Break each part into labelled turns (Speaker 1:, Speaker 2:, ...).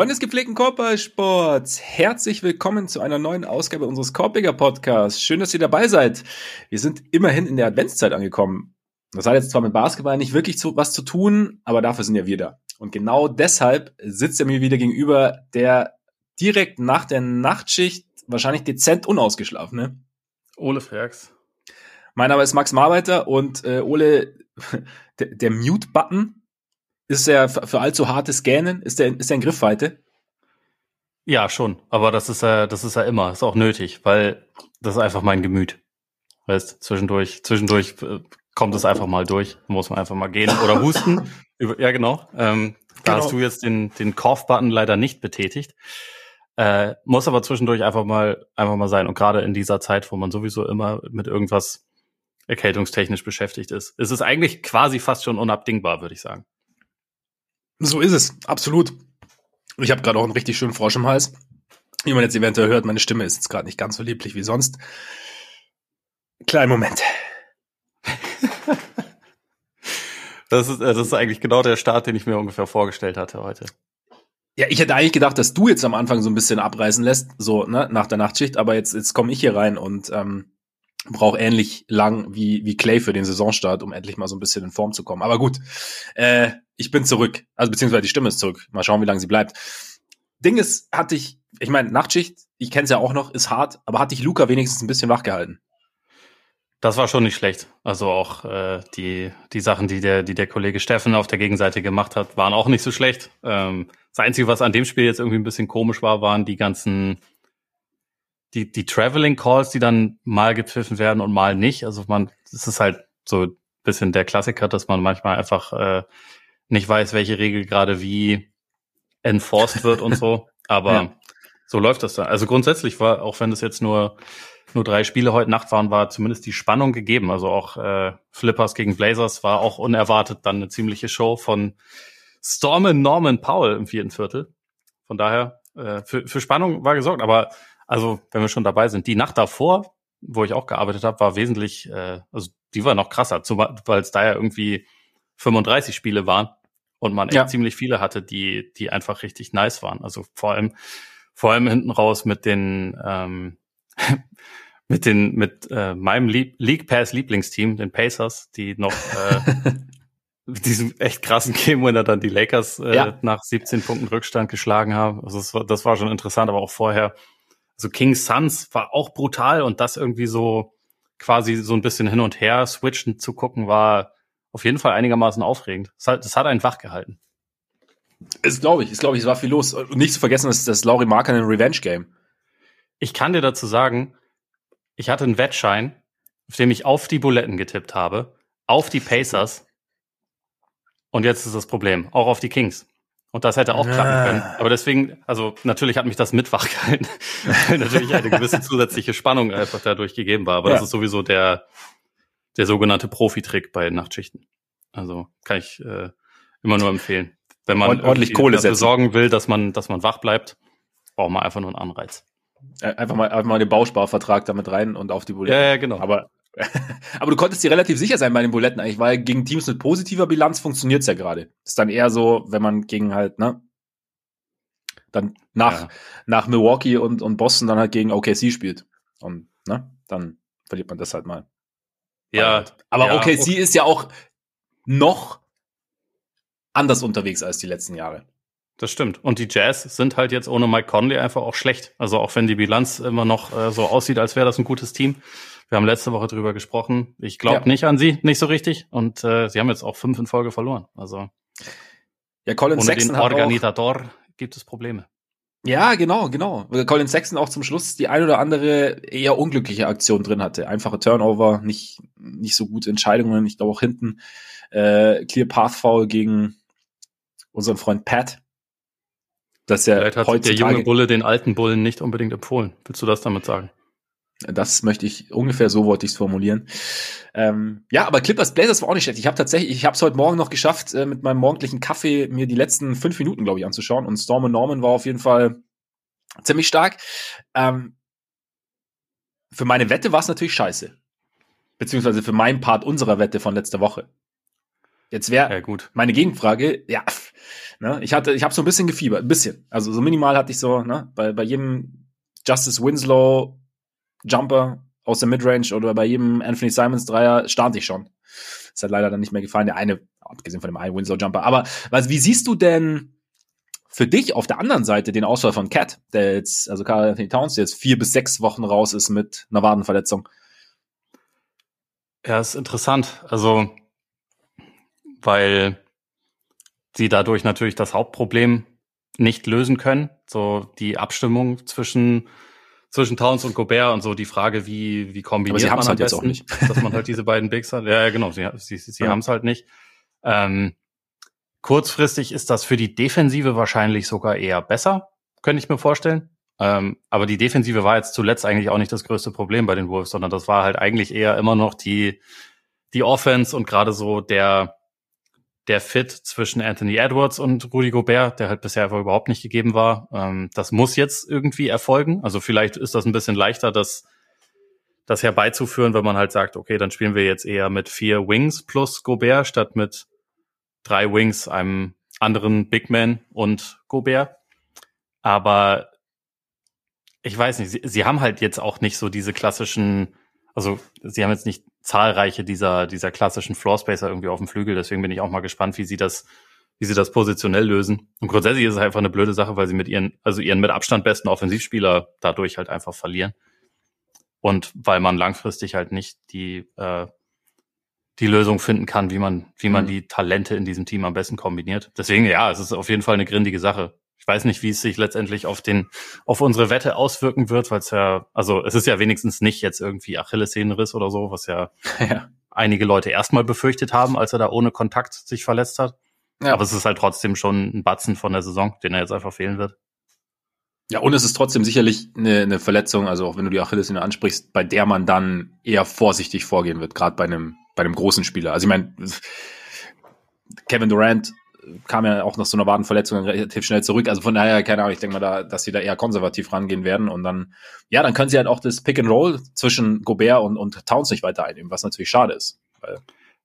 Speaker 1: Freunde des gepflegten Korbballsports, herzlich willkommen zu einer neuen Ausgabe unseres Korbiger Podcasts. Schön, dass ihr dabei seid. Wir sind immerhin in der Adventszeit angekommen. Das hat jetzt zwar mit Basketball nicht wirklich zu, was zu tun, aber dafür sind ja wir da. Und genau deshalb sitzt er mir wieder gegenüber, der direkt nach der Nachtschicht wahrscheinlich dezent unausgeschlafene.
Speaker 2: Ole Ferks.
Speaker 1: Mein Name ist Max Marbeiter und äh, Ole, der, der Mute-Button ist er für allzu hartes Gähnen? Ist er, ist er in Griffweite?
Speaker 2: Ja, schon. Aber das ist ja, das ist ja immer, ist auch nötig, weil das ist einfach mein Gemüt. Weißt, zwischendurch, zwischendurch äh, kommt es einfach mal durch, muss man einfach mal gehen oder husten. ja, genau. Ähm, da genau. hast du jetzt den, den Cough-Button leider nicht betätigt. Äh, muss aber zwischendurch einfach mal, einfach mal sein. Und gerade in dieser Zeit, wo man sowieso immer mit irgendwas erkältungstechnisch beschäftigt ist, ist es eigentlich quasi fast schon unabdingbar, würde ich sagen.
Speaker 1: So ist es, absolut. Ich habe gerade auch einen richtig schönen Frosch im Hals. Wie man jetzt eventuell hört, meine Stimme ist jetzt gerade nicht ganz so lieblich wie sonst. Kleinen Moment.
Speaker 2: das, ist, äh, das ist eigentlich genau der Start, den ich mir ungefähr vorgestellt hatte heute.
Speaker 1: Ja, ich hätte eigentlich gedacht, dass du jetzt am Anfang so ein bisschen abreißen lässt, so ne, nach der Nachtschicht, aber jetzt, jetzt komme ich hier rein und ähm, brauche ähnlich lang wie, wie Clay für den Saisonstart, um endlich mal so ein bisschen in Form zu kommen. Aber gut, äh, ich bin zurück. Also beziehungsweise die Stimme ist zurück. Mal schauen, wie lange sie bleibt. Ding ist, hatte ich, ich meine, Nachtschicht, ich kenne es ja auch noch, ist hart, aber hatte ich Luca wenigstens ein bisschen wach gehalten.
Speaker 2: Das war schon nicht schlecht. Also auch äh, die, die Sachen, die der, die der Kollege Steffen auf der Gegenseite gemacht hat, waren auch nicht so schlecht. Ähm, das Einzige, was an dem Spiel jetzt irgendwie ein bisschen komisch war, waren die ganzen, die, die Traveling Calls, die dann mal gepfiffen werden und mal nicht. Also man, es ist halt so ein bisschen der Klassiker, dass man manchmal einfach äh, nicht weiß, welche Regel gerade wie enforced wird und so. Aber ja. so läuft das dann. Also grundsätzlich war, auch wenn es jetzt nur nur drei Spiele heute Nacht waren, war zumindest die Spannung gegeben. Also auch äh, Flippers gegen Blazers war auch unerwartet dann eine ziemliche Show von Stormen Norman Powell im vierten Viertel. Von daher, äh, für, für Spannung war gesorgt. Aber also, wenn wir schon dabei sind, die Nacht davor, wo ich auch gearbeitet habe, war wesentlich, äh, also die war noch krasser, weil es da ja irgendwie 35 Spiele waren und man echt ja. ziemlich viele hatte, die, die einfach richtig nice waren. Also vor allem, vor allem hinten raus mit den, ähm, mit den, mit äh, meinem Lieb League Pass Lieblingsteam, den Pacers, die noch äh, mit diesem echt krassen Game Winner dann die Lakers äh, ja. nach 17 Punkten Rückstand geschlagen haben. Also das war, das war schon interessant, aber auch vorher. Also King Suns war auch brutal und das irgendwie so quasi so ein bisschen hin und her switchen zu gucken war auf jeden Fall einigermaßen aufregend. Das hat, das hat einen wach gehalten.
Speaker 1: Es glaube ich, ist glaube ich, es war viel los. Und nicht zu vergessen, ist das Laurie Marker ein Revenge Game.
Speaker 2: Ich kann dir dazu sagen, ich hatte einen Wettschein, auf dem ich auf die Buletten getippt habe, auf die Pacers. Und jetzt ist das Problem, auch auf die Kings. Und das hätte auch klappen ah. können. Aber deswegen, also natürlich hat mich das mit wach gehalten, weil natürlich eine gewisse zusätzliche Spannung einfach dadurch gegeben war. Aber ja. das ist sowieso der, der sogenannte Profitrick bei Nachtschichten. Also kann ich äh, immer nur empfehlen. Wenn man
Speaker 1: ordentlich Kohle dafür
Speaker 2: sorgen will, dass man, dass man wach bleibt, braucht man einfach nur einen Anreiz.
Speaker 1: Äh, einfach mal, einfach mal den Bausparvertrag damit rein und auf die
Speaker 2: Buletten. Ja, ja, genau.
Speaker 1: Aber, aber du konntest dir relativ sicher sein bei den Buletten eigentlich, weil gegen Teams mit positiver Bilanz funktioniert's ja gerade. Ist dann eher so, wenn man gegen halt, ne? Dann nach, ja. nach Milwaukee und, und Boston dann halt gegen OKC spielt. Und, ne? Dann verliert man das halt mal.
Speaker 2: Ja.
Speaker 1: Aber
Speaker 2: ja,
Speaker 1: OKC okay. ist ja auch noch anders unterwegs als die letzten Jahre.
Speaker 2: Das stimmt. Und die Jazz sind halt jetzt ohne Mike Conley einfach auch schlecht. Also auch wenn die Bilanz immer noch äh, so aussieht, als wäre das ein gutes Team. Wir haben letzte Woche drüber gesprochen. Ich glaube ja. nicht an sie, nicht so richtig. Und äh, sie haben jetzt auch fünf in Folge verloren. Also
Speaker 1: ja, Colin
Speaker 2: ohne
Speaker 1: Sexton
Speaker 2: den Organisator gibt es Probleme.
Speaker 1: Ja, genau, genau. Weil Colin Sexton auch zum Schluss die ein oder andere eher unglückliche Aktion drin hatte. Einfache Turnover, nicht, nicht so gute Entscheidungen. Ich glaube auch hinten äh, Clear Path Foul gegen unseren Freund Pat.
Speaker 2: Das ja Vielleicht hat der junge Bulle den alten Bullen nicht unbedingt empfohlen. Willst du das damit sagen?
Speaker 1: Das möchte ich ungefähr so wollte ich es formulieren. Ähm, ja, aber Clippers Blazers war auch nicht schlecht. Ich habe tatsächlich, ich habe es heute Morgen noch geschafft, äh, mit meinem morgendlichen Kaffee mir die letzten fünf Minuten, glaube ich, anzuschauen. Und Storm und Norman war auf jeden Fall ziemlich stark. Ähm, für meine Wette war es natürlich scheiße. Beziehungsweise für meinen Part unserer Wette von letzter Woche. Jetzt wäre ja, meine Gegenfrage, ja, Ne? Ich hatte, ich habe so ein bisschen gefiebert, ein bisschen. Also so minimal hatte ich so, ne, bei, bei jedem Justice Winslow Jumper aus der Midrange oder bei jedem Anthony Simons Dreier stand ich schon. Das hat leider dann nicht mehr gefallen. Der eine, abgesehen von dem einen Winslow Jumper. Aber was, wie siehst du denn für dich auf der anderen Seite den Ausfall von Cat, der jetzt, also Carl Anthony Towns, der jetzt vier bis sechs Wochen raus ist mit einer Wadenverletzung?
Speaker 2: Ja, ist interessant. Also, weil sie dadurch natürlich das Hauptproblem nicht lösen können. So die Abstimmung zwischen zwischen Towns und Gobert und so die Frage, wie wie kombiniert
Speaker 1: Aber sie
Speaker 2: man
Speaker 1: halt jetzt auch nicht,
Speaker 2: dass man halt diese beiden Bigs hat. Ja, ja genau, sie sie, sie ja. haben es halt nicht. Ähm, kurzfristig ist das für die Defensive wahrscheinlich sogar eher besser, könnte ich mir vorstellen. Ähm, aber die Defensive war jetzt zuletzt eigentlich auch nicht das größte Problem bei den Wolves, sondern das war halt eigentlich eher immer noch die, die Offense und gerade so der, der Fit zwischen Anthony Edwards und Rudy Gobert, der halt bisher einfach überhaupt nicht gegeben war. Ähm, das muss jetzt irgendwie erfolgen. Also vielleicht ist das ein bisschen leichter, das, das herbeizuführen, wenn man halt sagt, okay, dann spielen wir jetzt eher mit vier Wings plus Gobert statt mit drei Wings, einem anderen Big Man und Gobert. Aber ich weiß nicht, sie, sie haben halt jetzt auch nicht so diese klassischen, also sie haben jetzt nicht zahlreiche dieser, dieser klassischen Floor Spacer irgendwie auf dem Flügel, deswegen bin ich auch mal gespannt, wie sie das, wie sie das positionell lösen. Und grundsätzlich ist es einfach eine blöde Sache, weil sie mit ihren, also ihren mit Abstand besten Offensivspieler dadurch halt einfach verlieren. Und weil man langfristig halt nicht die, äh, die Lösung finden kann, wie man, wie man mhm. die Talente in diesem Team am besten kombiniert. Deswegen, ja, es ist auf jeden Fall eine grindige Sache. Weiß nicht, wie es sich letztendlich auf den, auf unsere Wette auswirken wird, weil es ja, also es ist ja wenigstens nicht jetzt irgendwie Achillessehnenriss oder so, was ja, ja. einige Leute erstmal befürchtet haben, als er da ohne Kontakt sich verletzt hat. Ja. Aber es ist halt trotzdem schon ein Batzen von der Saison, den er jetzt einfach fehlen wird.
Speaker 1: Ja, und es ist trotzdem sicherlich eine, eine Verletzung, also auch wenn du die Achillessehne ansprichst, bei der man dann eher vorsichtig vorgehen wird, gerade bei einem, bei einem großen Spieler. Also ich meine, Kevin Durant kam ja auch nach so einer Wadenverletzung relativ schnell zurück. Also von daher, keine Ahnung, ich denke mal, da, dass sie da eher konservativ rangehen werden und dann, ja, dann können sie halt auch das Pick and Roll zwischen Gobert und, und Towns nicht weiter einnehmen, was natürlich schade ist.
Speaker 2: Weil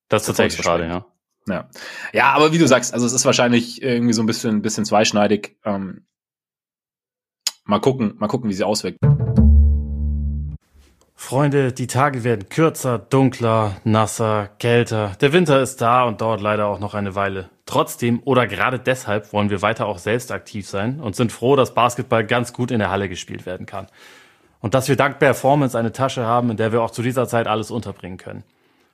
Speaker 2: das ist tatsächlich schade, ja.
Speaker 1: Ja. ja, aber wie du sagst, also es ist wahrscheinlich irgendwie so ein bisschen, ein bisschen zweischneidig. Ähm, mal gucken, mal gucken, wie sie auswirkt.
Speaker 2: Freunde, die Tage werden kürzer, dunkler, nasser, kälter. Der Winter ist da und dauert leider auch noch eine Weile. Trotzdem oder gerade deshalb wollen wir weiter auch selbst aktiv sein und sind froh, dass Basketball ganz gut in der Halle gespielt werden kann. Und dass wir dank Performance eine Tasche haben, in der wir auch zu dieser Zeit alles unterbringen können.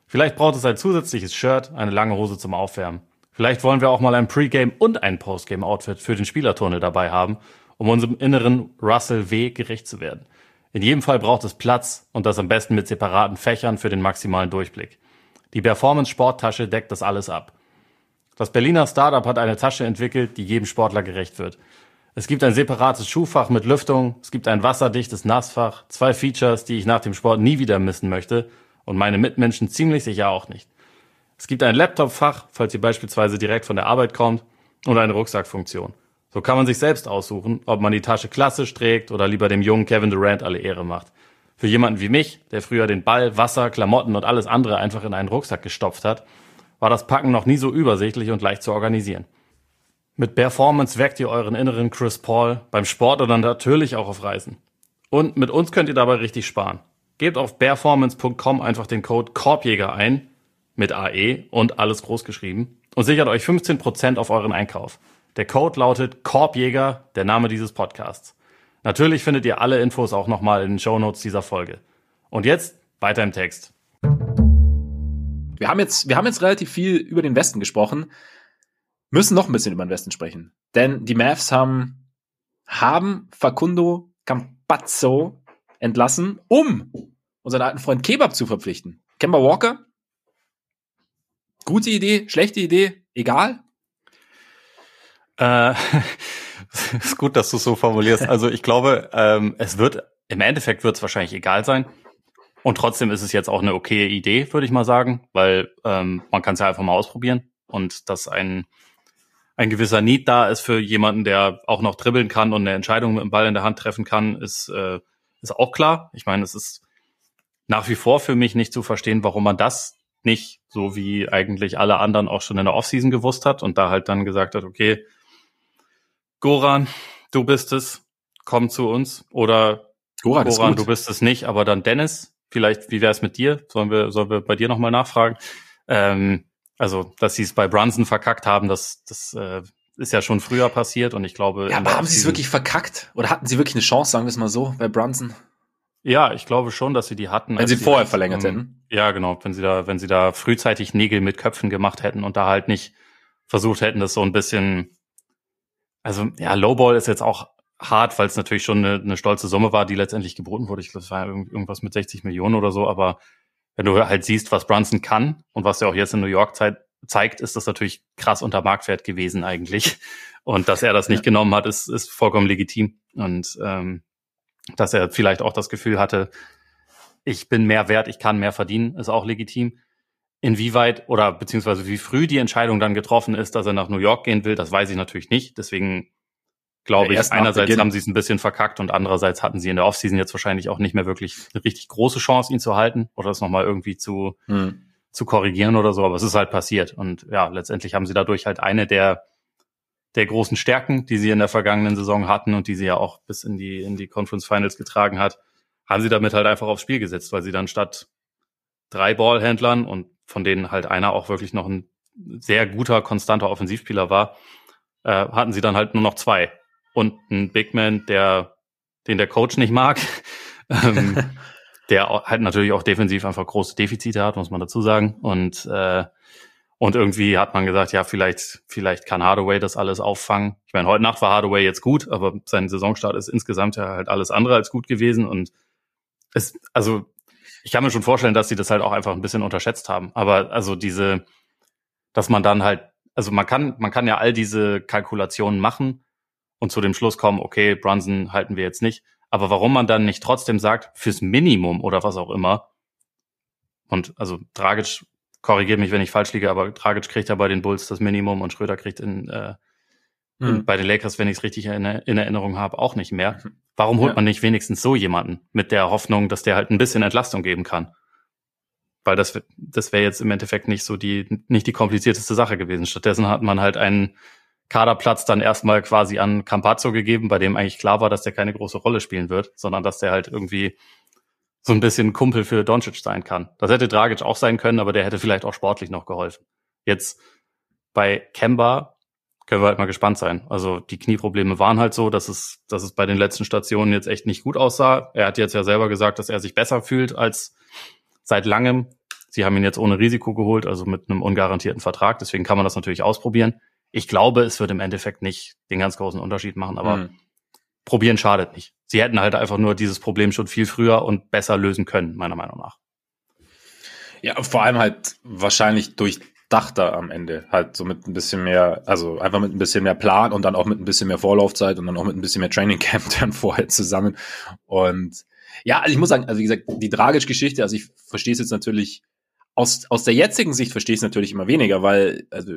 Speaker 2: Vielleicht braucht es ein zusätzliches Shirt, eine lange Hose zum Aufwärmen. Vielleicht wollen wir auch mal ein Pre-Game und ein Post-Game-Outfit für den Spielertunnel dabei haben, um unserem inneren Russell W gerecht zu werden. In jedem Fall braucht es Platz und das am besten mit separaten Fächern für den maximalen Durchblick. Die Performance Sporttasche deckt das alles ab. Das Berliner Startup hat eine Tasche entwickelt, die jedem Sportler gerecht wird. Es gibt ein separates Schuhfach mit Lüftung, es gibt ein wasserdichtes Nassfach, zwei Features, die ich nach dem Sport nie wieder missen möchte und meine Mitmenschen ziemlich sicher auch nicht. Es gibt ein Laptopfach, falls ihr beispielsweise direkt von der Arbeit kommt, und eine Rucksackfunktion. So kann man sich selbst aussuchen, ob man die Tasche klassisch trägt oder lieber dem jungen Kevin Durant alle Ehre macht. Für jemanden wie mich, der früher den Ball, Wasser, Klamotten und alles andere einfach in einen Rucksack gestopft hat, war das Packen noch nie so übersichtlich und leicht zu organisieren. Mit Performance weckt ihr euren inneren Chris Paul beim Sport oder natürlich auch auf Reisen. Und mit uns könnt ihr dabei richtig sparen. Gebt auf performance.com einfach den Code Korbjäger ein, mit AE und alles groß geschrieben, und sichert euch 15% auf euren Einkauf. Der Code lautet Korbjäger, der Name dieses Podcasts. Natürlich findet ihr alle Infos auch nochmal in den Show Notes dieser Folge. Und jetzt weiter im Text.
Speaker 1: Wir haben jetzt, wir haben jetzt relativ viel über den Westen gesprochen, müssen noch ein bisschen über den Westen sprechen. Denn die Mavs haben, haben Facundo Campazzo entlassen, um unseren alten Freund Kebab zu verpflichten. Kemba Walker? Gute Idee, schlechte Idee, egal.
Speaker 2: Äh, ist gut, dass du es so formulierst. Also ich glaube, ähm, es wird, im Endeffekt wird es wahrscheinlich egal sein. Und trotzdem ist es jetzt auch eine okaye Idee, würde ich mal sagen, weil ähm, man kann es ja einfach mal ausprobieren und dass ein, ein gewisser Need da ist für jemanden, der auch noch dribbeln kann und eine Entscheidung mit dem Ball in der Hand treffen kann, ist, äh, ist auch klar. Ich meine, es ist nach wie vor für mich nicht zu verstehen, warum man das nicht, so wie eigentlich alle anderen auch schon in der Offseason gewusst hat und da halt dann gesagt hat, okay, Goran, du bist es, komm zu uns. Oder Goran, Goran du bist es nicht, aber dann Dennis, vielleicht, wie wäre es mit dir? Sollen wir, sollen wir bei dir nochmal nachfragen? Ähm, also, dass sie es bei Brunson verkackt haben, das, das äh, ist ja schon früher passiert und ich glaube.
Speaker 1: Ja, aber haben sie es wirklich verkackt? Oder hatten sie wirklich eine Chance, sagen wir es mal so, bei Brunson?
Speaker 2: Ja, ich glaube schon, dass sie die hatten.
Speaker 1: Wenn sie vorher verlängert ähm, hätten.
Speaker 2: Ja, genau. Wenn sie da, wenn sie da frühzeitig Nägel mit Köpfen gemacht hätten und da halt nicht versucht hätten, das so ein bisschen, also ja, Lowball ist jetzt auch hart, weil es natürlich schon eine, eine stolze Summe war, die letztendlich geboten wurde. Ich glaube, es war irgendwas mit 60 Millionen oder so, aber wenn du halt siehst, was Brunson kann und was er auch jetzt in New York Zeit zeigt, ist das natürlich krass unter Marktwert gewesen eigentlich. Und dass er das nicht ja. genommen hat, ist, ist vollkommen legitim. Und ähm, dass er vielleicht auch das Gefühl hatte, ich bin mehr wert, ich kann mehr verdienen, ist auch legitim. Inwieweit oder beziehungsweise wie früh die Entscheidung dann getroffen ist, dass er nach New York gehen will, das weiß ich natürlich nicht. Deswegen glaube ich, einerseits haben sie es ein bisschen verkackt und andererseits hatten sie in der Offseason jetzt wahrscheinlich auch nicht mehr wirklich eine richtig große Chance, ihn zu halten oder es nochmal irgendwie zu, hm. zu korrigieren oder so. Aber es ist halt passiert. Und ja, letztendlich haben sie dadurch halt eine der der großen Stärken, die sie in der vergangenen Saison hatten und die sie ja auch bis in die, in die Conference Finals getragen hat, haben sie damit halt einfach aufs Spiel gesetzt, weil sie dann statt drei Ballhändlern und von denen halt einer auch wirklich noch ein sehr guter, konstanter Offensivspieler war, äh, hatten sie dann halt nur noch zwei. Und ein Big Man, der, den der Coach nicht mag, ähm, der halt natürlich auch defensiv einfach große Defizite hat, muss man dazu sagen. Und äh, und irgendwie hat man gesagt, ja, vielleicht, vielleicht kann Hardaway das alles auffangen. Ich meine, heute Nacht war Hardaway jetzt gut, aber sein Saisonstart ist insgesamt ja halt alles andere als gut gewesen. Und es, also, ich kann mir schon vorstellen, dass sie das halt auch einfach ein bisschen unterschätzt haben. Aber also diese, dass man dann halt, also man kann, man kann ja all diese Kalkulationen machen und zu dem Schluss kommen, okay, Brunson halten wir jetzt nicht. Aber warum man dann nicht trotzdem sagt, fürs Minimum oder was auch immer, und also Dragic korrigiere mich, wenn ich falsch liege, aber Dragic kriegt ja bei den Bulls das Minimum und Schröder kriegt in, äh, mhm. in bei den Lakers, wenn ich es richtig in, in, Erinnerung habe, auch nicht mehr. Mhm. Warum holt ja. man nicht wenigstens so jemanden mit der Hoffnung, dass der halt ein bisschen Entlastung geben kann? Weil das, das wäre jetzt im Endeffekt nicht so die, nicht die komplizierteste Sache gewesen. Stattdessen hat man halt einen Kaderplatz dann erstmal quasi an Campazzo gegeben, bei dem eigentlich klar war, dass der keine große Rolle spielen wird, sondern dass der halt irgendwie so ein bisschen Kumpel für Doncic sein kann. Das hätte Dragic auch sein können, aber der hätte vielleicht auch sportlich noch geholfen. Jetzt bei Kemba können wir halt mal gespannt sein. Also die Knieprobleme waren halt so, dass es, dass es bei den letzten Stationen jetzt echt nicht gut aussah. Er hat jetzt ja selber gesagt, dass er sich besser fühlt als seit langem. Sie haben ihn jetzt ohne Risiko geholt, also mit einem ungarantierten Vertrag. Deswegen kann man das natürlich ausprobieren. Ich glaube, es wird im Endeffekt nicht den ganz großen Unterschied machen, aber mhm probieren schadet nicht. Sie hätten halt einfach nur dieses Problem schon viel früher und besser lösen können, meiner Meinung nach.
Speaker 1: Ja, vor allem halt wahrscheinlich durchdachter am Ende. Halt so mit ein bisschen mehr, also einfach mit ein bisschen mehr Plan und dann auch mit ein bisschen mehr Vorlaufzeit und dann auch mit ein bisschen mehr Training Camp dann vorher zusammen. Und ja, also ich muss sagen, also wie gesagt, die Dragic-Geschichte, also ich verstehe es jetzt natürlich aus, aus der jetzigen Sicht verstehe ich es natürlich immer weniger, weil also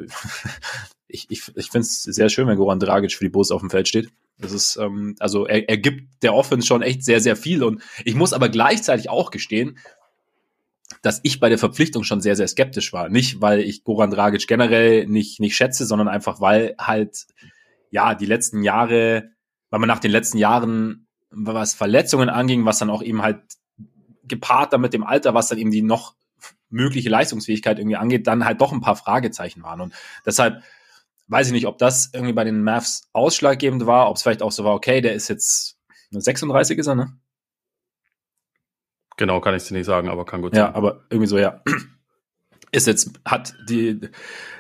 Speaker 1: ich, ich, ich finde es sehr schön, wenn Goran Dragic für die Bulls auf dem Feld steht. Das ist, ähm, also er, er gibt der Offense schon echt sehr, sehr viel. Und ich muss aber gleichzeitig auch gestehen, dass ich bei der Verpflichtung schon sehr, sehr skeptisch war. Nicht, weil ich Goran Dragic generell nicht, nicht schätze, sondern einfach, weil halt, ja, die letzten Jahre, weil man nach den letzten Jahren, was Verletzungen anging, was dann auch eben halt gepaart dann mit dem Alter, was dann eben die noch mögliche Leistungsfähigkeit irgendwie angeht, dann halt doch ein paar Fragezeichen waren. Und deshalb weiß ich nicht, ob das irgendwie bei den Mavs ausschlaggebend war, ob es vielleicht auch so war, okay, der ist jetzt 36 ist er, ne?
Speaker 2: Genau, kann ich dir nicht sagen, aber kann gut
Speaker 1: sein. Ja, aber irgendwie so, ja. Ist jetzt, hat die,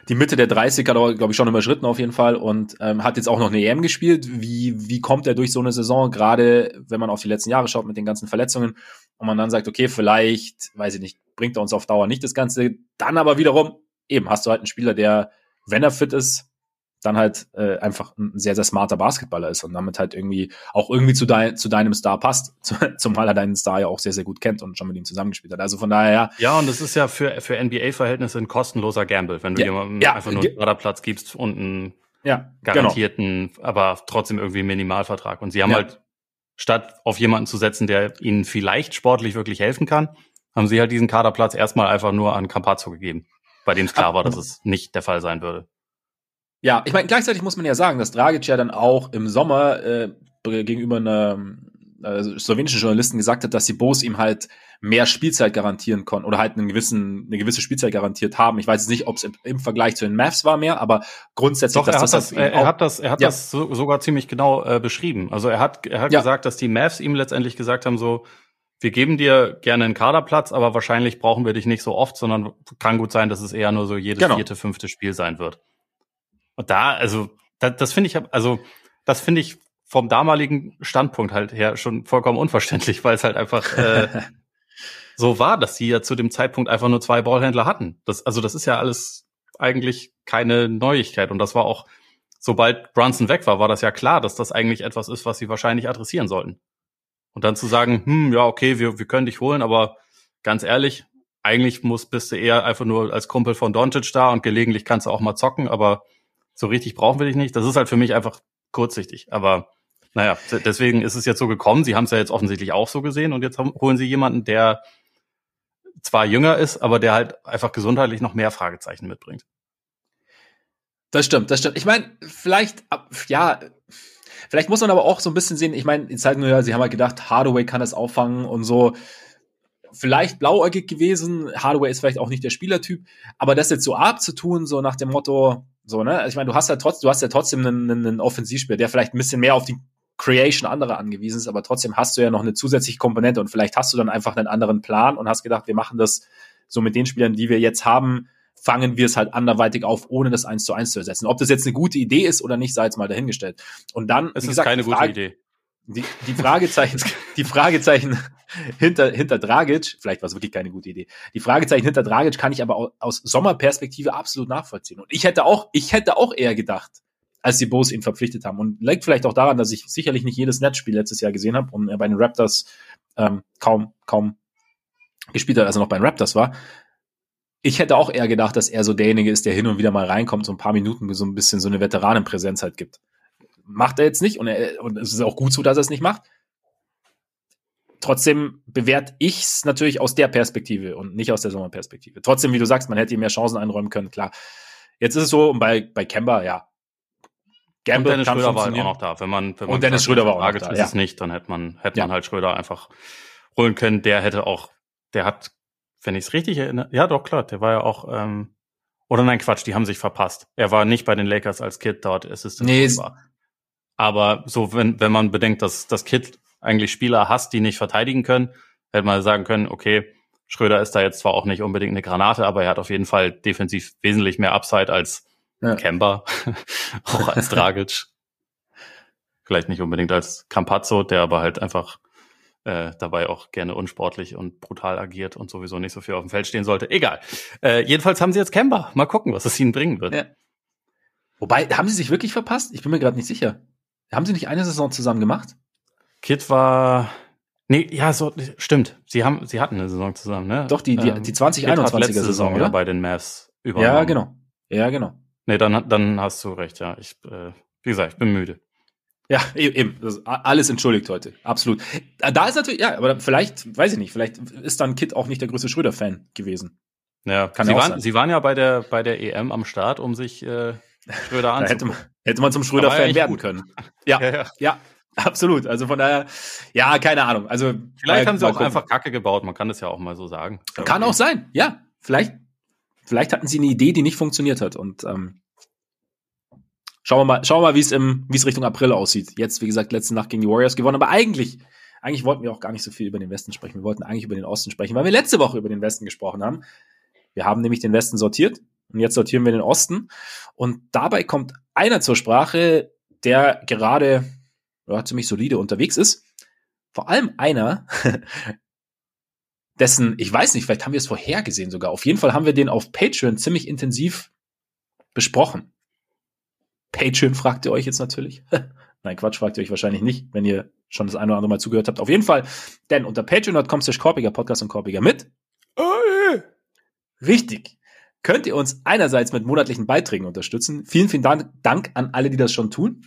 Speaker 1: die Mitte der 30 hat er, glaube ich, schon überschritten auf jeden Fall und ähm, hat jetzt auch noch eine EM gespielt. Wie, wie kommt er durch so eine Saison, gerade wenn man auf die letzten Jahre schaut mit den ganzen Verletzungen und man dann sagt, okay, vielleicht, weiß ich nicht, bringt er uns auf Dauer nicht das Ganze. Dann aber wiederum, eben, hast du halt einen Spieler, der, wenn er fit ist, dann halt äh, einfach ein sehr, sehr smarter Basketballer ist und damit halt irgendwie auch irgendwie zu, dein, zu deinem Star passt, zumal er deinen Star ja auch sehr, sehr gut kennt und schon mit ihm zusammengespielt hat. Also von daher, ja.
Speaker 2: Ja, und das ist ja für, für NBA-Verhältnisse ein kostenloser Gamble, wenn du ja, jemandem ja, einfach nur einen Förderplatz gibst und einen ja, genau. garantierten, genau. aber trotzdem irgendwie Minimalvertrag. Und sie haben ja. halt, statt auf jemanden zu setzen, der ihnen vielleicht sportlich wirklich helfen kann, haben sie halt diesen Kaderplatz erstmal einfach nur an Campazzo gegeben, bei dem es klar war, dass es nicht der Fall sein würde.
Speaker 1: Ja, ich meine, gleichzeitig muss man ja sagen, dass Dragic ja dann auch im Sommer äh, gegenüber einer äh, slowenischen Journalisten gesagt hat, dass die Bos ihm halt mehr Spielzeit garantieren konnten oder halt einen gewissen, eine gewisse Spielzeit garantiert haben. Ich weiß jetzt nicht, ob es im, im, Vergleich zu den Mavs war mehr, aber grundsätzlich,
Speaker 2: Doch, er, hat das, er, er, hat das, er hat ja. das so, sogar ziemlich genau äh, beschrieben. Also er hat, er hat ja. gesagt, dass die Mavs ihm letztendlich gesagt haben, so, wir geben dir gerne einen Kaderplatz, aber wahrscheinlich brauchen wir dich nicht so oft, sondern kann gut sein, dass es eher nur so jedes genau. vierte, fünfte Spiel sein wird. Und da, also, das, das finde ich, also, das finde ich vom damaligen Standpunkt halt her schon vollkommen unverständlich, weil es halt einfach äh, so war, dass sie ja zu dem Zeitpunkt einfach nur zwei Ballhändler hatten. Das, also das ist ja alles eigentlich keine Neuigkeit. Und das war auch, sobald Brunson weg war, war das ja klar, dass das eigentlich etwas ist, was sie wahrscheinlich adressieren sollten. Und dann zu sagen, hm, ja, okay, wir, wir können dich holen, aber ganz ehrlich, eigentlich muss, bist du eher einfach nur als Kumpel von Doncic da und gelegentlich kannst du auch mal zocken, aber so richtig brauchen wir dich nicht. Das ist halt für mich einfach kurzsichtig. Aber naja, deswegen ist es jetzt so gekommen. Sie haben es ja jetzt offensichtlich auch so gesehen und jetzt holen sie jemanden, der zwar jünger ist, aber der halt einfach gesundheitlich noch mehr Fragezeichen mitbringt.
Speaker 1: Das stimmt, das stimmt. Ich meine, vielleicht, ja, vielleicht muss man aber auch so ein bisschen sehen, ich meine, die Zeit nur ja, sie haben halt gedacht, Hardaway kann das auffangen und so. Vielleicht blauäugig gewesen, Hardaway ist vielleicht auch nicht der Spielertyp, aber das jetzt so abzutun, so nach dem Motto, so, ne? Also ich meine, du hast ja trotzdem, du hast ja trotzdem einen, einen Offensivspieler, der vielleicht ein bisschen mehr auf die Creation anderer angewiesen ist, aber trotzdem hast du ja noch eine zusätzliche Komponente und vielleicht hast du dann einfach einen anderen Plan und hast gedacht, wir machen das so mit den Spielern, die wir jetzt haben, fangen wir es halt anderweitig auf, ohne das eins zu eins zu ersetzen. Ob das jetzt eine gute Idee ist oder nicht, sei jetzt mal dahingestellt. Und dann,
Speaker 2: es ist gesagt, keine Frage, gute Idee.
Speaker 1: Die, die Fragezeichen, die Fragezeichen hinter, hinter Dragic, vielleicht war es wirklich keine gute Idee. Die Fragezeichen hinter Dragic kann ich aber aus Sommerperspektive absolut nachvollziehen. Und ich hätte auch, ich hätte auch eher gedacht, als die Bulls ihn verpflichtet haben. Und liegt vielleicht auch daran, dass ich sicherlich nicht jedes Netzspiel letztes Jahr gesehen habe und er bei den Raptors ähm, kaum, kaum gespielt hat, als er noch bei den Raptors war. Ich hätte auch eher gedacht, dass er so derjenige ist, der hin und wieder mal reinkommt, so ein paar Minuten so ein bisschen so eine Veteranenpräsenz halt gibt. Macht er jetzt nicht und, er, und es ist auch gut so, dass er es nicht macht. Trotzdem bewerte ich es natürlich aus der Perspektive und nicht aus der Sommerperspektive. Trotzdem, wie du sagst, man hätte ihm mehr Chancen einräumen können, klar. Jetzt ist es so, und bei, bei Kemba, ja,
Speaker 2: Gamble und Dennis Schröder war halt auch noch da. Wenn man, wenn man
Speaker 1: und Dennis Schröder war auch noch da.
Speaker 2: Ist ja. es nicht, dann hätte man, hätte ja. man halt Schröder einfach holen können. Der hätte auch, der hat, wenn ich es richtig erinnere, ja doch klar, der war ja auch, ähm, oder nein, Quatsch, die haben sich verpasst. Er war nicht bei den Lakers als Kid dort Assistant. Nee, war. Aber so, wenn, wenn man bedenkt, dass das Kid eigentlich Spieler hasst, die nicht verteidigen können, hätte man sagen können, okay, Schröder ist da jetzt zwar auch nicht unbedingt eine Granate, aber er hat auf jeden Fall defensiv wesentlich mehr Upside als ja. Kemba, auch als Dragic. Vielleicht nicht unbedingt als Campazzo, der aber halt einfach äh, dabei auch gerne unsportlich und brutal agiert und sowieso nicht so viel auf dem Feld stehen sollte. Egal. Äh, jedenfalls haben sie jetzt Kemba. Mal gucken, was es ihnen bringen wird. Ja.
Speaker 1: Wobei, haben sie sich wirklich verpasst? Ich bin mir gerade nicht sicher. Haben sie nicht eine Saison zusammen gemacht?
Speaker 2: Kid war. Nee, ja, so, stimmt. Sie haben, sie hatten eine Saison zusammen, ne?
Speaker 1: Doch, die, die, die 2021er Saison,
Speaker 2: Saison, oder? Bei den Mavs
Speaker 1: übernommen. Ja, genau. Ja, genau.
Speaker 2: Nee, dann, dann hast du recht, ja. Ich, äh, wie gesagt, ich bin müde.
Speaker 1: Ja, e-, eben. alles entschuldigt heute. Absolut. Da ist natürlich, ja, aber vielleicht, weiß ich nicht, vielleicht ist dann Kit auch nicht der größte Schröder-Fan gewesen.
Speaker 2: Ja, Kann sie, waren, sein. sie waren ja bei der, bei der EM am Start, um sich äh, Schröder anzugucken.
Speaker 1: hätte, man, hätte man zum Schröder-Fan werden gut. können. Ja, ja, ja, ja. Absolut. Also von daher, ja, keine Ahnung. Also
Speaker 2: vielleicht haben sie auch gucken. einfach Kacke gebaut. Man kann das ja auch mal so sagen.
Speaker 1: Kann okay. auch sein. Ja, vielleicht vielleicht hatten sie eine Idee, die nicht funktioniert hat. Und ähm, schauen wir mal, schauen wir mal, wie es im, wie es Richtung April aussieht. Jetzt, wie gesagt, letzte Nacht gegen die Warriors gewonnen, aber eigentlich, eigentlich wollten wir auch gar nicht so viel über den Westen sprechen. Wir wollten eigentlich über den Osten sprechen, weil wir letzte Woche über den Westen gesprochen haben. Wir haben nämlich den Westen sortiert und jetzt sortieren wir den Osten. Und dabei kommt einer zur Sprache, der gerade ja, ziemlich solide unterwegs ist. Vor allem einer, dessen, ich weiß nicht, vielleicht haben wir es vorhergesehen sogar. Auf jeden Fall haben wir den auf Patreon ziemlich intensiv besprochen. Patreon fragt ihr euch jetzt natürlich. Nein, Quatsch, fragt ihr euch wahrscheinlich nicht, wenn ihr schon das eine oder andere Mal zugehört habt. Auf jeden Fall, denn unter patreon.com slash Korpiger Podcast und Korpiger mit. Richtig. Könnt ihr uns einerseits mit monatlichen Beiträgen unterstützen. Vielen, vielen Dank, an alle, die das schon tun.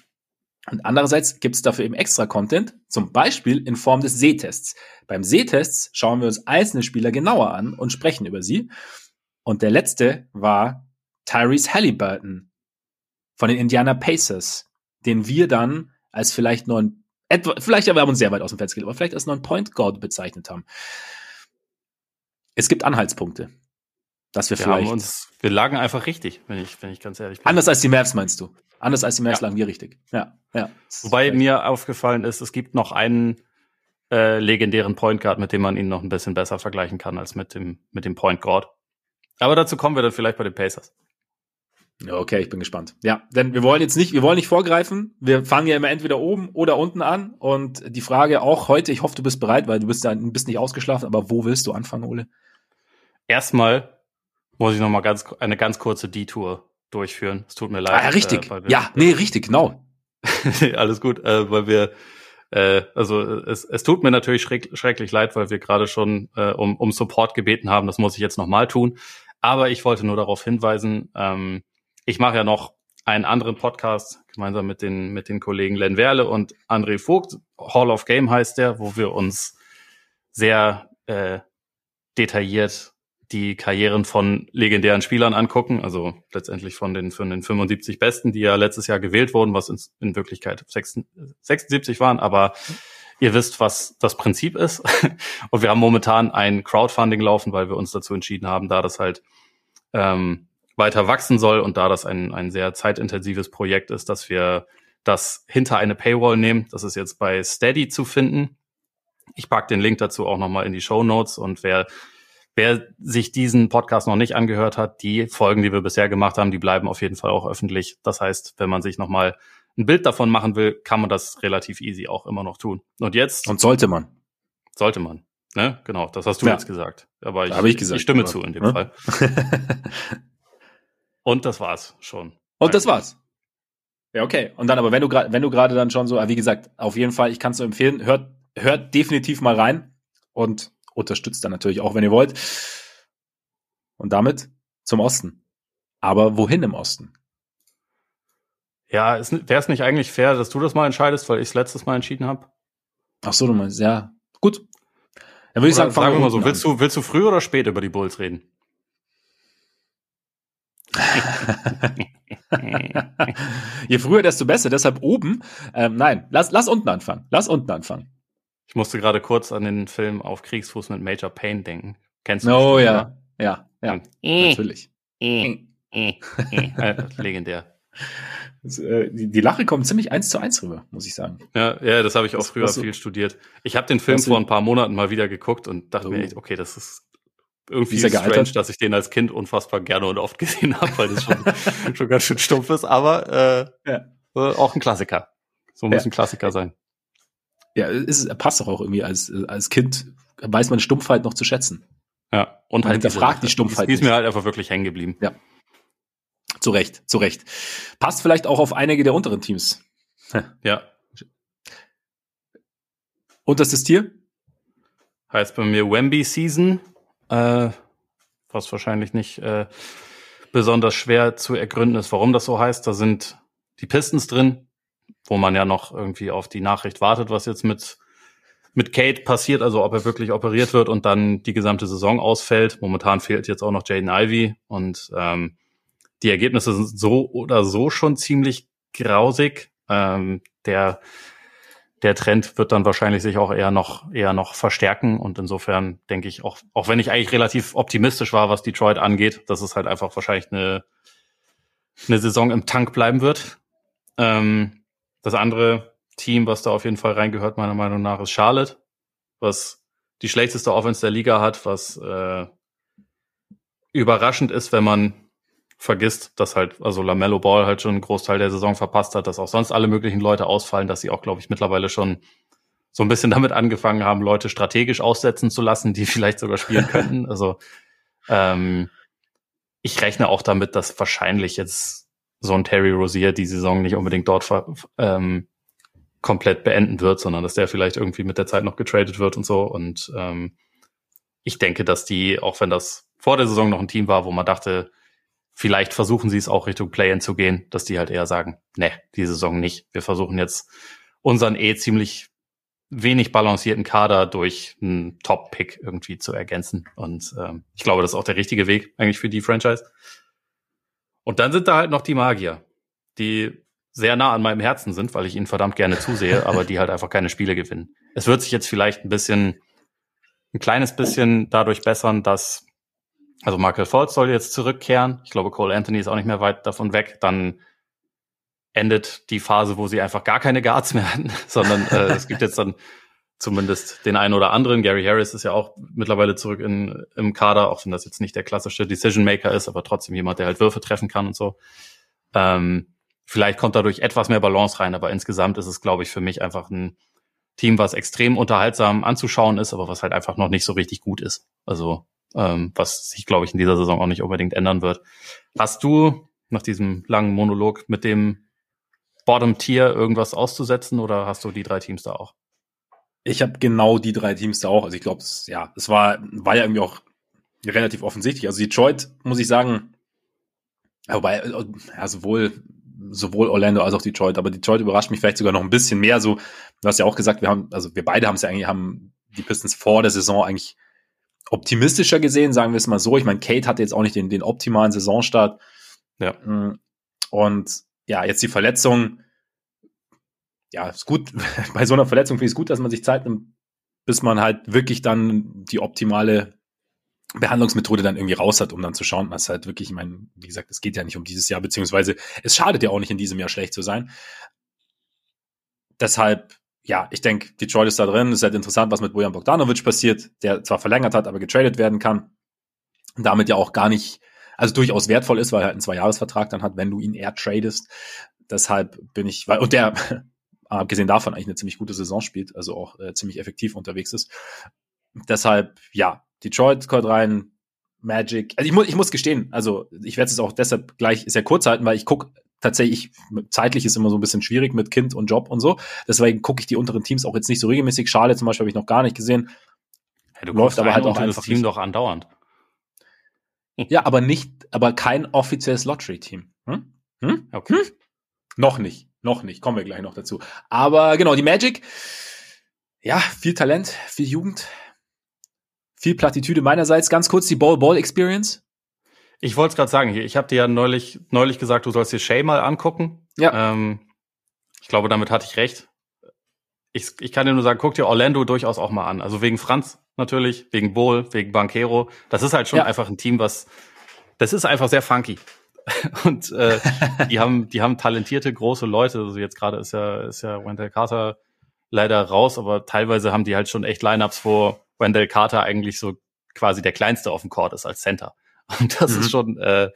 Speaker 1: Und andererseits gibt es dafür eben extra Content, zum Beispiel in Form des Sehtests. Beim Sehtests schauen wir uns einzelne Spieler genauer an und sprechen über sie. Und der letzte war Tyrese Halliburton von den Indiana Pacers, den wir dann als vielleicht neuen, etwa, vielleicht haben wir uns sehr weit aus dem gelegt, aber vielleicht als neuen Point Guard bezeichnet haben. Es gibt Anhaltspunkte, dass wir, wir vielleicht.
Speaker 2: Uns, wir lagen einfach richtig, wenn ich, wenn ich ganz ehrlich bin.
Speaker 1: Anders als die Mavs meinst du? Anders als die Mavs ja. lagen wir richtig. Ja, ja.
Speaker 2: Wobei mir aufgefallen ist, es gibt noch einen äh, legendären Point Guard, mit dem man ihn noch ein bisschen besser vergleichen kann als mit dem, mit dem Point Guard. Aber dazu kommen wir dann vielleicht bei den Pacers.
Speaker 1: Okay, ich bin gespannt. Ja, denn wir wollen jetzt nicht, wir wollen nicht vorgreifen. Wir fangen ja immer entweder oben oder unten an. Und die Frage auch heute, ich hoffe, du bist bereit, weil du bist ja bist nicht ausgeschlafen, aber wo willst du anfangen, Ole?
Speaker 2: Erstmal muss ich noch mal ganz eine ganz kurze Detour durchführen. Es tut mir leid.
Speaker 1: Ah, ja, richtig. Äh, ja, nee, richtig, genau.
Speaker 2: Alles gut, äh, weil wir äh, also es, es tut mir natürlich schreck, schrecklich leid, weil wir gerade schon äh, um, um Support gebeten haben. Das muss ich jetzt noch mal tun. Aber ich wollte nur darauf hinweisen, ähm, ich mache ja noch einen anderen Podcast gemeinsam mit den, mit den Kollegen Len Werle und André Vogt. Hall of Game heißt der, wo wir uns sehr äh, detailliert die Karrieren von legendären Spielern angucken, also letztendlich von den, von den 75 Besten, die ja letztes Jahr gewählt wurden, was in, in Wirklichkeit 76 waren, aber ihr wisst, was das Prinzip ist. Und wir haben momentan ein Crowdfunding laufen, weil wir uns dazu entschieden haben, da das halt ähm, weiter wachsen soll und da das ein, ein sehr zeitintensives Projekt ist, dass wir das hinter eine Paywall nehmen. Das ist jetzt bei Steady zu finden. Ich pack den Link dazu auch nochmal in die Show Notes und wer Wer sich diesen Podcast noch nicht angehört hat, die Folgen, die wir bisher gemacht haben, die bleiben auf jeden Fall auch öffentlich. Das heißt, wenn man sich nochmal ein Bild davon machen will, kann man das relativ easy auch immer noch tun. Und jetzt.
Speaker 1: Und sollte man.
Speaker 2: Sollte man. Ne? Genau, das hast du ja. jetzt gesagt. Aber ich,
Speaker 1: ich, gesagt,
Speaker 2: ich stimme aber, zu in dem ja? Fall. Und das war's schon.
Speaker 1: Und das war's. Ja, okay. Und dann aber, wenn du gerade, wenn du gerade dann schon so, wie gesagt, auf jeden Fall, ich kann es nur empfehlen, hört, hört definitiv mal rein und unterstützt dann natürlich auch, wenn ihr wollt. Und damit zum Osten. Aber wohin im Osten?
Speaker 2: Ja, wäre es nicht eigentlich fair, dass du das mal entscheidest, weil ich es letztes Mal entschieden habe?
Speaker 1: Ach so, du meinst, ja. Gut.
Speaker 2: Dann würde ich sagen, fangen wir mal so. Willst du, willst du früh oder spät über die Bulls reden?
Speaker 1: Je früher, desto besser. Deshalb oben. Ähm, nein, lass, lass unten anfangen. Lass unten anfangen.
Speaker 2: Ich musste gerade kurz an den Film auf Kriegsfuß mit Major Payne denken. Kennst du?
Speaker 1: Oh ja, ja, ja,
Speaker 2: äh, natürlich. Äh, äh, legendär.
Speaker 1: Das, äh, die, die, Lache kommt ziemlich eins zu eins rüber, muss ich sagen.
Speaker 2: Ja, ja, das habe ich auch das, früher viel studiert. Ich habe den Film vor ein paar Monaten mal wieder geguckt und dachte oh. mir echt, okay, das ist irgendwie ist strange, gealtert? dass ich den als Kind unfassbar gerne und oft gesehen habe, weil das schon, schon ganz schön stumpf ist, aber äh, ja. äh, auch ein Klassiker. So muss ja. ein Klassiker sein.
Speaker 1: Ja, ist, passt doch auch irgendwie als, als Kind, weiß man Stumpfheit noch zu schätzen.
Speaker 2: Ja,
Speaker 1: und man halt hinterfragt die Stumpfheit.
Speaker 2: Die ist mir halt einfach wirklich hängen geblieben.
Speaker 1: Ja. Zu Recht, zu Recht. Passt vielleicht auch auf einige der unteren Teams.
Speaker 2: Ja.
Speaker 1: Unterstes Tier?
Speaker 2: Heißt bei mir Wemby Season, äh, was wahrscheinlich nicht äh, besonders schwer zu ergründen ist, warum das so heißt. Da sind die Pistons drin, wo man ja noch irgendwie auf die Nachricht wartet, was jetzt mit mit Kate passiert, also ob er wirklich operiert wird und dann die gesamte Saison ausfällt. Momentan fehlt jetzt auch noch Jaden Ivy und ähm, die Ergebnisse sind so oder so schon ziemlich grausig. Ähm, der der Trend wird dann wahrscheinlich sich auch eher noch eher noch verstärken und insofern denke ich auch auch wenn ich eigentlich relativ optimistisch war, was Detroit angeht, dass es halt einfach wahrscheinlich eine eine Saison im Tank bleiben wird. Ähm, das andere Team, was da auf jeden Fall reingehört, meiner Meinung nach, ist Charlotte, was die schlechteste Offense der Liga hat, was äh, überraschend ist, wenn man vergisst, dass halt, also Lamello Ball halt schon einen Großteil der Saison verpasst hat, dass auch sonst alle möglichen Leute ausfallen, dass sie auch, glaube ich, mittlerweile schon so ein bisschen damit angefangen haben, Leute strategisch aussetzen zu lassen, die vielleicht sogar spielen könnten. Also ähm, ich rechne auch damit, dass wahrscheinlich jetzt so ein Terry Rozier die Saison nicht unbedingt dort ähm, komplett beenden wird, sondern dass der vielleicht irgendwie mit der Zeit noch getradet wird und so. Und ähm, ich denke, dass die, auch wenn das vor der Saison noch ein Team war, wo man dachte, vielleicht versuchen sie es auch Richtung Play-In zu gehen, dass die halt eher sagen, ne, die Saison nicht. Wir versuchen jetzt unseren eh ziemlich wenig balancierten Kader durch einen Top-Pick irgendwie zu ergänzen. Und ähm, ich glaube, das ist auch der richtige Weg eigentlich für die Franchise. Und dann sind da halt noch die Magier, die sehr nah an meinem Herzen sind, weil ich ihnen verdammt gerne zusehe, aber die halt einfach keine Spiele gewinnen. Es wird sich jetzt vielleicht ein bisschen, ein kleines bisschen dadurch bessern, dass also Michael Fultz soll jetzt zurückkehren. Ich glaube, Cole Anthony ist auch nicht mehr weit davon weg. Dann endet die Phase, wo sie einfach gar keine Guards mehr hatten, sondern äh, es gibt jetzt dann zumindest den einen oder anderen. Gary Harris ist ja auch mittlerweile zurück in, im Kader, auch wenn das jetzt nicht der klassische Decision Maker ist, aber trotzdem jemand, der halt Würfe treffen kann und so. Ähm, vielleicht kommt dadurch etwas mehr Balance rein, aber insgesamt ist es, glaube ich, für mich einfach ein Team, was extrem unterhaltsam anzuschauen ist, aber was halt einfach noch nicht so richtig gut ist. Also ähm, was sich, glaube ich, in dieser Saison auch nicht unbedingt ändern wird. Hast du nach diesem langen Monolog mit dem Bottom Tier irgendwas auszusetzen oder hast du die drei Teams da auch?
Speaker 1: Ich habe genau die drei Teams da auch. Also ich glaube, ja, es war, war ja irgendwie auch relativ offensichtlich. Also Detroit, muss ich sagen, wobei, ja, sowohl, sowohl Orlando als auch Detroit, aber Detroit überrascht mich vielleicht sogar noch ein bisschen mehr. So, du hast ja auch gesagt, wir haben, also wir beide haben es ja eigentlich, haben die Pistons vor der Saison eigentlich optimistischer gesehen, sagen wir es mal so. Ich meine, Kate hatte jetzt auch nicht den, den optimalen Saisonstart. Ja. Mm, und ja, jetzt die Verletzung. Ja, ist gut. Bei so einer Verletzung finde ich es gut, dass man sich Zeit nimmt, bis man halt wirklich dann die optimale Behandlungsmethode dann irgendwie raus hat, um dann zu schauen, was halt wirklich, ich meine, wie gesagt, es geht ja nicht um dieses Jahr, beziehungsweise es schadet ja auch nicht in diesem Jahr schlecht zu sein. Deshalb ja, ich denke, Detroit ist da drin. Es ist halt interessant, was mit Bojan Bogdanovic passiert, der zwar verlängert hat, aber getradet werden kann. Und damit ja auch gar nicht, also durchaus wertvoll ist, weil er halt einen Zwei-Jahres-Vertrag dann hat, wenn du ihn eher tradest. Deshalb bin ich, weil, und der, abgesehen davon, eigentlich eine ziemlich gute Saison spielt, also auch äh, ziemlich effektiv unterwegs ist. Deshalb, ja, Detroit kommt rein, Magic. Also ich muss, ich muss gestehen, also ich werde es auch deshalb gleich sehr kurz halten, weil ich gucke tatsächlich, zeitlich ist immer so ein bisschen schwierig mit Kind und Job und so. Deswegen gucke ich die unteren Teams auch jetzt nicht so regelmäßig. Schale zum Beispiel habe ich noch gar nicht gesehen.
Speaker 2: Ja, du Läuft aber halt auch einfach Team nicht. doch andauernd.
Speaker 1: Ja, aber nicht, aber kein offizielles Lottery-Team. Hm? Hm? Okay. Hm? Noch nicht, noch nicht. Kommen wir gleich noch dazu. Aber genau, die Magic. Ja, viel Talent, viel Jugend, viel Plattitüde meinerseits. Ganz kurz die Ball-Ball-Experience.
Speaker 2: Ich wollte es gerade sagen, ich habe dir ja neulich, neulich gesagt, du sollst dir Shay mal angucken. Ja. Ähm, ich glaube, damit hatte ich recht. Ich, ich kann dir nur sagen, guck dir Orlando durchaus auch mal an. Also wegen Franz natürlich, wegen Bowl, wegen Banquero. Das ist halt schon ja. einfach ein Team, was, das ist einfach sehr funky. Und äh, die haben, die haben talentierte große Leute. Also jetzt gerade ist ja, ist ja Wendell Carter leider raus, aber teilweise haben die halt schon echt Lineups, wo Wendell Carter eigentlich so quasi der kleinste auf dem Court ist als Center. Und das mhm. ist schon äh,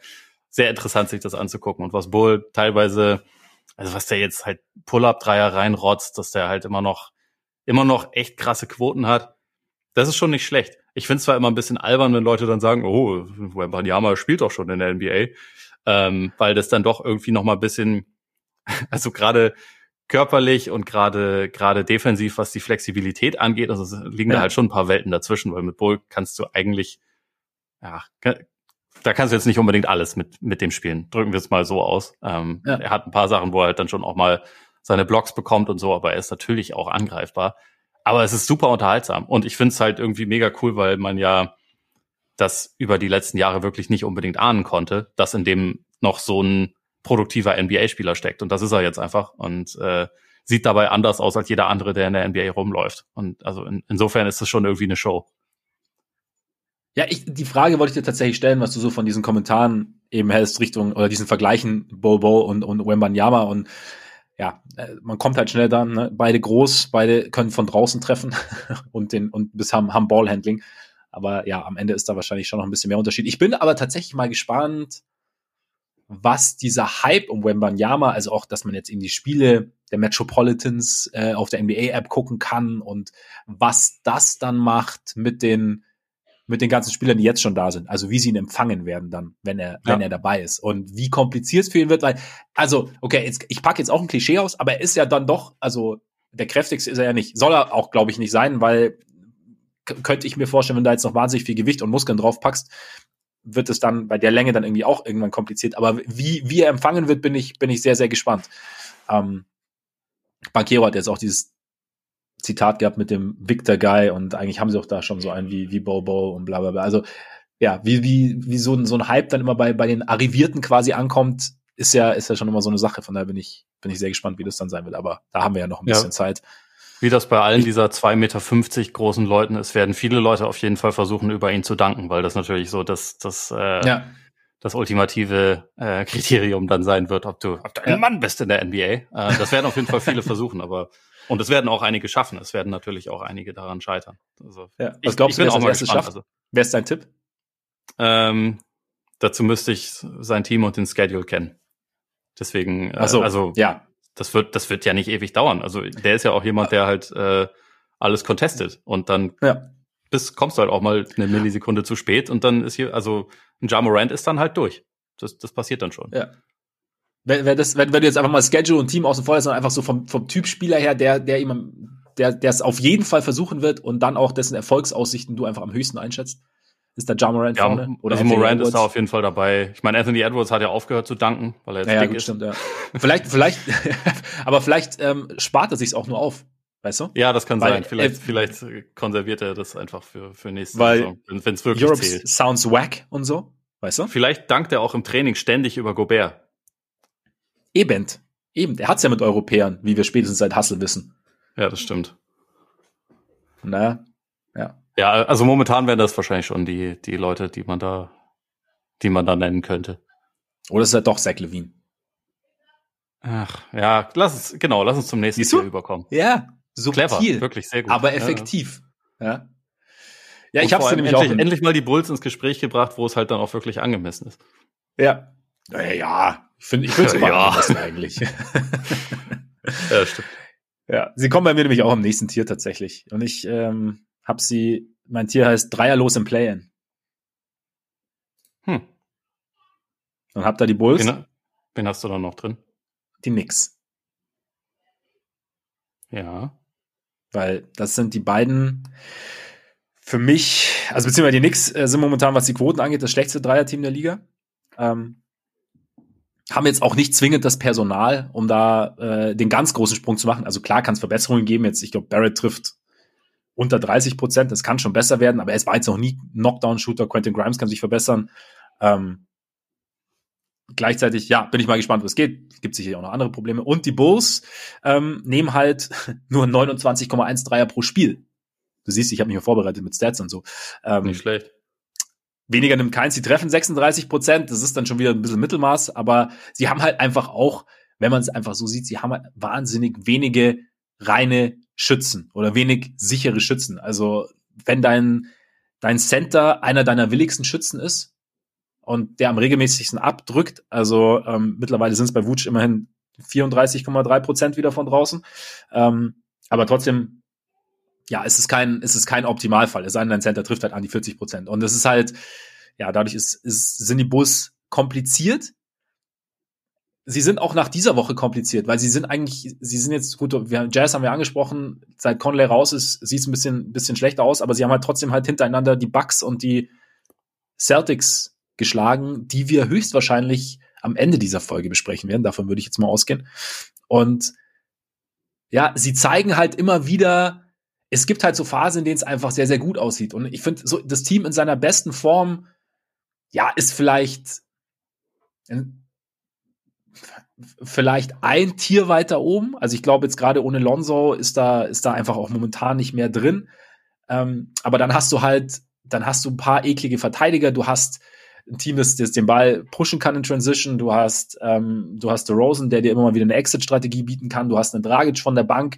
Speaker 2: sehr interessant, sich das anzugucken. Und was Bull teilweise, also was der jetzt halt Pull-up-Dreier reinrotzt, dass der halt immer noch, immer noch echt krasse Quoten hat, das ist schon nicht schlecht. Ich finde es zwar immer ein bisschen albern, wenn Leute dann sagen, oh, Wembanyama spielt doch schon in der NBA, ähm, weil das dann doch irgendwie noch mal ein bisschen, also gerade körperlich und gerade gerade defensiv, was die Flexibilität angeht, also liegen ja. da halt schon ein paar Welten dazwischen, weil mit Bull kannst du eigentlich, ja, da kannst du jetzt nicht unbedingt alles mit, mit dem spielen. Drücken wir es mal so aus. Ähm, ja. Er hat ein paar Sachen, wo er halt dann schon auch mal seine Blocks bekommt und so, aber er ist natürlich auch angreifbar. Aber es ist super unterhaltsam. Und ich finde es halt irgendwie mega cool, weil man ja das über die letzten Jahre wirklich nicht unbedingt ahnen konnte, dass in dem noch so ein produktiver NBA-Spieler steckt. Und das ist er jetzt einfach. Und äh, sieht dabei anders aus als jeder andere, der in der NBA rumläuft. Und also in, insofern ist es schon irgendwie eine Show.
Speaker 1: Ja, ich, die Frage wollte ich dir tatsächlich stellen, was du so von diesen Kommentaren eben hältst Richtung oder diesen Vergleichen Bobo und, und Wembanyama und ja, äh, man kommt halt schnell dann, ne? beide groß, beide können von draußen treffen und den und bis haben, haben Ballhandling. Aber ja, am Ende ist da wahrscheinlich schon noch ein bisschen mehr Unterschied. Ich bin aber tatsächlich mal gespannt, was dieser Hype um Wembanyama, also auch, dass man jetzt in die Spiele der Metropolitans äh, auf der NBA-App gucken kann und was das dann macht mit den mit den ganzen Spielern, die jetzt schon da sind. Also wie sie ihn empfangen werden dann, wenn er, ja. wenn er dabei ist. Und wie kompliziert es für ihn wird, weil, also, okay, jetzt, ich packe jetzt auch ein Klischee aus, aber er ist ja dann doch, also der kräftigste ist er ja nicht. Soll er auch, glaube ich, nicht sein, weil könnte ich mir vorstellen, wenn du da jetzt noch wahnsinnig viel Gewicht und Muskeln drauf packst, wird es dann bei der Länge dann irgendwie auch irgendwann kompliziert. Aber wie, wie er empfangen wird, bin ich, bin ich sehr, sehr gespannt. Ähm, Banquero hat jetzt auch dieses Zitat gehabt mit dem Victor Guy und eigentlich haben sie auch da schon so einen wie, wie Bobo und bla bla bla. Also ja, wie, wie, wie so, ein so ein Hype dann immer bei, bei den Arrivierten quasi ankommt, ist ja, ist ja schon immer so eine Sache. Von daher bin ich, bin ich sehr gespannt, wie das dann sein wird. Aber da haben wir ja noch ein bisschen ja. Zeit.
Speaker 2: Wie das bei allen dieser 2,50 Meter großen Leuten ist, werden viele Leute auf jeden Fall versuchen, über ihn zu danken, weil das natürlich so das, das, äh, ja. das ultimative äh, Kriterium dann sein wird, ob du, ob du ein. Mann bist in der NBA. Äh, das werden auf jeden Fall viele versuchen, aber und es werden auch einige schaffen. Es werden natürlich auch einige daran scheitern.
Speaker 1: Also, ja. Was glaubst du, wer auch als schafft? Also, wer ist dein Tipp?
Speaker 2: Ähm, dazu müsste ich sein Team und den Schedule kennen. Deswegen,
Speaker 1: äh, so, also ja
Speaker 2: das wird, das wird ja nicht ewig dauern. Also der ist ja auch jemand, der halt äh, alles contestet und dann ja. bis kommst du halt auch mal eine Millisekunde zu spät und dann ist hier, also ein Jamorant ist dann halt durch. Das, das passiert dann schon.
Speaker 1: Ja. Wenn, wenn, das, wenn, wenn du jetzt einfach mal Schedule und Team außen vor lässt, sondern einfach so vom, vom Typ Spieler her, der, der ihm, der, der es auf jeden Fall versuchen wird und dann auch dessen Erfolgsaussichten du einfach am höchsten einschätzt. Ist da Ja Morant
Speaker 2: ja, vorne? Oder also Morant Edwards? ist da auf jeden Fall dabei. Ich meine, Anthony Edwards hat ja aufgehört zu danken, weil er jetzt
Speaker 1: ja, ja, gut, ist. Stimmt, ja. vielleicht, vielleicht, aber vielleicht ähm, spart er sich's auch nur auf. Weißt du?
Speaker 2: Ja, das kann weil, sein. Vielleicht, äh, vielleicht konserviert er das einfach für, für nächste
Speaker 1: weil Saison, wenn es wirklich Europe zählt. sounds whack und so, weißt du?
Speaker 2: Vielleicht dankt er auch im Training ständig über Gobert.
Speaker 1: Eben. Eben. Der hat's ja mit Europäern, wie wir spätestens seit Hassel wissen.
Speaker 2: Ja, das stimmt.
Speaker 1: Na, ja.
Speaker 2: Ja, also momentan wären das wahrscheinlich schon die, die Leute, die man da, die man da nennen könnte.
Speaker 1: Oder ist ja doch Zach Levine?
Speaker 2: Ach, ja, lass uns, genau, lass uns zum nächsten Tier überkommen.
Speaker 1: Ja, so
Speaker 2: clever, wirklich sehr gut.
Speaker 1: Aber effektiv. Ja, ja.
Speaker 2: ja ich habe nämlich endlich, auch endlich mal die Bulls ins Gespräch gebracht, wo es halt dann auch wirklich angemessen ist.
Speaker 1: Ja. Ja, ich finde, ich finde es ja. eigentlich. ja, stimmt. Ja, sie kommen bei mir nämlich auch am nächsten Tier tatsächlich. Und ich ähm, hab sie, mein Tier heißt Dreierlos im Play-In. Hm. Und hab da die Bulls.
Speaker 2: Wen, wen hast du da noch drin?
Speaker 1: Die Knicks.
Speaker 2: Ja.
Speaker 1: Weil das sind die beiden für mich, also beziehungsweise die Knicks äh, sind momentan, was die Quoten angeht, das schlechteste Dreierteam der Liga. Ähm, haben jetzt auch nicht zwingend das Personal, um da äh, den ganz großen Sprung zu machen. Also klar kann es Verbesserungen geben. Jetzt, ich glaube, Barrett trifft unter 30 Prozent. Das kann schon besser werden, aber er war jetzt noch nie Knockdown-Shooter. Quentin Grimes kann sich verbessern. Ähm, gleichzeitig, ja, bin ich mal gespannt, was geht. Gibt sicher auch noch andere Probleme. Und die Bulls ähm, nehmen halt nur 29,1 Dreier pro Spiel. Du siehst, ich habe mich ja vorbereitet mit Stats und so.
Speaker 2: Ähm, Nicht schlecht.
Speaker 1: Weniger nimmt keins. Sie treffen 36 Prozent. Das ist dann schon wieder ein bisschen Mittelmaß. Aber sie haben halt einfach auch, wenn man es einfach so sieht, sie haben halt wahnsinnig wenige reine Schützen oder wenig sichere Schützen. Also wenn dein, dein Center einer deiner willigsten Schützen ist und der am regelmäßigsten abdrückt, also ähm, mittlerweile sind es bei Wutsch immerhin 34,3 Prozent wieder von draußen, ähm, aber trotzdem, ja, es ist kein, es ist kein Optimalfall. Es sei denn, dein Center trifft halt an die 40 Prozent. Und das ist halt, ja, dadurch ist, ist, sind die Bus kompliziert, sie sind auch nach dieser Woche kompliziert, weil sie sind eigentlich, sie sind jetzt gut, wir, Jazz haben wir angesprochen, seit Conley raus ist, sieht es ein bisschen, bisschen schlechter aus, aber sie haben halt trotzdem halt hintereinander die Bucks und die Celtics geschlagen, die wir höchstwahrscheinlich am Ende dieser Folge besprechen werden. Davon würde ich jetzt mal ausgehen. Und ja, sie zeigen halt immer wieder, es gibt halt so Phasen, in denen es einfach sehr, sehr gut aussieht. Und ich finde, so das Team in seiner besten Form, ja, ist vielleicht vielleicht ein Tier weiter oben. Also ich glaube jetzt gerade ohne Lonzo ist da, ist da einfach auch momentan nicht mehr drin. Ähm, aber dann hast du halt, dann hast du ein paar eklige Verteidiger. Du hast ein Team, das, das den Ball pushen kann in Transition. Du hast, ähm, du hast Rosen, der dir immer mal wieder eine Exit-Strategie bieten kann. Du hast einen Dragic von der Bank.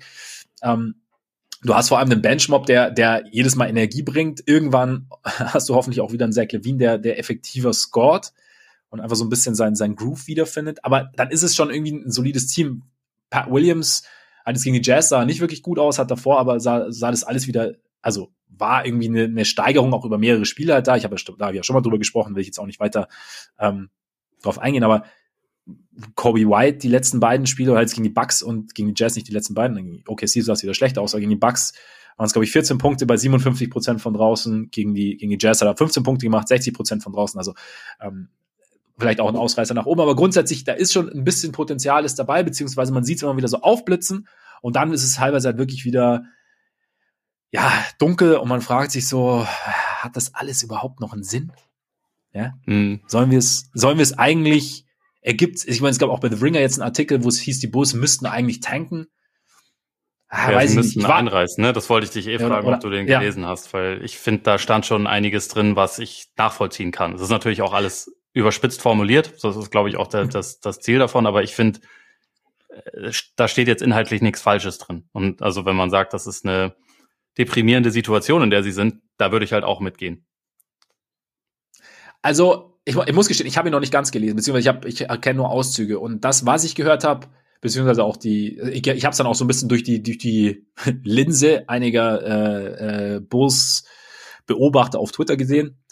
Speaker 1: Ähm, du hast vor allem den Benchmob, der, der jedes Mal Energie bringt. Irgendwann hast du hoffentlich auch wieder einen Zach Levine, der, der effektiver scored und einfach so ein bisschen sein, sein Groove wiederfindet. Aber dann ist es schon irgendwie ein solides Team. Pat Williams hat es gegen die Jazz sah nicht wirklich gut aus, hat davor aber sah, sah das alles wieder, also war irgendwie eine, eine Steigerung auch über mehrere Spiele halt da. Ich habe da hab ja schon mal drüber gesprochen, will ich jetzt auch nicht weiter ähm, drauf eingehen, aber Kobe White die letzten beiden Spiele, oder halt gegen die Bucks und gegen die Jazz nicht die letzten beiden. Okay, sie sah es wieder schlechter aus, aber gegen die Bucks waren es, glaube ich, 14 Punkte bei 57 Prozent von draußen. Gegen die, gegen die Jazz hat er 15 Punkte gemacht, 60 Prozent von draußen. Also ähm, vielleicht auch ein Ausreißer nach oben. Aber grundsätzlich, da ist schon ein bisschen Potenzial ist dabei, beziehungsweise man sieht es immer wieder so aufblitzen. Und dann ist es halber halt wirklich wieder, ja, dunkel und man fragt sich so, hat das alles überhaupt noch einen Sinn? Ja? Mhm. Sollen wir es, sollen wir es eigentlich, ergibt, ich meine, es gab auch bei The Ringer jetzt einen Artikel, wo es hieß, die Bulls müssten eigentlich tanken.
Speaker 2: Ah, ja, weiß sie müssten war, einreißen, ne? Das wollte ich dich eh fragen, oder, ob du den ja. gelesen hast, weil ich finde, da stand schon einiges drin, was ich nachvollziehen kann. Das ist natürlich auch alles überspitzt formuliert. Das ist, glaube ich, auch der, das, das Ziel davon, aber ich finde, äh, da steht jetzt inhaltlich nichts Falsches drin. Und also wenn man sagt, das ist eine deprimierende Situation, in der sie sind, da würde ich halt auch mitgehen.
Speaker 1: Also, ich, ich muss gestehen, ich habe ihn noch nicht ganz gelesen, beziehungsweise ich, hab, ich erkenne nur Auszüge. Und das, was ich gehört habe, beziehungsweise auch die, ich, ich habe es dann auch so ein bisschen durch die, durch die Linse einiger äh, äh, Bulls-Beobachter auf Twitter gesehen.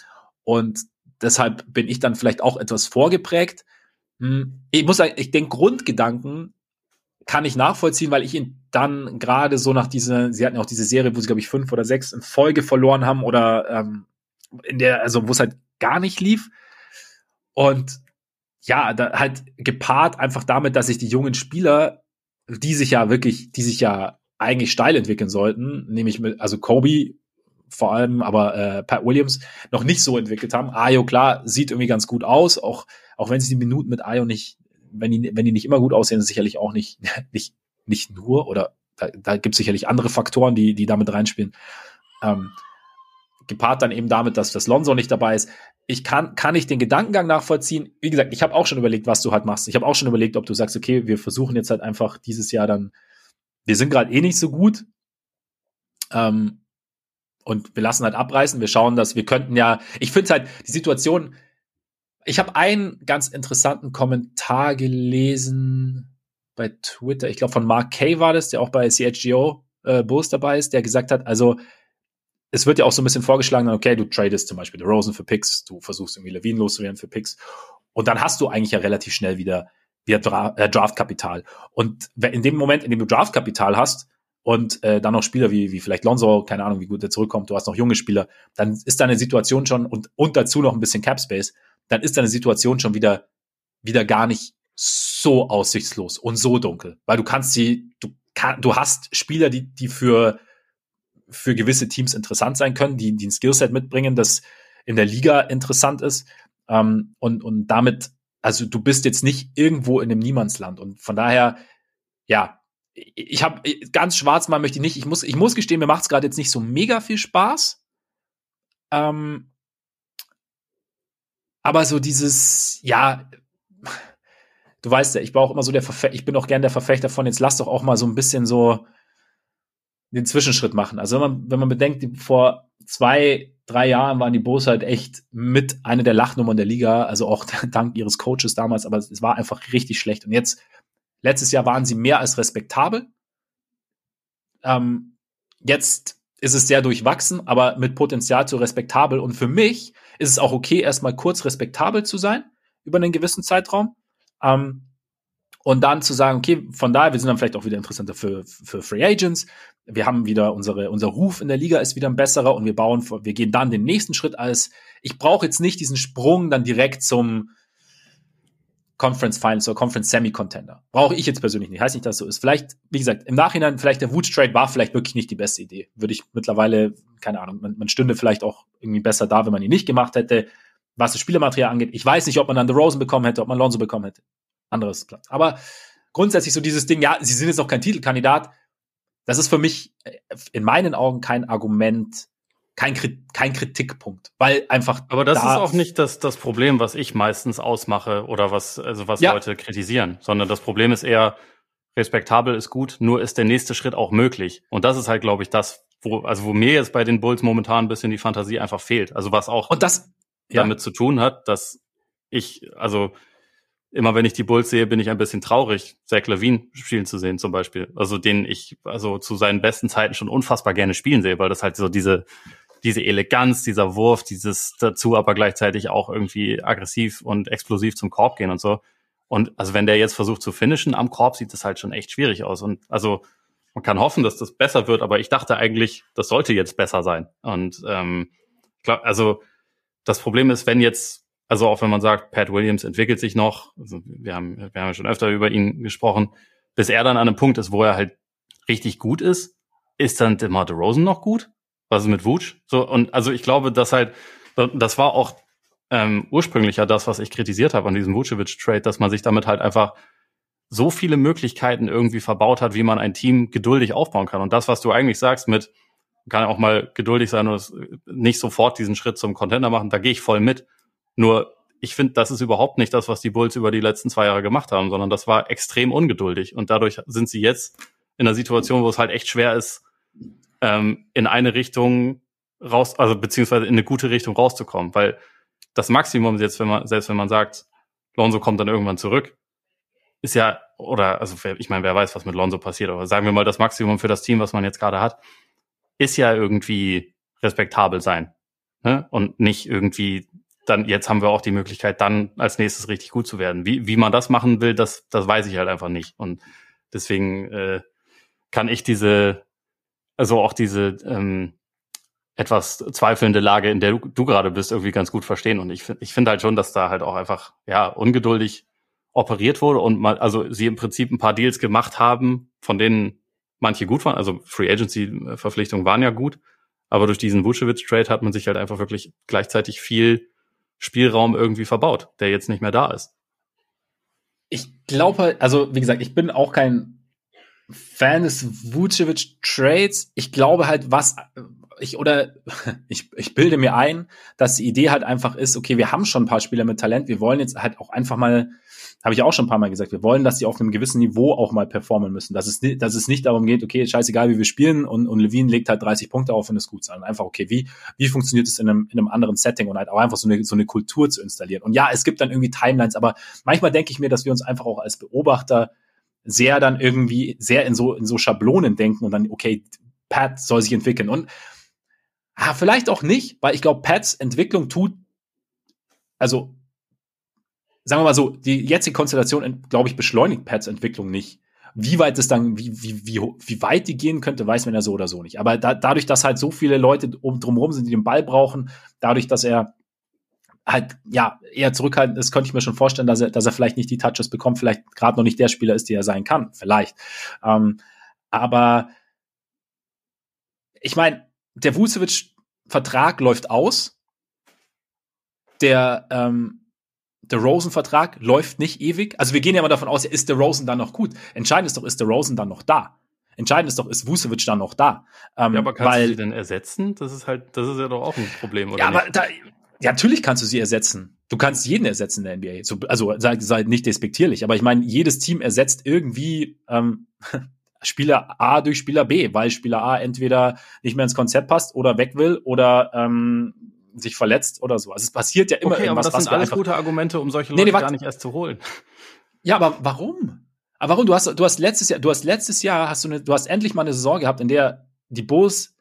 Speaker 1: Und deshalb bin ich dann vielleicht auch etwas vorgeprägt. Hm, ich muss sagen, ich denke, Grundgedanken kann ich nachvollziehen, weil ich ihn dann gerade so nach dieser, sie hatten ja auch diese Serie, wo sie, glaube ich, fünf oder sechs in Folge verloren haben oder ähm, in der, also wo es halt gar nicht lief. Und ja, da halt gepaart einfach damit, dass sich die jungen Spieler, die sich ja wirklich, die sich ja eigentlich steil entwickeln sollten, nämlich mit, also Kobe vor allem, aber äh, Pat Williams noch nicht so entwickelt haben. Ayo, klar, sieht irgendwie ganz gut aus, auch, auch wenn sie die Minuten mit Ayo nicht, wenn die, wenn die nicht immer gut aussehen, sicherlich auch nicht, nicht, nicht nur, oder da, da gibt es sicherlich andere Faktoren, die, die damit reinspielen. Ähm, gepaart dann eben damit, dass das Lonzo nicht dabei ist. Ich kann, kann ich den Gedankengang nachvollziehen. Wie gesagt, ich habe auch schon überlegt, was du halt machst. Ich habe auch schon überlegt, ob du sagst, okay, wir versuchen jetzt halt einfach dieses Jahr dann, wir sind gerade eh nicht so gut. Ähm, und wir lassen halt abreißen. Wir schauen, dass wir könnten ja, ich finde halt die Situation, ich habe einen ganz interessanten Kommentar gelesen bei Twitter, ich glaube von Mark Kay war das, der auch bei CHGO äh, Bulls dabei ist, der gesagt hat, also es wird ja auch so ein bisschen vorgeschlagen, okay, du tradest zum Beispiel Rosen für Picks, du versuchst irgendwie Levine loszuwerden für Picks und dann hast du eigentlich ja relativ schnell wieder, wieder Dra äh, Draftkapital. Und in dem Moment, in dem du Draftkapital hast und äh, dann noch Spieler wie, wie vielleicht Lonzo, keine Ahnung, wie gut der zurückkommt, du hast noch junge Spieler, dann ist deine Situation schon und, und dazu noch ein bisschen Cap Space, dann ist deine Situation schon wieder, wieder gar nicht so aussichtslos und so dunkel, weil du kannst sie, du, kann, du hast Spieler, die, die für für gewisse Teams interessant sein können, die, die ein Skillset mitbringen, das in der Liga interessant ist. Ähm, und, und damit, also du bist jetzt nicht irgendwo in einem Niemandsland. Und von daher, ja, ich habe ganz schwarz mal möchte ich nicht. Ich muss, ich muss gestehen, mir macht es gerade jetzt nicht so mega viel Spaß. Ähm, aber so dieses, ja, du weißt ja, ich war immer so der Verfechter, ich bin auch gern der Verfechter von, jetzt lass doch auch mal so ein bisschen so, den Zwischenschritt machen. Also wenn man, wenn man bedenkt, vor zwei, drei Jahren waren die Bulls halt echt mit einer der Lachnummern der Liga, also auch dank ihres Coaches damals, aber es war einfach richtig schlecht. Und jetzt, letztes Jahr waren sie mehr als respektabel. Ähm, jetzt ist es sehr durchwachsen, aber mit Potenzial zu respektabel. Und für mich ist es auch okay, erstmal kurz respektabel zu sein über einen gewissen Zeitraum. Ähm, und dann zu sagen, okay, von daher, wir sind dann vielleicht auch wieder interessanter für, für Free Agents. Wir haben wieder unsere, unser Ruf in der Liga ist wieder ein besserer und wir bauen, wir gehen dann den nächsten Schritt als, ich brauche jetzt nicht diesen Sprung dann direkt zum Conference Finals oder Conference Semi-Contender. Brauche ich jetzt persönlich nicht. Heißt nicht, dass so ist. Vielleicht, wie gesagt, im Nachhinein, vielleicht der Woods Trade war vielleicht wirklich nicht die beste Idee. Würde ich mittlerweile, keine Ahnung, man, man stünde vielleicht auch irgendwie besser da, wenn man ihn nicht gemacht hätte, was das Spielermaterial angeht. Ich weiß nicht, ob man dann The Rosen bekommen hätte, ob man Lonzo bekommen hätte anderes Platz. Aber grundsätzlich so dieses Ding, ja, sie sind jetzt auch kein Titelkandidat. Das ist für mich äh, in meinen Augen kein Argument, kein, kein Kritikpunkt, weil einfach.
Speaker 2: Aber das da ist auch nicht das, das Problem, was ich meistens ausmache oder was, also was ja. Leute kritisieren, sondern das Problem ist eher, respektabel ist gut, nur ist der nächste Schritt auch möglich. Und das ist halt, glaube ich, das, wo, also wo mir jetzt bei den Bulls momentan ein bisschen die Fantasie einfach fehlt. Also was auch
Speaker 1: Und das,
Speaker 2: damit ja. zu tun hat, dass ich, also immer wenn ich die Bulls sehe, bin ich ein bisschen traurig, Zach Levine spielen zu sehen zum Beispiel. Also den ich also zu seinen besten Zeiten schon unfassbar gerne spielen sehe, weil das halt so diese diese Eleganz, dieser Wurf, dieses dazu aber gleichzeitig auch irgendwie aggressiv und explosiv zum Korb gehen und so. Und also wenn der jetzt versucht zu finishen am Korb, sieht das halt schon echt schwierig aus. Und also man kann hoffen, dass das besser wird, aber ich dachte eigentlich, das sollte jetzt besser sein. Und ähm, klar, also das Problem ist, wenn jetzt, also auch wenn man sagt, Pat Williams entwickelt sich noch, also wir haben, wir haben ja schon öfter über ihn gesprochen, bis er dann an einem Punkt ist, wo er halt richtig gut ist, ist dann DeMar DeRozan noch gut? Was ist mit Wutsch? So, und also ich glaube, dass halt, das war auch ähm, ursprünglich ja das, was ich kritisiert habe an diesem Vucevic-Trade, dass man sich damit halt einfach so viele Möglichkeiten irgendwie verbaut hat, wie man ein Team geduldig aufbauen kann. Und das, was du eigentlich sagst mit, kann auch mal geduldig sein und nicht sofort diesen Schritt zum Contender machen, da gehe ich voll mit. Nur ich finde, das ist überhaupt nicht das, was die Bulls über die letzten zwei Jahre gemacht haben, sondern das war extrem ungeduldig. Und dadurch sind sie jetzt in einer Situation, wo es halt echt schwer ist, ähm, in eine Richtung raus, also beziehungsweise in eine gute Richtung rauszukommen. Weil das Maximum jetzt, wenn man, selbst wenn man sagt, Lonzo kommt dann irgendwann zurück, ist ja, oder, also ich meine, wer weiß, was mit Lonzo passiert, aber sagen wir mal, das Maximum für das Team, was man jetzt gerade hat, ist ja irgendwie respektabel sein. Ne? Und nicht irgendwie, dann, jetzt haben wir auch die Möglichkeit, dann als nächstes richtig gut zu werden. Wie, wie man das machen will, das, das weiß ich halt einfach nicht. Und deswegen äh, kann ich diese, also auch diese ähm, etwas zweifelnde Lage, in der du, du gerade bist, irgendwie ganz gut verstehen. Und ich finde ich finde halt schon, dass da halt auch einfach, ja, ungeduldig operiert wurde und mal, also sie im Prinzip ein paar Deals gemacht haben, von denen manche gut waren. Also Free Agency Verpflichtungen waren ja gut. Aber durch diesen Vucevic Trade hat man sich halt einfach wirklich gleichzeitig viel Spielraum irgendwie verbaut, der jetzt nicht mehr da ist.
Speaker 1: Ich glaube, also wie gesagt, ich bin auch kein Fan des Vucevic Trades. Ich glaube halt, was ich oder ich, ich bilde mir ein, dass die Idee halt einfach ist, okay, wir haben schon ein paar Spieler mit Talent, wir wollen jetzt halt auch einfach mal, habe ich auch schon ein paar Mal gesagt, wir wollen, dass sie auf einem gewissen Niveau auch mal performen müssen. Dass es, dass es nicht darum geht, okay, scheißegal, wie wir spielen und, und Levine legt halt 30 Punkte auf und ist gut, sondern einfach, okay, wie, wie funktioniert es in einem, in einem anderen Setting und halt auch einfach so eine, so eine Kultur zu installieren. Und ja, es gibt dann irgendwie Timelines, aber manchmal denke ich mir, dass wir uns einfach auch als Beobachter sehr dann irgendwie sehr in so, in so Schablonen denken und dann, okay, Pat soll sich entwickeln. Und ah, vielleicht auch nicht, weil ich glaube, Pats Entwicklung tut, also sagen wir mal so, die jetzige Konstellation, glaube ich, beschleunigt Pats Entwicklung nicht. Wie weit es dann, wie, wie, wie, wie weit die gehen könnte, weiß man ja so oder so nicht. Aber da, dadurch, dass halt so viele Leute um, drumherum sind, die den Ball brauchen, dadurch, dass er halt ja eher zurückhaltend ist, könnte ich mir schon vorstellen, dass er, dass er vielleicht nicht die Touches bekommt, vielleicht gerade noch nicht der Spieler ist, der er sein kann, vielleicht. Ähm, aber ich meine, der Vucevic-Vertrag läuft aus. Der, ähm, der Rosen-Vertrag läuft nicht ewig. Also wir gehen ja mal davon aus, ist der Rosen dann noch gut? Entscheidend ist doch, ist der Rosen dann noch da? Entscheidend ist doch, ist Vucevic dann noch da?
Speaker 2: Ähm, ja, aber kannst weil, du sie denn ersetzen? Das ist halt, das ist ja doch auch ein Problem, oder?
Speaker 1: Ja, nicht? aber da, ja, natürlich kannst du sie ersetzen. Du kannst jeden ersetzen in der NBA. So, also sei, sei nicht despektierlich, aber ich meine, jedes Team ersetzt irgendwie ähm, Spieler A durch Spieler B, weil Spieler A entweder nicht mehr ins Konzept passt oder weg will oder ähm, sich verletzt oder so. Also es passiert ja immer
Speaker 2: okay, irgendwas. Aber das sind alles gute Argumente, um solche Leute nee, nee, gar nicht erst zu holen.
Speaker 1: Ja, aber warum? Aber warum? Du hast, du hast letztes Jahr, du hast letztes Jahr, hast du eine, du hast endlich mal eine Saison gehabt, in der die Bulls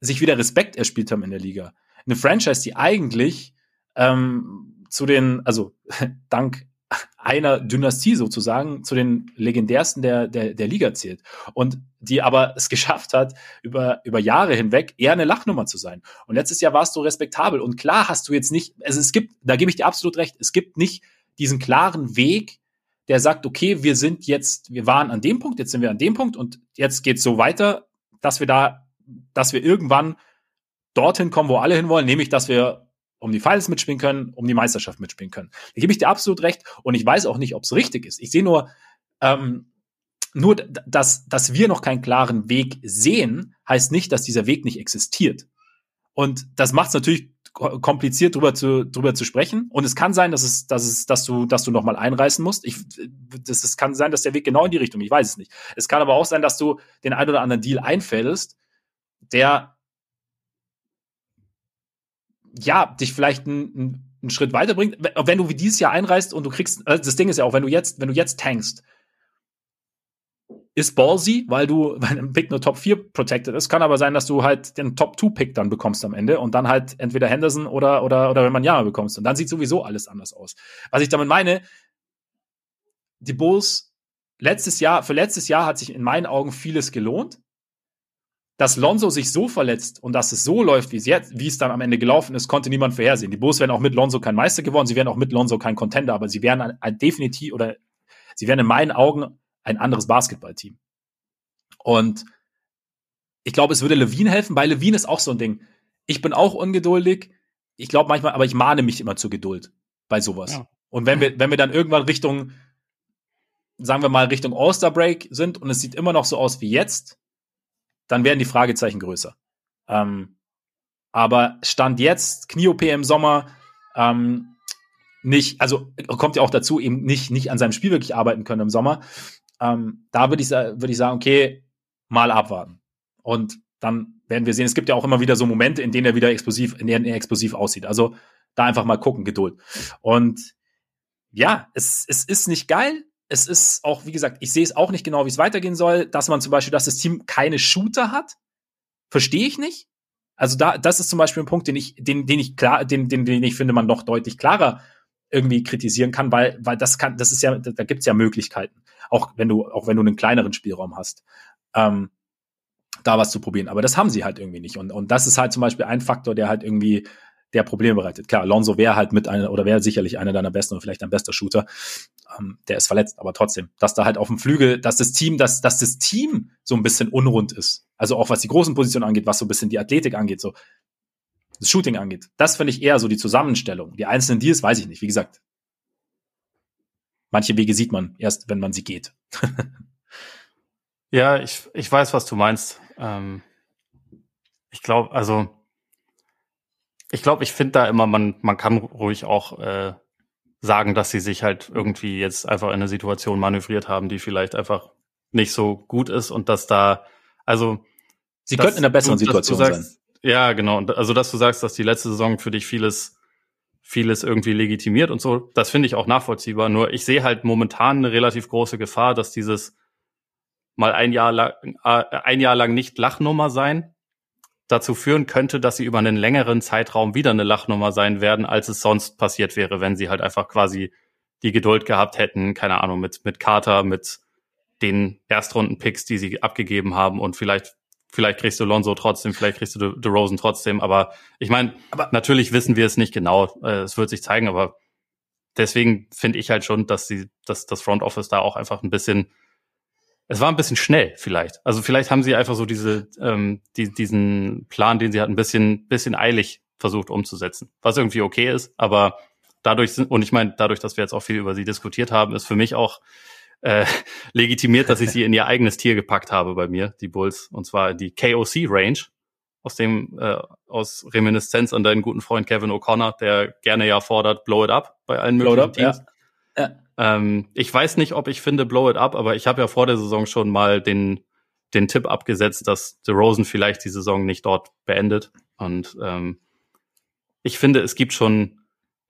Speaker 1: sich wieder Respekt erspielt haben in der Liga eine Franchise, die eigentlich ähm, zu den, also dank einer Dynastie sozusagen zu den legendärsten der, der, der Liga zählt. Und die aber es geschafft hat, über, über Jahre hinweg eher eine Lachnummer zu sein. Und letztes Jahr warst du respektabel. Und klar hast du jetzt nicht, also es gibt, da gebe ich dir absolut recht, es gibt nicht diesen klaren Weg, der sagt, okay, wir sind jetzt, wir waren an dem Punkt, jetzt sind wir an dem Punkt und jetzt geht's so weiter, dass wir da, dass wir irgendwann dorthin kommen, wo alle hinwollen, nämlich, dass wir um die Finals mitspielen können, um die Meisterschaft mitspielen können. Da gebe ich dir absolut recht und ich weiß auch nicht, ob es richtig ist. Ich sehe nur, ähm, nur, dass, dass wir noch keinen klaren Weg sehen, heißt nicht, dass dieser Weg nicht existiert. Und das macht es natürlich kompliziert, drüber zu, drüber zu sprechen. Und es kann sein, dass es, dass es, dass du, dass du noch mal einreißen musst. Ich, das, es kann sein, dass der Weg genau in die Richtung. Ich weiß es nicht. Es kann aber auch sein, dass du den ein oder anderen Deal einfädelst, der ja, dich vielleicht einen, einen Schritt weiterbringt. Wenn du wie dieses Jahr einreist und du kriegst, also das Ding ist ja auch, wenn du jetzt, wenn du jetzt tankst, ist ballsy, weil du bei einem Pick nur Top 4 protected ist. Kann aber sein, dass du halt den Top 2 Pick dann bekommst am Ende und dann halt entweder Henderson oder, oder, oder wenn man Jama bekommst. Und dann sieht sowieso alles anders aus. Was ich damit meine, die Bulls letztes Jahr, für letztes Jahr hat sich in meinen Augen vieles gelohnt. Dass Lonzo sich so verletzt und dass es so läuft, wie es jetzt, wie es dann am Ende gelaufen ist, konnte niemand vorhersehen. Die Bulls wären auch mit Lonzo kein Meister geworden, sie wären auch mit Lonzo kein Contender, aber sie wären ein, ein definitiv oder sie wären in meinen Augen ein anderes Basketballteam. Und ich glaube, es würde Levine helfen, weil Levine ist auch so ein Ding. Ich bin auch ungeduldig. Ich glaube manchmal, aber ich mahne mich immer zur Geduld bei sowas. Ja. Und wenn wir, wenn wir dann irgendwann Richtung, sagen wir mal, Richtung All-Star Break sind und es sieht immer noch so aus wie jetzt, dann werden die Fragezeichen größer. Ähm, aber Stand jetzt, Knie-OP im Sommer, ähm, nicht, also kommt ja auch dazu, eben nicht, nicht an seinem Spiel wirklich arbeiten können im Sommer. Ähm, da würde ich, würde ich sagen, okay, mal abwarten. Und dann werden wir sehen, es gibt ja auch immer wieder so Momente, in denen er wieder explosiv, in denen er explosiv aussieht. Also da einfach mal gucken, Geduld. Und ja, es, es ist nicht geil. Es ist auch, wie gesagt, ich sehe es auch nicht genau, wie es weitergehen soll, dass man zum Beispiel, dass das Team keine Shooter hat. Verstehe ich nicht. Also da, das ist zum Beispiel ein Punkt, den ich, den, den ich klar, den, den, den ich finde, man noch deutlich klarer irgendwie kritisieren kann, weil, weil das kann, das ist ja, da, gibt's ja Möglichkeiten. Auch wenn du, auch wenn du einen kleineren Spielraum hast. Ähm, da was zu probieren. Aber das haben sie halt irgendwie nicht. Und, und das ist halt zum Beispiel ein Faktor, der halt irgendwie der Probleme bereitet. Klar, Alonso wäre halt mit einer oder wäre sicherlich einer deiner besten oder vielleicht ein bester Shooter. Ähm, der ist verletzt, aber trotzdem, dass da halt auf dem Flügel, dass das Team, dass, dass das Team so ein bisschen unrund ist. Also auch was die großen Positionen angeht, was so ein bisschen die Athletik angeht, so das Shooting angeht. Das finde ich eher so die Zusammenstellung. Die einzelnen Deals weiß ich nicht. Wie gesagt, manche Wege sieht man erst, wenn man sie geht.
Speaker 2: ja, ich, ich weiß, was du meinst. Ähm, ich glaube, also ich glaube, ich finde da immer, man, man kann ruhig auch äh, sagen, dass sie sich halt irgendwie jetzt einfach in eine Situation manövriert haben, die vielleicht einfach nicht so gut ist und dass da, also
Speaker 1: Sie könnten in einer besseren du, Situation
Speaker 2: sagst,
Speaker 1: sein.
Speaker 2: Ja, genau. Also, dass du sagst, dass die letzte Saison für dich vieles, vieles irgendwie legitimiert und so, das finde ich auch nachvollziehbar. Nur ich sehe halt momentan eine relativ große Gefahr, dass dieses mal ein Jahr lang, äh, ein Jahr lang nicht Lachnummer sein, dazu führen könnte, dass sie über einen längeren Zeitraum wieder eine Lachnummer sein werden, als es sonst passiert wäre, wenn sie halt einfach quasi die Geduld gehabt hätten, keine Ahnung, mit, mit Carter, mit den Erstrunden-Picks, die sie abgegeben haben und vielleicht, vielleicht kriegst du Lonzo trotzdem, vielleicht kriegst du De Rosen trotzdem, aber ich meine, natürlich wissen wir es nicht genau, äh, es wird sich zeigen, aber deswegen finde ich halt schon, dass sie, dass das Front Office da auch einfach ein bisschen es war ein bisschen schnell vielleicht. Also vielleicht haben sie einfach so diese, ähm, die, diesen Plan, den sie hatten, ein bisschen, bisschen eilig versucht umzusetzen. Was irgendwie okay ist, aber dadurch sind, und ich meine, dadurch, dass wir jetzt auch viel über sie diskutiert haben, ist für mich auch äh, legitimiert, dass ich sie in ihr eigenes Tier gepackt habe bei mir, die Bulls, und zwar die KOC Range, aus dem, äh, aus Reminiszenz an deinen guten Freund Kevin O'Connor, der gerne ja fordert, blow it up bei allen möglichen up, Teams. Ja. Ja. Ähm, ich weiß nicht, ob ich finde Blow It Up, aber ich habe ja vor der Saison schon mal den, den Tipp abgesetzt, dass The Rosen vielleicht die Saison nicht dort beendet. Und ähm, ich finde, es gibt schon,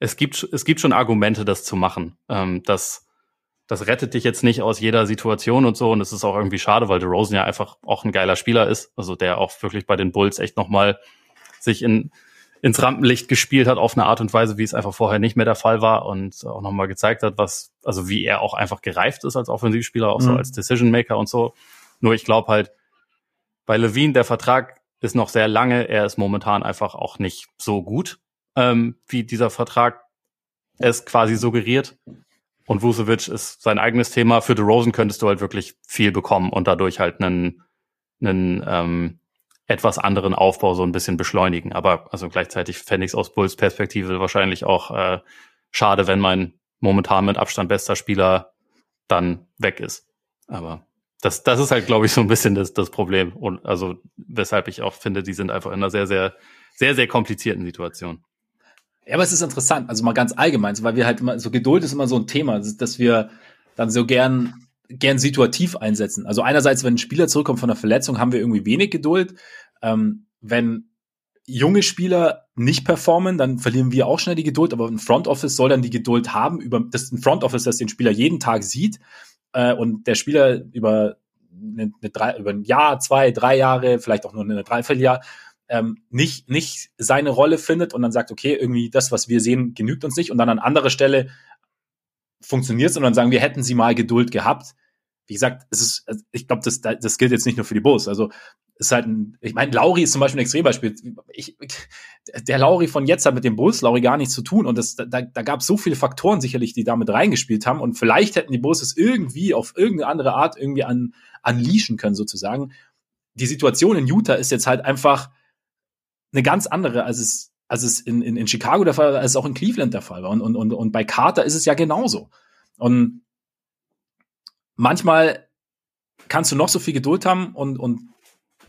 Speaker 2: es gibt, es gibt schon Argumente, das zu machen. Ähm, das, das rettet dich jetzt nicht aus jeder Situation und so. Und es ist auch irgendwie schade, weil The Rosen ja einfach auch ein geiler Spieler ist. Also der auch wirklich bei den Bulls echt nochmal sich in, ins Rampenlicht gespielt hat auf eine Art und Weise, wie es einfach vorher nicht mehr der Fall war und auch nochmal gezeigt hat, was, also wie er auch einfach gereift ist als Offensivspieler, auch mhm. so als Decision Maker und so. Nur ich glaube halt, bei Levine, der Vertrag ist noch sehr lange, er ist momentan einfach auch nicht so gut, ähm, wie dieser Vertrag es quasi suggeriert. Und Vucevic ist sein eigenes Thema. Für The Rosen könntest du halt wirklich viel bekommen und dadurch halt einen, einen ähm, etwas anderen Aufbau so ein bisschen beschleunigen. Aber also gleichzeitig fände ich es aus Bulls Perspektive wahrscheinlich auch äh, schade, wenn mein momentan mit Abstand bester Spieler dann weg ist. Aber das, das ist halt, glaube ich, so ein bisschen das, das Problem. Und also weshalb ich auch finde, die sind einfach in einer sehr, sehr, sehr, sehr komplizierten Situation.
Speaker 1: Ja, aber es ist interessant, also mal ganz allgemein, weil wir halt immer, so Geduld ist immer so ein Thema, dass wir dann so gern gern situativ einsetzen. Also einerseits, wenn ein Spieler zurückkommt von einer Verletzung, haben wir irgendwie wenig Geduld. Ähm, wenn junge Spieler nicht performen, dann verlieren wir auch schnell die Geduld. Aber ein Front Office soll dann die Geduld haben über das ein Front Office, das den Spieler jeden Tag sieht äh, und der Spieler über eine, eine drei, über ein Jahr, zwei, drei Jahre, vielleicht auch nur eine Dreivierteljahr ähm, nicht nicht seine Rolle findet und dann sagt, okay, irgendwie das, was wir sehen, genügt uns nicht und dann an anderer Stelle funktioniert dann sagen wir, hätten sie mal Geduld gehabt. Wie gesagt, es ist, ich glaube, das, das gilt jetzt nicht nur für die Bulls. Also ist halt ein, ich meine, Lauri ist zum Beispiel ein Extrembeispiel. Ich, der Lauri von jetzt hat mit dem Bulls Lauri gar nichts zu tun und das, da, da gab es so viele Faktoren sicherlich, die damit reingespielt haben und vielleicht hätten die Bulls es irgendwie auf irgendeine andere Art irgendwie an, unleashen können sozusagen. Die Situation in Utah ist jetzt halt einfach eine ganz andere, als es, als es in, in, in Chicago der Fall war, als es auch in Cleveland der Fall war und, und, und, und bei Carter ist es ja genauso. Und manchmal kannst du noch so viel Geduld haben und, und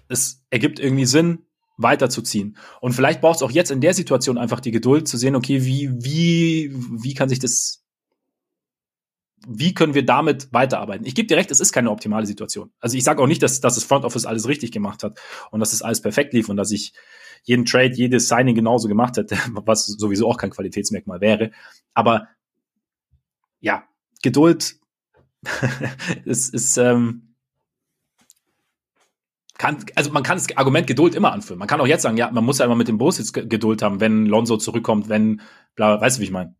Speaker 1: es ergibt irgendwie Sinn, weiterzuziehen. Und vielleicht brauchst du auch jetzt in der Situation einfach die Geduld zu sehen, okay, wie, wie, wie kann sich das, wie können wir damit weiterarbeiten? Ich gebe dir recht, es ist keine optimale Situation. Also ich sage auch nicht, dass, dass das Front Office alles richtig gemacht hat und dass es das alles perfekt lief und dass ich jeden Trade, jedes Signing genauso gemacht hätte, was sowieso auch kein Qualitätsmerkmal wäre. Aber ja, Geduld ist, ist ähm, kann, also man kann das Argument Geduld immer anführen. Man kann auch jetzt sagen, ja, man muss ja immer mit dem Bus jetzt Geduld haben, wenn Lonzo zurückkommt, wenn, bla, weißt du, wie ich meine?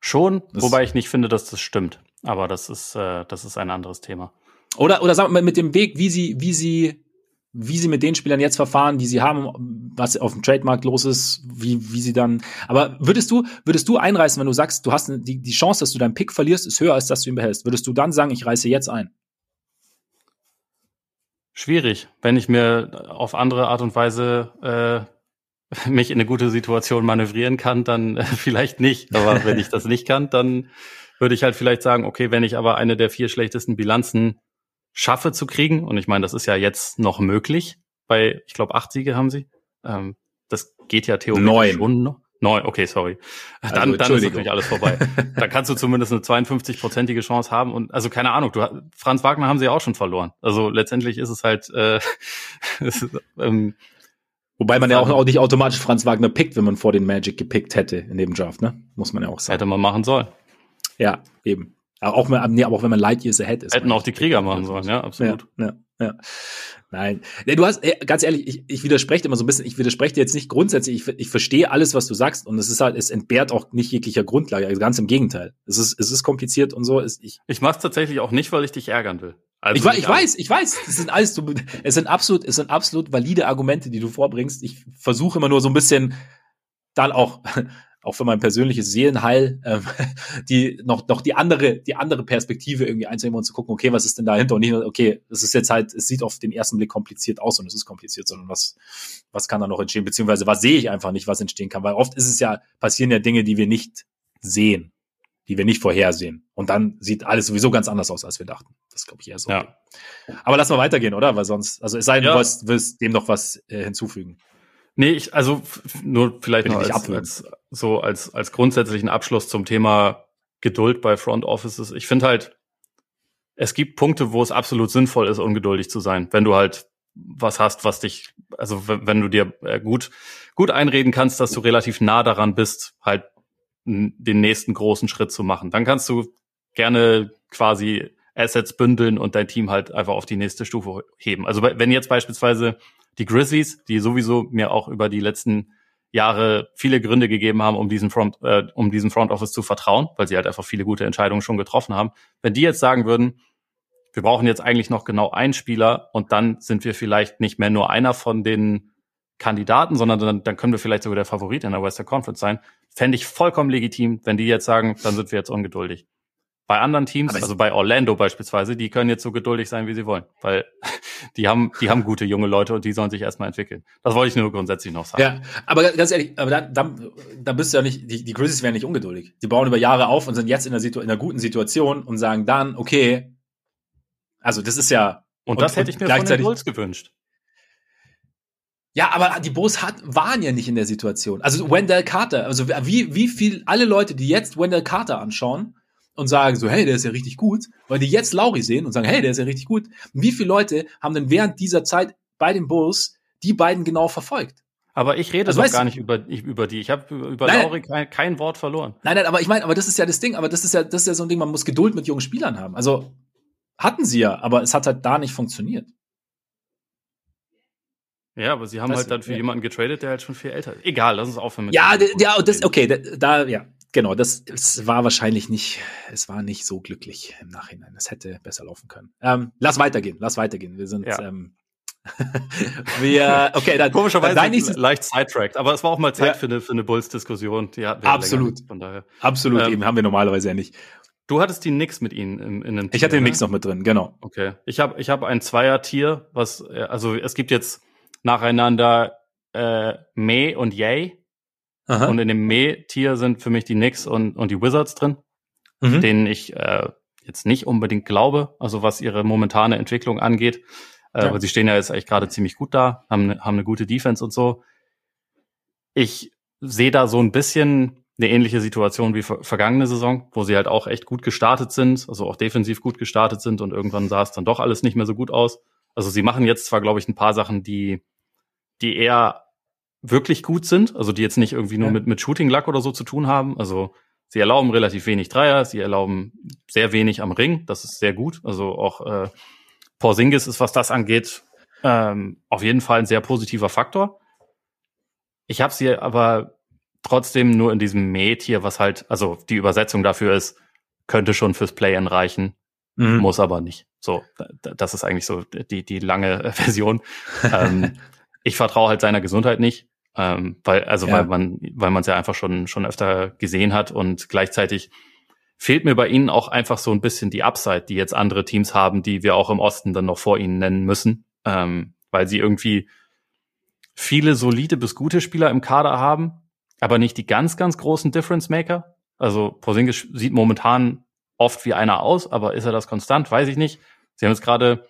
Speaker 2: Schon, das wobei ich nicht finde, dass das stimmt. Aber das ist, äh, das ist ein anderes Thema.
Speaker 1: Oder, oder sagen wir mal mit dem Weg, wie sie, wie sie, wie sie mit den Spielern jetzt verfahren, die sie haben, was auf dem Trademark los ist, wie, wie sie dann, aber würdest du, würdest du einreißen, wenn du sagst, du hast die, die Chance, dass du deinen Pick verlierst, ist höher, als dass du ihn behältst. Würdest du dann sagen, ich reiße jetzt ein?
Speaker 2: Schwierig, wenn ich mir auf andere Art und Weise äh, mich in eine gute Situation manövrieren kann, dann äh, vielleicht nicht. Aber wenn ich das nicht kann, dann würde ich halt vielleicht sagen, okay, wenn ich aber eine der vier schlechtesten Bilanzen schaffe zu kriegen, und ich meine, das ist ja jetzt noch möglich, bei, ich glaube, acht Siege haben sie. Ähm, das geht ja theoretisch
Speaker 1: Neun.
Speaker 2: schon noch. Neun, okay, sorry.
Speaker 1: Also,
Speaker 2: dann, dann ist natürlich alles vorbei. dann kannst du zumindest eine 52-prozentige Chance haben und also keine Ahnung, du Franz Wagner haben sie auch schon verloren. Also letztendlich ist es halt äh, es ist, ähm,
Speaker 1: Wobei man ja auch, auch nicht automatisch Franz Wagner pickt, wenn man vor den Magic gepickt hätte in dem Draft, ne? Muss man ja auch sagen.
Speaker 2: Hätte man machen sollen.
Speaker 1: Ja, eben. Auch, nee, aber auch wenn man Light Years ahead ist.
Speaker 2: Hätten auch die Krieger machen sollen, ja, absolut.
Speaker 1: Ja, ja, ja. Nein. Nee, du hast, ganz ehrlich, ich, ich widerspreche immer so ein bisschen, ich widerspreche dir jetzt nicht grundsätzlich, ich, ich verstehe alles, was du sagst und es ist halt, es entbehrt auch nicht jeglicher Grundlage, also ganz im Gegenteil. Es ist, es ist kompliziert und so. Es,
Speaker 2: ich ich mach's tatsächlich auch nicht, weil ich dich ärgern will.
Speaker 1: Also ich, ich weiß, ich weiß, es sind alles, du, es sind absolut, es sind absolut valide Argumente, die du vorbringst. Ich versuche immer nur so ein bisschen dann auch auch für mein persönliches Seelenheil, ähm, die noch, noch die andere, die andere Perspektive irgendwie einzunehmen und zu gucken, okay, was ist denn dahinter? Und nicht nur, okay, es ist jetzt halt, es sieht auf den ersten Blick kompliziert aus und es ist kompliziert, sondern was, was kann da noch entstehen? Beziehungsweise was sehe ich einfach nicht, was entstehen kann? Weil oft ist es ja, passieren ja Dinge, die wir nicht sehen, die wir nicht vorhersehen. Und dann sieht alles sowieso ganz anders aus, als wir dachten. Das glaube ich eher so.
Speaker 2: Ja.
Speaker 1: Aber lass mal weitergehen, oder? Weil sonst, also es sei denn, ja. du willst, willst dem noch was äh, hinzufügen.
Speaker 2: Nee, ich, also nur vielleicht noch als, als, so als, als grundsätzlichen Abschluss zum Thema Geduld bei Front Offices. Ich finde halt, es gibt Punkte, wo es absolut sinnvoll ist, ungeduldig zu sein, wenn du halt was hast, was dich, also wenn du dir äh, gut, gut einreden kannst, dass du relativ nah daran bist, halt den nächsten großen Schritt zu machen. Dann kannst du gerne quasi Assets bündeln und dein Team halt einfach auf die nächste Stufe heben. Also wenn jetzt beispielsweise die Grizzlies, die sowieso mir auch über die letzten Jahre viele Gründe gegeben haben, um diesen Front, äh, um diesen Front Office zu vertrauen, weil sie halt einfach viele gute Entscheidungen schon getroffen haben. Wenn die jetzt sagen würden, wir brauchen jetzt eigentlich noch genau einen Spieler und dann sind wir vielleicht nicht mehr nur einer von den Kandidaten, sondern dann, dann können wir vielleicht sogar der Favorit in der Western Conference sein, fände ich vollkommen legitim, wenn die jetzt sagen, dann sind wir jetzt ungeduldig. Bei anderen Teams, also bei Orlando beispielsweise, die können jetzt so geduldig sein, wie sie wollen, weil die haben, die haben gute junge Leute und die sollen sich erstmal entwickeln. Das wollte ich nur grundsätzlich noch sagen.
Speaker 1: Ja, aber ganz ehrlich, aber dann, dann, dann bist du ja nicht, die, die Grizzlies werden nicht ungeduldig. Die bauen über Jahre auf und sind jetzt in einer, Situ in einer guten Situation und sagen dann, okay, also das ist ja.
Speaker 2: Und, und das hätte ich mir von den Bulls gewünscht.
Speaker 1: Ja, aber die Bulls hat, waren ja nicht in der Situation. Also Wendell Carter, also wie, wie viel, alle Leute, die jetzt Wendell Carter anschauen, und sagen so, hey, der ist ja richtig gut, weil die jetzt Lauri sehen und sagen, hey, der ist ja richtig gut. Und wie viele Leute haben denn während dieser Zeit bei den Bulls die beiden genau verfolgt?
Speaker 2: Aber ich rede also, doch gar nicht über, über die. Ich habe über nein, Lauri kein, kein, Wort verloren.
Speaker 1: Nein, nein, aber ich meine, aber das ist ja das Ding, aber das ist ja, das ist ja so ein Ding, man muss Geduld mit jungen Spielern haben. Also hatten sie ja, aber es hat halt da nicht funktioniert.
Speaker 2: Ja, aber sie haben das, halt dann für ja. jemanden getradet, der halt schon viel älter ist. Egal, lass uns aufhören mit
Speaker 1: Ja, ja, das, okay, da, da, ja, genau, das, das war wahrscheinlich nicht, es war nicht so glücklich im Nachhinein. Es hätte besser laufen können. Ähm, lass weitergehen, lass weitergehen. Wir sind, ja. ähm, wir, okay, dann
Speaker 2: komischerweise dein nächstes, leicht sidetracked, aber es war auch mal Zeit ja. für eine für eine Bulls-Diskussion.
Speaker 1: Die hatten wir absolut, länger, von daher. Absolut, ähm, eben haben wir normalerweise ja nicht.
Speaker 2: Du hattest die Nix mit ihnen in, in einem
Speaker 1: Tier, Ich hatte den Nix noch mit drin, genau.
Speaker 2: Okay. Ich habe ich hab ein Zweier-Tier, was, äh, also es gibt jetzt nacheinander äh, Me und Yay. Aha. Und in dem Me-Tier sind für mich die Knicks und, und die Wizards drin, mhm. denen ich äh, jetzt nicht unbedingt glaube, also was ihre momentane Entwicklung angeht. Äh, ja. Aber sie stehen ja jetzt eigentlich gerade ziemlich gut da, haben, haben eine gute Defense und so. Ich sehe da so ein bisschen eine ähnliche Situation wie vergangene Saison, wo sie halt auch echt gut gestartet sind, also auch defensiv gut gestartet sind und irgendwann sah es dann doch alles nicht mehr so gut aus. Also sie machen jetzt zwar, glaube ich, ein paar Sachen, die, die eher wirklich gut sind, also die jetzt nicht irgendwie nur ja. mit, mit Shooting Luck oder so zu tun haben. Also sie erlauben relativ wenig Dreier, sie erlauben sehr wenig am Ring, das ist sehr gut. Also auch äh, Porzingis ist, was das angeht, ähm, auf jeden Fall ein sehr positiver Faktor. Ich habe sie aber trotzdem nur in diesem Met hier, was halt, also die Übersetzung dafür ist, könnte schon fürs Play-in reichen, mhm. muss aber nicht. So, das ist eigentlich so die, die lange Version. ähm, ich vertraue halt seiner Gesundheit nicht. Ähm, weil, also ja. weil man, weil man es ja einfach schon, schon öfter gesehen hat und gleichzeitig fehlt mir bei ihnen auch einfach so ein bisschen die Upside, die jetzt andere Teams haben, die wir auch im Osten dann noch vor ihnen nennen müssen, ähm, weil sie irgendwie viele solide bis gute Spieler im Kader haben, aber nicht die ganz, ganz großen Difference Maker. Also Porzingis sieht momentan oft wie einer aus, aber ist er das konstant? Weiß ich nicht. Sie haben jetzt gerade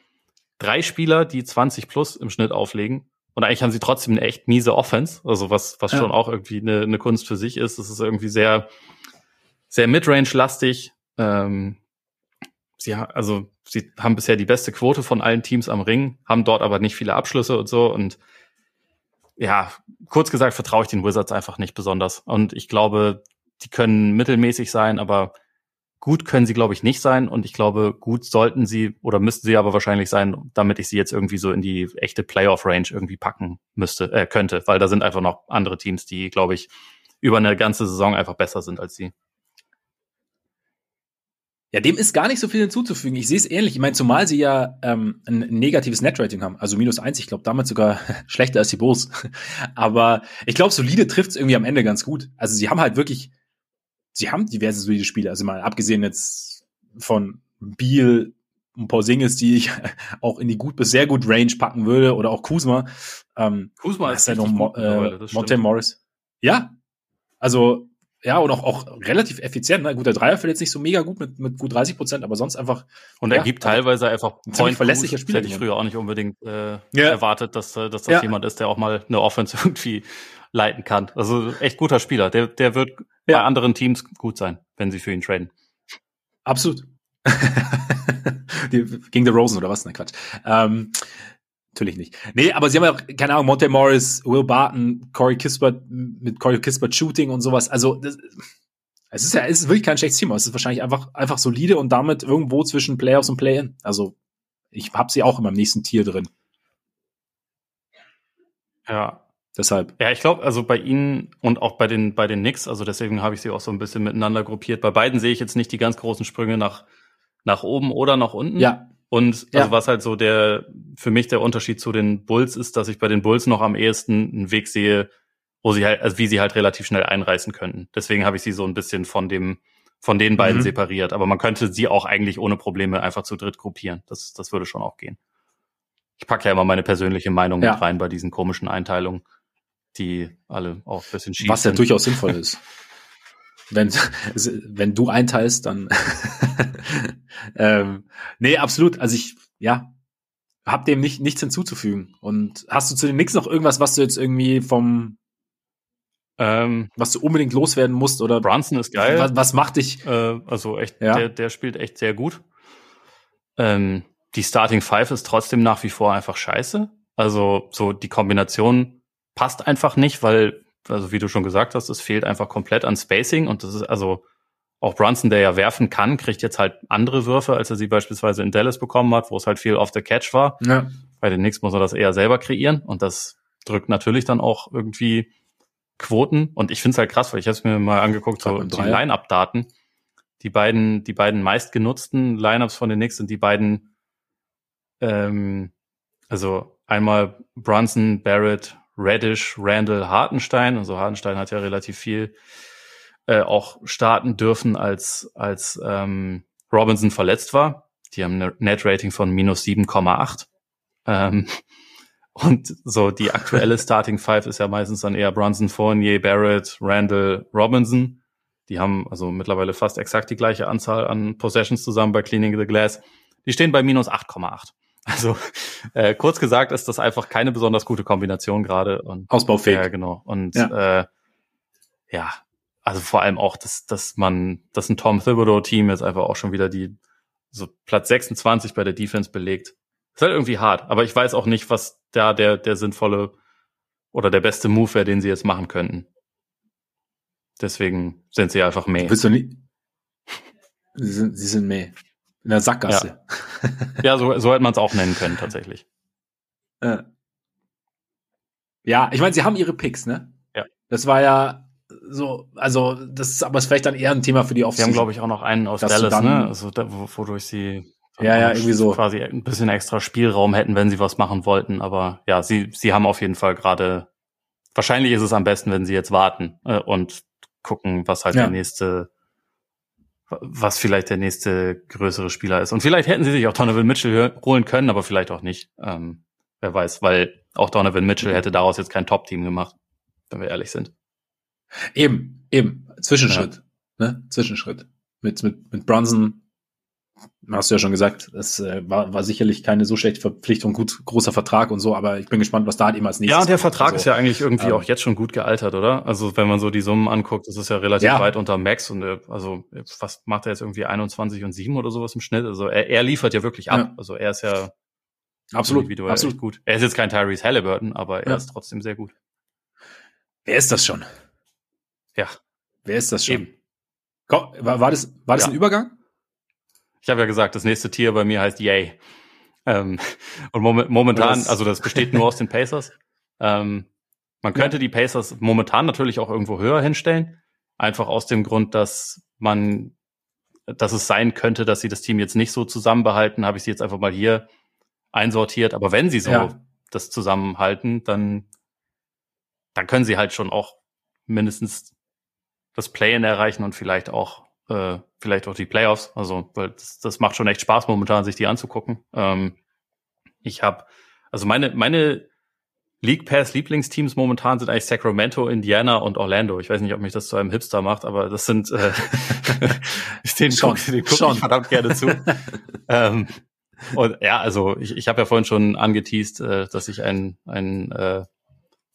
Speaker 2: drei Spieler, die 20 plus im Schnitt auflegen und eigentlich haben sie trotzdem eine echt miese Offense, also was, was ja. schon auch irgendwie eine, eine Kunst für sich ist. Das ist irgendwie sehr, sehr Midrange-lastig. Ähm, sie, also, sie haben bisher die beste Quote von allen Teams am Ring, haben dort aber nicht viele Abschlüsse und so. Und ja, kurz gesagt, vertraue ich den Wizards einfach nicht besonders. Und ich glaube, die können mittelmäßig sein, aber Gut können sie, glaube ich, nicht sein und ich glaube, gut sollten sie oder müssten sie aber wahrscheinlich sein, damit ich sie jetzt irgendwie so in die echte Playoff-Range irgendwie packen müsste, äh, könnte, weil da sind einfach noch andere Teams, die, glaube ich, über eine ganze Saison einfach besser sind als sie.
Speaker 1: Ja, dem ist gar nicht so viel hinzuzufügen. Ich sehe es ähnlich. Ich meine, zumal sie ja ähm, ein negatives Netrating haben, also minus eins. Ich glaube, damals sogar schlechter als die Bulls. Aber ich glaube, solide trifft es irgendwie am Ende ganz gut. Also sie haben halt wirklich sie haben diverse solide Spiele. Also mal abgesehen jetzt von Beal und Porzingis, die ich auch in die gut bis sehr gut Range packen würde, oder auch Kuzma. Ähm,
Speaker 2: Kuzma ist
Speaker 1: ja noch Mo äh, Monte Morris. Ja, also ja, und auch, auch relativ effizient. Ne? Gut, der Dreier fällt jetzt nicht so mega gut mit, mit gut 30 Prozent, aber sonst einfach.
Speaker 2: Und er ja, gibt teilweise einfach
Speaker 1: Point verlässlicher Spieler.
Speaker 2: Hätte ich früher auch nicht unbedingt äh, ja. erwartet, dass, äh, dass das ja. jemand ist, der auch mal eine Offense irgendwie leiten kann. Also echt guter Spieler. Der, der wird ja. bei anderen Teams gut sein, wenn sie für ihn traden.
Speaker 1: Absolut. Gegen The Rosen oder was? Nein, Quatsch. Ähm, natürlich nicht. Nee, aber sie haben ja, keine Ahnung, Monte Morris, Will Barton, Corey Kispert mit Corey Kispert Shooting und sowas. Also, das, es ist ja, es ist wirklich kein schlechtes Team. Es ist wahrscheinlich einfach, einfach solide und damit irgendwo zwischen Playoffs und Play-In. Also, ich habe sie auch in meinem nächsten Tier drin.
Speaker 2: Ja, Deshalb. Ja, ich glaube, also bei ihnen und auch bei den, bei den Knicks, also deswegen habe ich sie auch so ein bisschen miteinander gruppiert. Bei beiden sehe ich jetzt nicht die ganz großen Sprünge nach, nach oben oder nach unten.
Speaker 1: Ja.
Speaker 2: Und also ja. was halt so der, für mich der Unterschied zu den Bulls ist, dass ich bei den Bulls noch am ehesten einen Weg sehe, wo sie halt, also wie sie halt relativ schnell einreißen könnten. Deswegen habe ich sie so ein bisschen von dem, von den beiden mhm. separiert. Aber man könnte sie auch eigentlich ohne Probleme einfach zu dritt gruppieren. Das, das würde schon auch gehen. Ich packe ja immer meine persönliche Meinung ja. mit rein bei diesen komischen Einteilungen die alle auch ein bisschen
Speaker 1: schief Was ja sind. durchaus sinnvoll ist. wenn, wenn du einteilst, dann ähm, nee, absolut. Also ich, ja, hab dem nicht, nichts hinzuzufügen. Und hast du zu den Knicks noch irgendwas, was du jetzt irgendwie vom ähm, was du unbedingt loswerden musst oder
Speaker 2: Brunson ist geil.
Speaker 1: Was, was macht dich?
Speaker 2: Äh, also echt, ja. der, der spielt echt sehr gut. Ähm, die Starting Five ist trotzdem nach wie vor einfach scheiße. Also so die Kombination passt einfach nicht, weil, also wie du schon gesagt hast, es fehlt einfach komplett an Spacing und das ist also auch Brunson, der ja werfen kann, kriegt jetzt halt andere Würfe, als er sie beispielsweise in Dallas bekommen hat, wo es halt viel off the catch war. Ja. Bei den Knicks muss er das eher selber kreieren und das drückt natürlich dann auch irgendwie Quoten und ich finde es halt krass, weil ich habe es mir mal angeguckt, so die Line-Up-Daten. Die beiden, die beiden meistgenutzten Lineups von den Knicks sind die beiden, ähm, also einmal Brunson, Barrett, Reddish, Randall, Hartenstein. Also Hartenstein hat ja relativ viel äh, auch starten dürfen, als, als ähm, Robinson verletzt war. Die haben eine Net-Rating von minus 7,8. Ähm, und so die aktuelle Starting Five ist ja meistens dann eher Brunson, Fournier, Barrett, Randall, Robinson. Die haben also mittlerweile fast exakt die gleiche Anzahl an Possessions zusammen bei Cleaning the Glass. Die stehen bei minus 8,8. Also äh, kurz gesagt ist das einfach keine besonders gute Kombination gerade. Und,
Speaker 1: Ausbaufähig.
Speaker 2: Ja, genau. Und ja. Äh, ja, also vor allem auch, dass, dass man, dass ein Tom Thibodeau-Team jetzt einfach auch schon wieder die so Platz 26 bei der Defense belegt. Ist halt irgendwie hart, aber ich weiß auch nicht, was da der, der sinnvolle oder der beste Move wäre, den sie jetzt machen könnten. Deswegen sind sie einfach mehr.
Speaker 1: Willst du nie? Sie sind, sie sind mehr. In der Sackgasse.
Speaker 2: Ja, ja so, so hätte man es auch nennen können, tatsächlich.
Speaker 1: Äh. Ja, ich meine, sie haben ihre Picks, ne?
Speaker 2: Ja.
Speaker 1: Das war ja so, also das ist aber ist vielleicht dann eher ein Thema für die
Speaker 2: Offseason. Sie haben, glaube ich, auch noch einen aus Dallas, dann, ne? Also da, wodurch sie
Speaker 1: ja, ja, irgendwie so
Speaker 2: quasi ein bisschen extra Spielraum hätten, wenn sie was machen wollten. Aber ja, sie, sie haben auf jeden Fall gerade. Wahrscheinlich ist es am besten, wenn sie jetzt warten äh, und gucken, was halt ja. der nächste, was vielleicht der nächste größere Spieler ist. Und vielleicht hätten sie sich auch Donovan Mitchell holen können, aber vielleicht auch nicht. Ähm, wer weiß, weil auch Donovan Mitchell hätte daraus jetzt kein Top-Team gemacht, wenn wir ehrlich sind.
Speaker 1: Eben, eben. Zwischenschritt. Ja. Ne? Zwischenschritt. Mit, mit, mit Brunson, hast du ja schon gesagt, es äh, war, war sicherlich keine so schlechte Verpflichtung, gut, großer Vertrag und so, aber ich bin gespannt, was da halt eben als nächstes
Speaker 2: Ja, der Vertrag also, ist ja eigentlich irgendwie ähm, auch jetzt schon gut gealtert, oder? Also wenn man so die Summen anguckt, das ist ja relativ ja. weit unter Max und äh, also was macht er jetzt irgendwie 21 und 7 oder sowas im Schnitt? Also er, er liefert ja wirklich ab. Ja. Also er ist ja
Speaker 1: absolut,
Speaker 2: absolut gut. Er ist jetzt kein Tyrese Halliburton, aber er ja. ist trotzdem sehr gut.
Speaker 1: Wer ist das schon?
Speaker 2: Ja.
Speaker 1: Wer ist das schon? Komm, war, war das, war das ein Übergang?
Speaker 2: Ich habe ja gesagt, das nächste Tier bei mir heißt Yay. Ähm, und mom momentan, das also das besteht nur aus den Pacers. Ähm, man könnte ja. die Pacers momentan natürlich auch irgendwo höher hinstellen. Einfach aus dem Grund, dass man, dass es sein könnte, dass sie das Team jetzt nicht so zusammenbehalten, habe ich sie jetzt einfach mal hier einsortiert. Aber wenn sie so ja. das zusammenhalten, dann, dann können sie halt schon auch mindestens das Play-in erreichen und vielleicht auch äh, vielleicht auch die Playoffs. Also weil das, das macht schon echt Spaß momentan, sich die anzugucken. Ähm, ich habe also meine meine League Pass Lieblingsteams momentan sind eigentlich Sacramento, Indiana und Orlando. Ich weiß nicht, ob mich das zu einem Hipster macht, aber das sind äh, den schon, den gucke ich verdammt gerne zu. ähm, und ja, also ich, ich habe ja vorhin schon angeteased, äh, dass ich ein ein äh,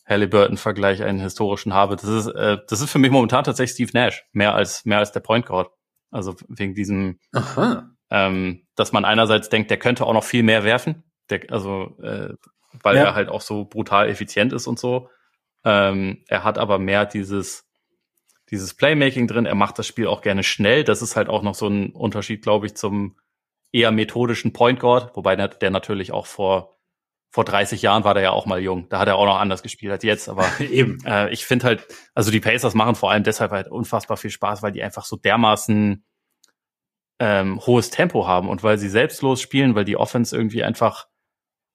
Speaker 2: Halliburton-Vergleich einen historischen habe. Das ist, äh, das ist für mich momentan tatsächlich Steve Nash, mehr als, mehr als der Point Guard. Also wegen diesem, Aha. Ähm, dass man einerseits denkt, der könnte auch noch viel mehr werfen, der, also äh, weil ja. er halt auch so brutal effizient ist und so. Ähm, er hat aber mehr dieses, dieses Playmaking drin. Er macht das Spiel auch gerne schnell. Das ist halt auch noch so ein Unterschied, glaube ich, zum eher methodischen Point Guard, wobei der, der natürlich auch vor vor 30 Jahren war der ja auch mal jung. Da hat er auch noch anders gespielt als jetzt. Aber eben, äh, ich finde halt, also die Pacers machen vor allem deshalb halt unfassbar viel Spaß, weil die einfach so dermaßen ähm, hohes Tempo haben und weil sie selbstlos spielen, weil die Offense irgendwie einfach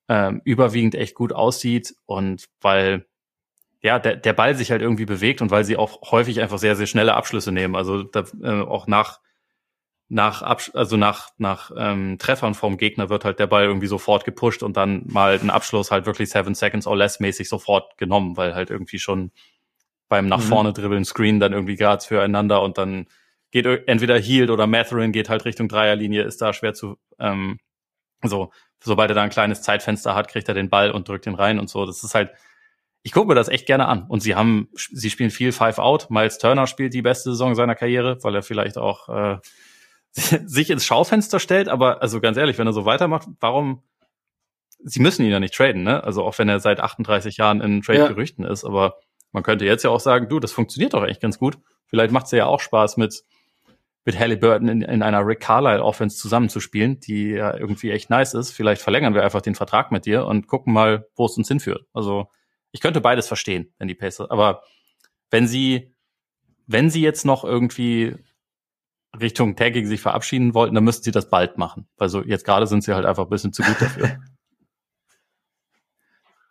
Speaker 2: ähm, überwiegend echt gut aussieht und weil ja der, der Ball sich halt irgendwie bewegt und weil sie auch häufig einfach sehr sehr schnelle Abschlüsse nehmen. Also da, äh, auch nach nach Absch also nach nach ähm, Treffern vom Gegner wird halt der Ball irgendwie sofort gepusht und dann mal ein Abschluss halt wirklich seven seconds or less mäßig sofort genommen, weil halt irgendwie schon beim nach mhm. vorne dribbeln Screen dann irgendwie gerade füreinander und dann geht entweder Healed oder Matherin geht halt Richtung Dreierlinie, ist da schwer zu ähm, so sobald er da ein kleines Zeitfenster hat, kriegt er den Ball und drückt ihn rein und so. Das ist halt ich gucke mir das echt gerne an. Und sie haben, sie spielen viel Five Out. Miles Turner spielt die beste Saison seiner Karriere, weil er vielleicht auch äh, sich ins Schaufenster stellt, aber also ganz ehrlich, wenn er so weitermacht, warum? Sie müssen ihn ja nicht traden, ne? Also auch wenn er seit 38 Jahren in Trade-Gerüchten ja. ist, aber man könnte jetzt ja auch sagen, du, das funktioniert doch echt ganz gut. Vielleicht macht es ja auch Spaß mit mit Halliburton in, in einer Rick Carlisle Offense zusammenzuspielen, die ja irgendwie echt nice ist. Vielleicht verlängern wir einfach den Vertrag mit dir und gucken mal, wo es uns hinführt. Also ich könnte beides verstehen, wenn die Pacer, aber wenn sie, wenn sie jetzt noch irgendwie Richtung Tagging sich verabschieden wollten, dann müssten sie das bald machen. Also jetzt gerade sind sie halt einfach ein bisschen zu gut dafür.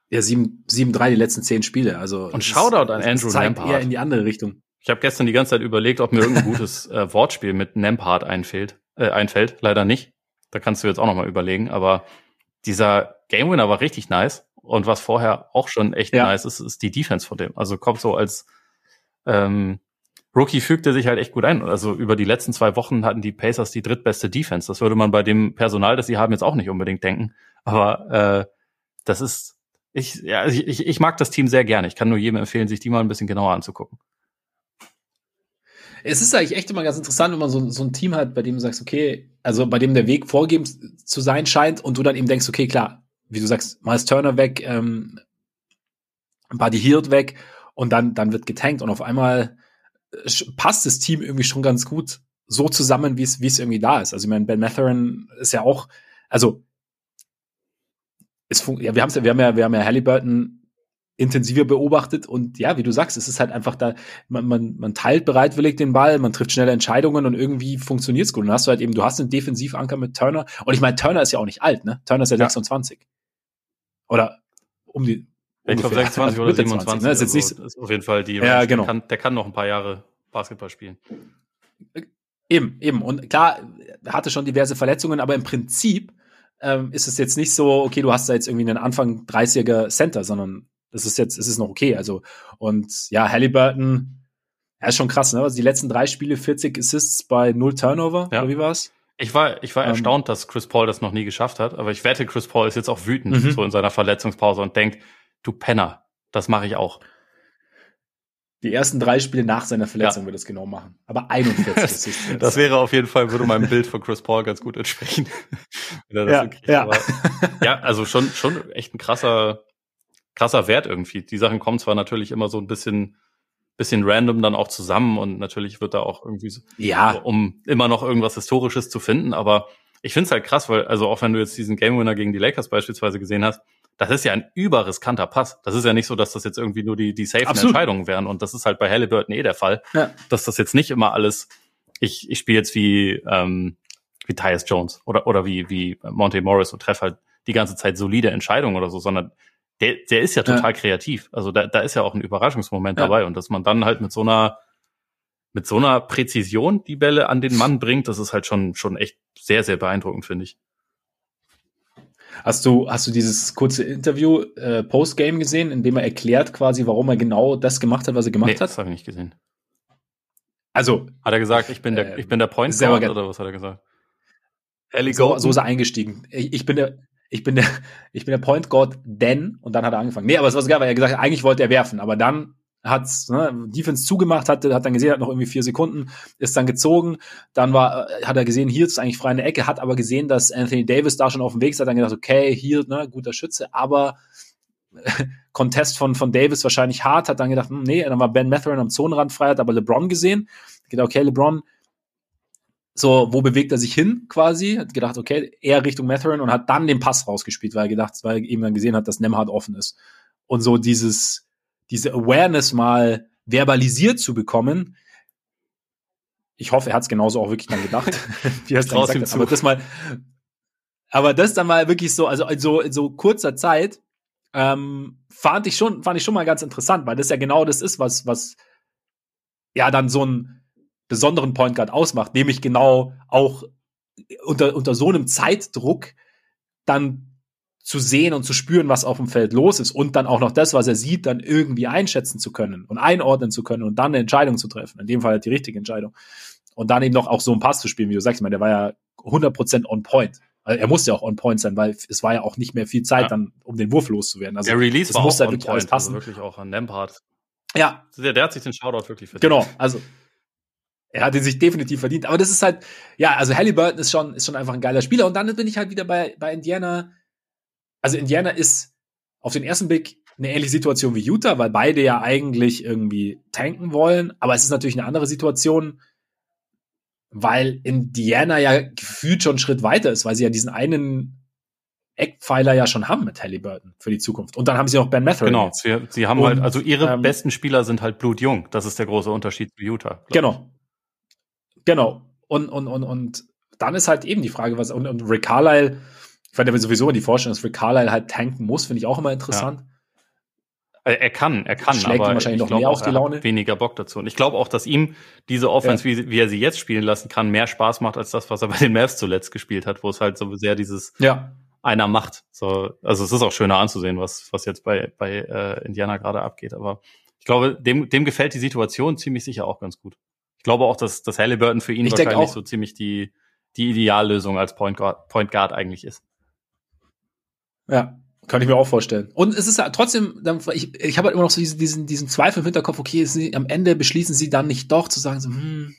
Speaker 1: Ja, 7-3 die letzten zehn Spiele. Also
Speaker 2: Und Shoutout an Andrew
Speaker 1: zeigt Lampard. eher in die andere Richtung.
Speaker 2: Ich habe gestern die ganze Zeit überlegt, ob mir irgendein gutes äh, Wortspiel mit Lampard einfällt. Äh, einfällt. Leider nicht. Da kannst du jetzt auch noch mal überlegen. Aber dieser Game Winner war richtig nice. Und was vorher auch schon echt ja. nice ist, ist die Defense von dem. Also kommt so als ähm, Rookie fügte sich halt echt gut ein. Also über die letzten zwei Wochen hatten die Pacers die drittbeste Defense. Das würde man bei dem Personal, das sie haben, jetzt auch nicht unbedingt denken. Aber äh, das ist ich, ja, ich, ich mag das Team sehr gerne. Ich kann nur jedem empfehlen, sich die mal ein bisschen genauer anzugucken.
Speaker 1: Es ist eigentlich echt immer ganz interessant, wenn man so, so ein Team hat, bei dem du sagst, okay, also bei dem der Weg vorgegeben zu sein scheint und du dann eben denkst, okay, klar, wie du sagst, Miles Turner weg, ähm, Buddy Hield weg und dann, dann wird getankt und auf einmal passt das Team irgendwie schon ganz gut so zusammen, wie es, wie es irgendwie da ist. Also ich meine, Ben Matherin ist ja auch, also es ja, wir haben ja, wir haben ja, wir haben ja Halliburton intensiver beobachtet und ja, wie du sagst, es ist halt einfach da, man, man, man teilt bereitwillig den Ball, man trifft schnelle Entscheidungen und irgendwie funktioniert es gut. Und dann hast du halt eben, du hast einen Defensivanker mit Turner und ich meine, Turner ist ja auch nicht alt, ne? Turner ist ja, ja. 26. Oder um die.
Speaker 2: Ich glaube 26 oder 27. ne?
Speaker 1: ist, jetzt nicht,
Speaker 2: so, ist auf jeden Fall die.
Speaker 1: Ja, genau.
Speaker 2: Der kann, der kann noch ein paar Jahre Basketball spielen.
Speaker 1: Eben, eben. Und klar, er hatte schon diverse Verletzungen, aber im Prinzip ähm, ist es jetzt nicht so, okay, du hast da jetzt irgendwie einen Anfang 30er Center, sondern das ist jetzt, es ist noch okay. Also, und ja, Halliburton, ja, ist schon krass, ne? Also die letzten drei Spiele 40 Assists bei null Turnover, ja. oder wie war's?
Speaker 2: Ich war, ich war ähm, erstaunt, dass Chris Paul das noch nie geschafft hat, aber ich wette, Chris Paul ist jetzt auch wütend, mhm. so in seiner Verletzungspause und denkt, du Penner, das mache ich auch.
Speaker 1: Die ersten drei Spiele nach seiner Verletzung ja. wird es genau machen. Aber 41
Speaker 2: Assists. das wäre auf jeden Fall, würde meinem Bild von Chris Paul ganz gut entsprechen.
Speaker 1: wenn er das ja, so ja. Aber,
Speaker 2: ja, also schon, schon echt ein krasser, krasser Wert irgendwie. Die Sachen kommen zwar natürlich immer so ein bisschen, bisschen random dann auch zusammen und natürlich wird da auch irgendwie so,
Speaker 1: ja.
Speaker 2: um immer noch irgendwas Historisches zu finden, aber ich finde es halt krass, weil, also auch wenn du jetzt diesen Game Winner gegen die Lakers beispielsweise gesehen hast, das ist ja ein überriskanter Pass. Das ist ja nicht so, dass das jetzt irgendwie nur die, die safe Entscheidungen wären. Und das ist halt bei Halliburton eh der Fall. Ja. Dass das jetzt nicht immer alles, ich, ich spiele jetzt wie, ähm, wie Tyus Jones oder, oder wie, wie Monte Morris und treffe halt die ganze Zeit solide Entscheidungen oder so, sondern der, der ist ja total ja. kreativ. Also da, da ist ja auch ein Überraschungsmoment ja. dabei. Und dass man dann halt mit so einer, mit so einer Präzision die Bälle an den Mann bringt, das ist halt schon, schon echt sehr, sehr beeindruckend, finde ich.
Speaker 1: Hast du, hast du dieses kurze Interview äh, Postgame gesehen, in dem er erklärt quasi, warum er genau das gemacht hat, was er gemacht nee, hat?
Speaker 2: Das habe ich nicht gesehen.
Speaker 1: Also
Speaker 2: hat er gesagt, ich bin der, äh, ich bin der Point Guard oder was hat er gesagt?
Speaker 1: Ellie so, so ist er eingestiegen. Ich, ich bin der, ich bin der, ich bin der Point Guard, denn und dann hat er angefangen. Nee, aber es war so geil, weil er gesagt hat, eigentlich wollte er werfen, aber dann hat ne, Defense zugemacht, hat, hat dann gesehen, hat noch irgendwie vier Sekunden, ist dann gezogen, dann war, äh, hat er gesehen, hier ist eigentlich frei eine Ecke, hat aber gesehen, dass Anthony Davis da schon auf dem Weg ist, hat dann gedacht, okay, hier, ne, guter Schütze, aber Contest von, von Davis wahrscheinlich hart, hat dann gedacht, hm, nee, dann war Ben Matherin am Zonenrand frei, hat aber LeBron gesehen, gedacht, okay, LeBron, so, wo bewegt er sich hin quasi? Hat gedacht, okay, eher Richtung Matherin und hat dann den Pass rausgespielt, weil er gedacht, weil er eben dann gesehen hat, dass Nemhard offen ist. Und so dieses, diese Awareness mal verbalisiert zu bekommen. Ich hoffe, er hat es genauso auch wirklich dann gedacht, wie er es dann gesagt hat. Aber das mal, aber das dann mal wirklich so, also in so, in so kurzer Zeit, ähm, fand ich schon, fand ich schon mal ganz interessant, weil das ja genau das ist, was, was ja dann so einen besonderen Point Guard ausmacht, nämlich genau auch unter, unter so einem Zeitdruck dann zu sehen und zu spüren, was auf dem Feld los ist und dann auch noch das, was er sieht, dann irgendwie einschätzen zu können und einordnen zu können und dann eine Entscheidung zu treffen. In dem Fall halt die richtige Entscheidung. Und dann eben noch auch so einen Pass zu spielen, wie du sagst, ich meine, der war ja 100% on point. Also er musste ja auch on point sein, weil es war ja auch nicht mehr viel Zeit, ja. dann um den Wurf loszuwerden.
Speaker 2: Also der Release war auch halt on point, also passen. Also wirklich auch an Lampard.
Speaker 1: Ja.
Speaker 2: Der, der hat sich den Shoutout wirklich
Speaker 1: verdient. Genau, also er hat ihn sich definitiv verdient. Aber das ist halt, ja, also Halliburton ist schon, ist schon einfach ein geiler Spieler. Und dann bin ich halt wieder bei, bei Indiana also Indiana ist auf den ersten Blick eine ähnliche Situation wie Utah, weil beide ja eigentlich irgendwie tanken wollen. Aber es ist natürlich eine andere Situation, weil Indiana ja gefühlt schon einen Schritt weiter ist, weil sie ja diesen einen Eckpfeiler ja schon haben mit Halliburton für die Zukunft. Und dann haben sie auch Ben Mathurin.
Speaker 2: Genau, sie, sie haben halt, Und, halt, also ihre ähm, besten Spieler sind halt blutjung. Das ist der große Unterschied zu Utah.
Speaker 1: Genau. Ich. Genau. Und, und, und, und dann ist halt eben die Frage, was, und, und Rick Carlisle, ich fand ja sowieso die Vorstellung, dass Rick Carlisle halt tanken muss, finde ich auch immer interessant. Ja.
Speaker 2: Er kann, er kann,
Speaker 1: Schlägt aber wahrscheinlich ich noch mehr auf die Laune.
Speaker 2: weniger Bock dazu. Und ich glaube auch, dass ihm diese Offense, ja. wie, wie er sie jetzt spielen lassen kann, mehr Spaß macht als das, was er bei den Mavs zuletzt gespielt hat, wo es halt so sehr dieses
Speaker 1: ja.
Speaker 2: einer macht. So, also es ist auch schöner anzusehen, was was jetzt bei bei äh, Indiana gerade abgeht. Aber ich glaube, dem dem gefällt die Situation ziemlich sicher auch ganz gut. Ich glaube auch, dass dass Halliburton für ihn ich wahrscheinlich so ziemlich die die Ideallösung als Point Guard, Point Guard eigentlich ist.
Speaker 1: Ja, kann ich mir auch vorstellen. Und es ist ja trotzdem, ich, ich habe halt immer noch so diesen, diesen, diesen Zweifel im Hinterkopf, okay, sie, am Ende beschließen sie dann nicht doch zu sagen, so, hm,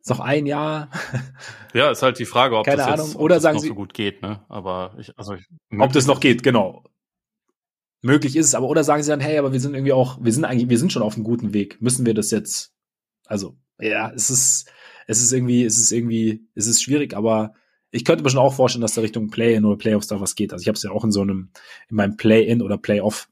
Speaker 1: ist noch ein Jahr.
Speaker 2: Ja, ist halt die Frage, ob
Speaker 1: Keine
Speaker 2: das,
Speaker 1: Ahnung. Jetzt, ob Oder das sagen
Speaker 2: noch
Speaker 1: sie,
Speaker 2: so gut geht, ne? Aber ich, also ich,
Speaker 1: ob das noch geht, genau. Möglich ist es, aber oder sagen sie dann, hey, aber wir sind irgendwie auch, wir sind eigentlich, wir sind schon auf einem guten Weg. Müssen wir das jetzt? Also, ja, es ist, es ist irgendwie, es ist irgendwie, es ist schwierig, aber ich könnte mir schon auch vorstellen, dass da Richtung Play-In oder Playoffs da was geht. Also ich habe es ja auch in so einem, in meinem Play-In oder Play-Off-Tier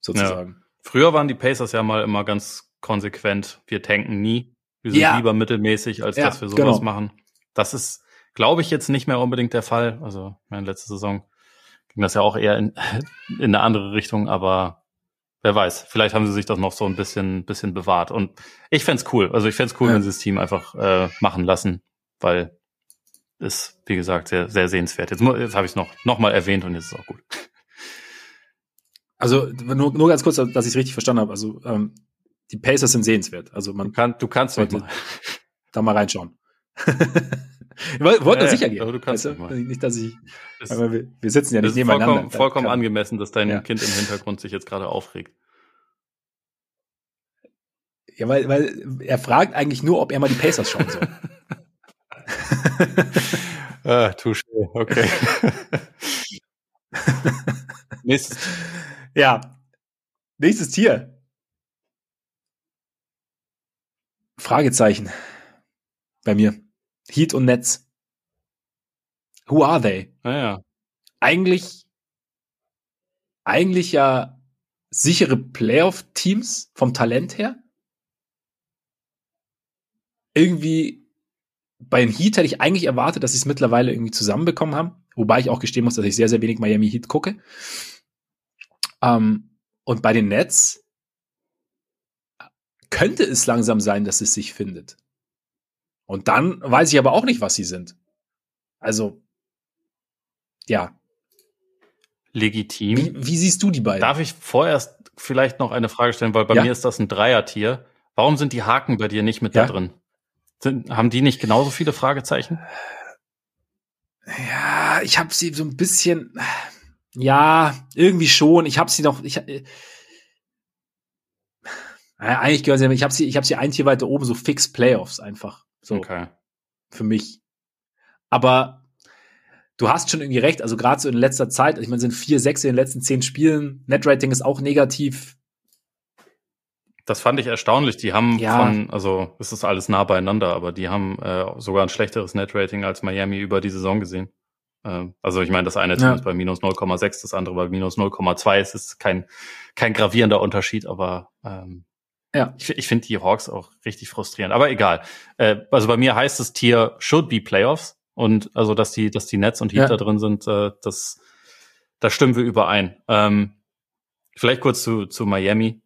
Speaker 1: sozusagen. Ja.
Speaker 2: Früher waren die Pacers ja mal immer ganz konsequent. Wir tanken nie. Wir sind ja. lieber mittelmäßig, als ja, dass wir sowas genau. machen. Das ist, glaube ich, jetzt nicht mehr unbedingt der Fall. Also, meine letzte Saison ging das ja auch eher in, in eine andere Richtung, aber wer weiß, vielleicht haben sie sich das noch so ein bisschen, bisschen bewahrt. Und ich fände cool. Also ich fände cool, ja. wenn sie das Team einfach äh, machen lassen weil ist, wie gesagt, sehr, sehr sehenswert. Jetzt, jetzt habe ich es noch, noch mal erwähnt und jetzt ist es auch gut.
Speaker 1: Also nur, nur ganz kurz, dass ich es richtig verstanden habe. Also ähm, die Pacers sind sehenswert. Also man
Speaker 2: du, kann, du kannst
Speaker 1: sollte mal. da mal reinschauen. ich wollte ja, sicher gehen.
Speaker 2: Du kannst
Speaker 1: weißt du? Nicht, dass ich. Wir, wir, sitzen ja nicht
Speaker 2: nebeneinander. Vollkommen, vollkommen angemessen, dass dein ja. Kind im Hintergrund sich jetzt gerade aufregt.
Speaker 1: Ja, weil, weil er fragt eigentlich nur, ob er mal die Pacers schauen soll.
Speaker 2: ah, touché, okay.
Speaker 1: Nächstes. Ja. Nächstes Tier. Fragezeichen. Bei mir. Heat und Netz. Who are they?
Speaker 2: Ah, ja.
Speaker 1: Eigentlich, eigentlich ja sichere Playoff-Teams vom Talent her. Irgendwie bei den Heat hätte ich eigentlich erwartet, dass sie es mittlerweile irgendwie zusammenbekommen haben. Wobei ich auch gestehen muss, dass ich sehr, sehr wenig Miami Heat gucke. Ähm, und bei den Nets könnte es langsam sein, dass es sich findet. Und dann weiß ich aber auch nicht, was sie sind. Also, ja.
Speaker 2: Legitim.
Speaker 1: Wie, wie siehst du die beiden?
Speaker 2: Darf ich vorerst vielleicht noch eine Frage stellen, weil bei ja? mir ist das ein Dreier-Tier. Warum sind die Haken bei dir nicht mit ja? da drin? Sind, haben die nicht genauso viele Fragezeichen?
Speaker 1: Ja, ich habe sie so ein bisschen, ja, irgendwie schon. Ich habe sie noch, ich, äh, eigentlich gehören sie, ich habe sie, ich habe sie ein Tier weiter oben, so fix Playoffs einfach. So.
Speaker 2: Okay.
Speaker 1: Für mich. Aber du hast schon irgendwie recht, also gerade so in letzter Zeit, ich meine, sind vier, sechs in den letzten zehn Spielen, Netrating ist auch negativ.
Speaker 2: Das fand ich erstaunlich. Die haben ja. von, also es ist alles nah beieinander, aber die haben äh, sogar ein schlechteres Netrating als Miami über die Saison gesehen. Äh, also ich meine, das eine Team ja. ist bei minus 0,6, das andere bei minus 0,2. Es ist kein, kein gravierender Unterschied, aber ähm, ja. ich, ich finde die Hawks auch richtig frustrierend. Aber egal. Äh, also bei mir heißt es Tier should be Playoffs. Und also, dass die, dass die Nets und Heat ja. da drin sind, äh, das, da stimmen wir überein. Ähm, vielleicht kurz zu, zu Miami.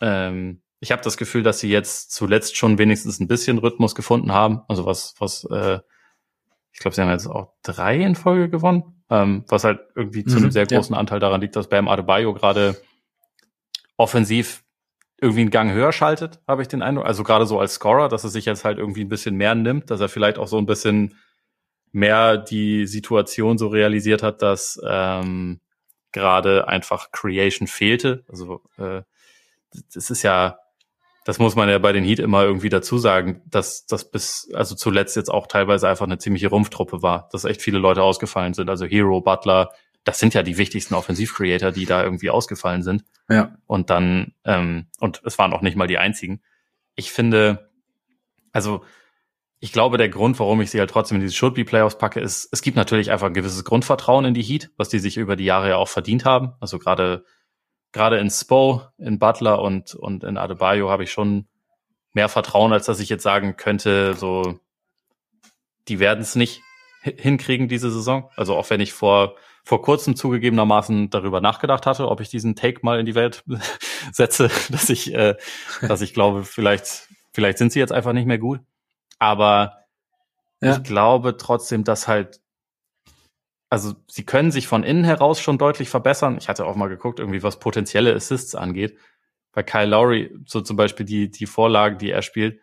Speaker 2: Ähm, ich habe das Gefühl, dass sie jetzt zuletzt schon wenigstens ein bisschen Rhythmus gefunden haben. Also was, was, äh, ich glaube, sie haben jetzt auch drei in Folge gewonnen, ähm, was halt irgendwie mhm, zu einem sehr großen ja. Anteil daran liegt, dass Bam Adebayo gerade offensiv irgendwie einen Gang höher schaltet, habe ich den Eindruck. Also gerade so als Scorer, dass er sich jetzt halt irgendwie ein bisschen mehr nimmt, dass er vielleicht auch so ein bisschen mehr die Situation so realisiert hat, dass ähm, gerade einfach Creation fehlte. Also äh, das ist ja das muss man ja bei den Heat immer irgendwie dazu sagen, dass das bis, also zuletzt jetzt auch teilweise einfach eine ziemliche Rumpftruppe war, dass echt viele Leute ausgefallen sind. Also Hero, Butler, das sind ja die wichtigsten Offensiv-Creator, die da irgendwie ausgefallen sind.
Speaker 1: Ja.
Speaker 2: Und dann, ähm, und es waren auch nicht mal die einzigen. Ich finde, also ich glaube, der Grund, warum ich sie halt trotzdem in diese Should-Be-Playoffs packe, ist, es gibt natürlich einfach ein gewisses Grundvertrauen in die Heat, was die sich über die Jahre ja auch verdient haben. Also gerade gerade in Spo, in Butler und, und in Adebayo habe ich schon mehr Vertrauen, als dass ich jetzt sagen könnte, so, die werden es nicht hinkriegen diese Saison. Also auch wenn ich vor, vor kurzem zugegebenermaßen darüber nachgedacht hatte, ob ich diesen Take mal in die Welt setze, dass ich, äh, dass ich glaube, vielleicht, vielleicht sind sie jetzt einfach nicht mehr gut. Aber ja. ich glaube trotzdem, dass halt also sie können sich von innen heraus schon deutlich verbessern. Ich hatte auch mal geguckt, irgendwie was potenzielle Assists angeht. Bei Kyle Lowry, so zum Beispiel die, die Vorlagen, die er spielt,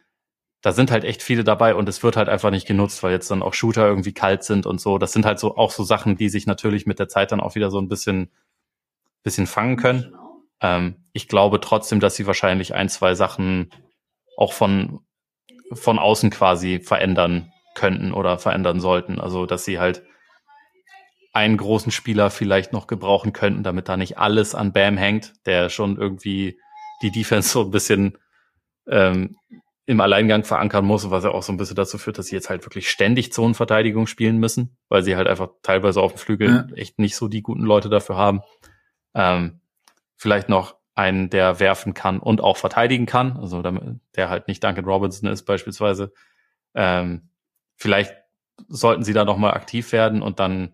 Speaker 2: da sind halt echt viele dabei und es wird halt einfach nicht genutzt, weil jetzt dann auch Shooter irgendwie kalt sind und so. Das sind halt so auch so Sachen, die sich natürlich mit der Zeit dann auch wieder so ein bisschen, bisschen fangen können. Ähm, ich glaube trotzdem, dass sie wahrscheinlich ein, zwei Sachen auch von, von außen quasi verändern könnten oder verändern sollten. Also, dass sie halt einen großen Spieler vielleicht noch gebrauchen könnten, damit da nicht alles an Bam hängt, der schon irgendwie die Defense so ein bisschen ähm, im Alleingang verankern muss, was ja auch so ein bisschen dazu führt, dass sie jetzt halt wirklich ständig Zonenverteidigung spielen müssen, weil sie halt einfach teilweise auf dem Flügel ja. echt nicht so die guten Leute dafür haben. Ähm, vielleicht noch einen, der werfen kann und auch verteidigen kann, also damit, der halt nicht Duncan Robinson ist beispielsweise. Ähm, vielleicht sollten sie da noch mal aktiv werden und dann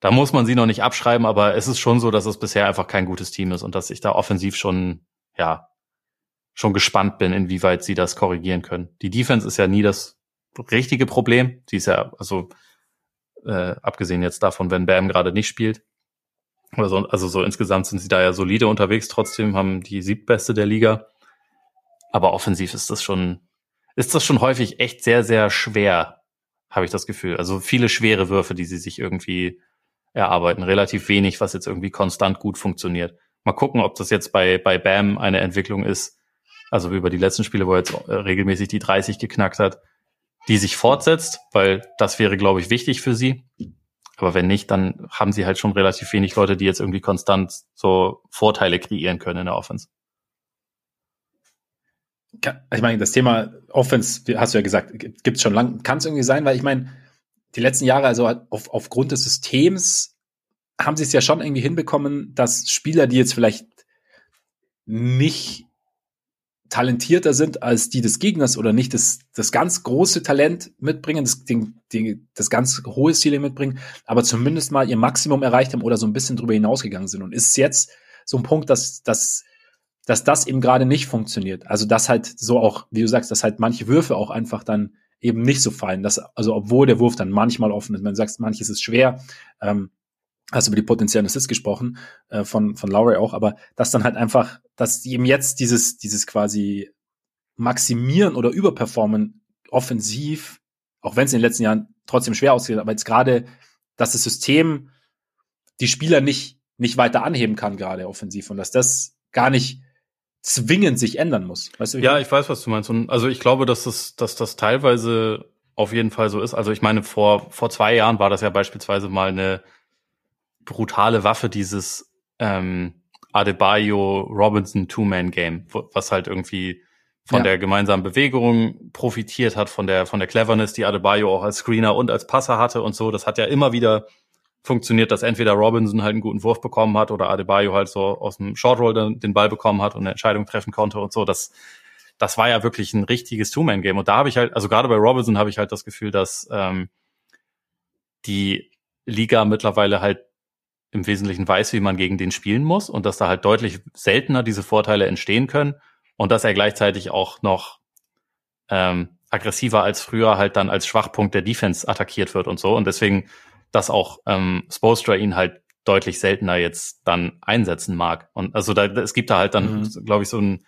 Speaker 2: da muss man sie noch nicht abschreiben, aber es ist schon so, dass es bisher einfach kein gutes Team ist und dass ich da offensiv schon, ja, schon gespannt bin, inwieweit sie das korrigieren können. Die Defense ist ja nie das richtige Problem. Sie ist ja, also äh, abgesehen jetzt davon, wenn Bam gerade nicht spielt. Also, also so insgesamt sind sie da ja solide unterwegs, trotzdem haben die siebtbeste der Liga. Aber offensiv ist das schon, ist das schon häufig echt sehr, sehr schwer, habe ich das Gefühl. Also viele schwere Würfe, die sie sich irgendwie erarbeiten. Relativ wenig, was jetzt irgendwie konstant gut funktioniert. Mal gucken, ob das jetzt bei, bei Bam eine Entwicklung ist, also wie über die letzten Spiele, wo er jetzt äh, regelmäßig die 30 geknackt hat, die sich fortsetzt, weil das wäre, glaube ich, wichtig für sie. Aber wenn nicht, dann haben sie halt schon relativ wenig Leute, die jetzt irgendwie konstant so Vorteile kreieren können in der Offense.
Speaker 1: Ich meine, das Thema Offense, hast du ja gesagt, gibt es schon lang. Kann es irgendwie sein, weil ich meine, die letzten Jahre, also auf, aufgrund des Systems, haben sie es ja schon irgendwie hinbekommen, dass Spieler, die jetzt vielleicht nicht talentierter sind als die des Gegners oder nicht das, das ganz große Talent mitbringen, das, den, den, das ganz hohe Ziel mitbringen, aber zumindest mal ihr Maximum erreicht haben oder so ein bisschen drüber hinausgegangen sind. Und ist jetzt so ein Punkt, dass, dass, dass das eben gerade nicht funktioniert. Also dass halt so auch, wie du sagst, dass halt manche Würfe auch einfach dann eben nicht so fallen. Dass, also obwohl der Wurf dann manchmal offen ist, man sagt, manches ist schwer, ähm, hast über die potenziellen Assists gesprochen, äh, von, von Lowry auch, aber dass dann halt einfach, dass eben jetzt dieses, dieses quasi maximieren oder überperformen offensiv, auch wenn es in den letzten Jahren trotzdem schwer aussieht, aber jetzt gerade, dass das System die Spieler nicht, nicht weiter anheben kann, gerade offensiv, und dass das gar nicht zwingend sich ändern muss.
Speaker 2: Weißt du, ja, ich weiß, was du meinst. Und also ich glaube, dass das, dass das teilweise auf jeden Fall so ist. Also ich meine, vor, vor zwei Jahren war das ja beispielsweise mal eine brutale Waffe, dieses ähm, Adebayo Robinson Two-Man-Game, was halt irgendwie von ja. der gemeinsamen Bewegung profitiert hat, von der, von der Cleverness, die Adebayo auch als Screener und als Passer hatte und so. Das hat ja immer wieder funktioniert, dass entweder Robinson halt einen guten Wurf bekommen hat oder Adebayo halt so aus dem Short Roll den, Ball bekommen hat und eine Entscheidung treffen konnte und so. Das, das war ja wirklich ein richtiges Two-Man-Game. Und da habe ich halt, also gerade bei Robinson habe ich halt das Gefühl, dass ähm, die Liga mittlerweile halt im Wesentlichen weiß, wie man gegen den spielen muss und dass da halt deutlich seltener diese Vorteile entstehen können und dass er gleichzeitig auch noch ähm, aggressiver als früher halt dann als Schwachpunkt der Defense attackiert wird und so. Und deswegen dass auch ähm, Spolstra ihn halt deutlich seltener jetzt dann einsetzen mag. Und also da, es gibt da halt dann, mhm. glaube ich, so ein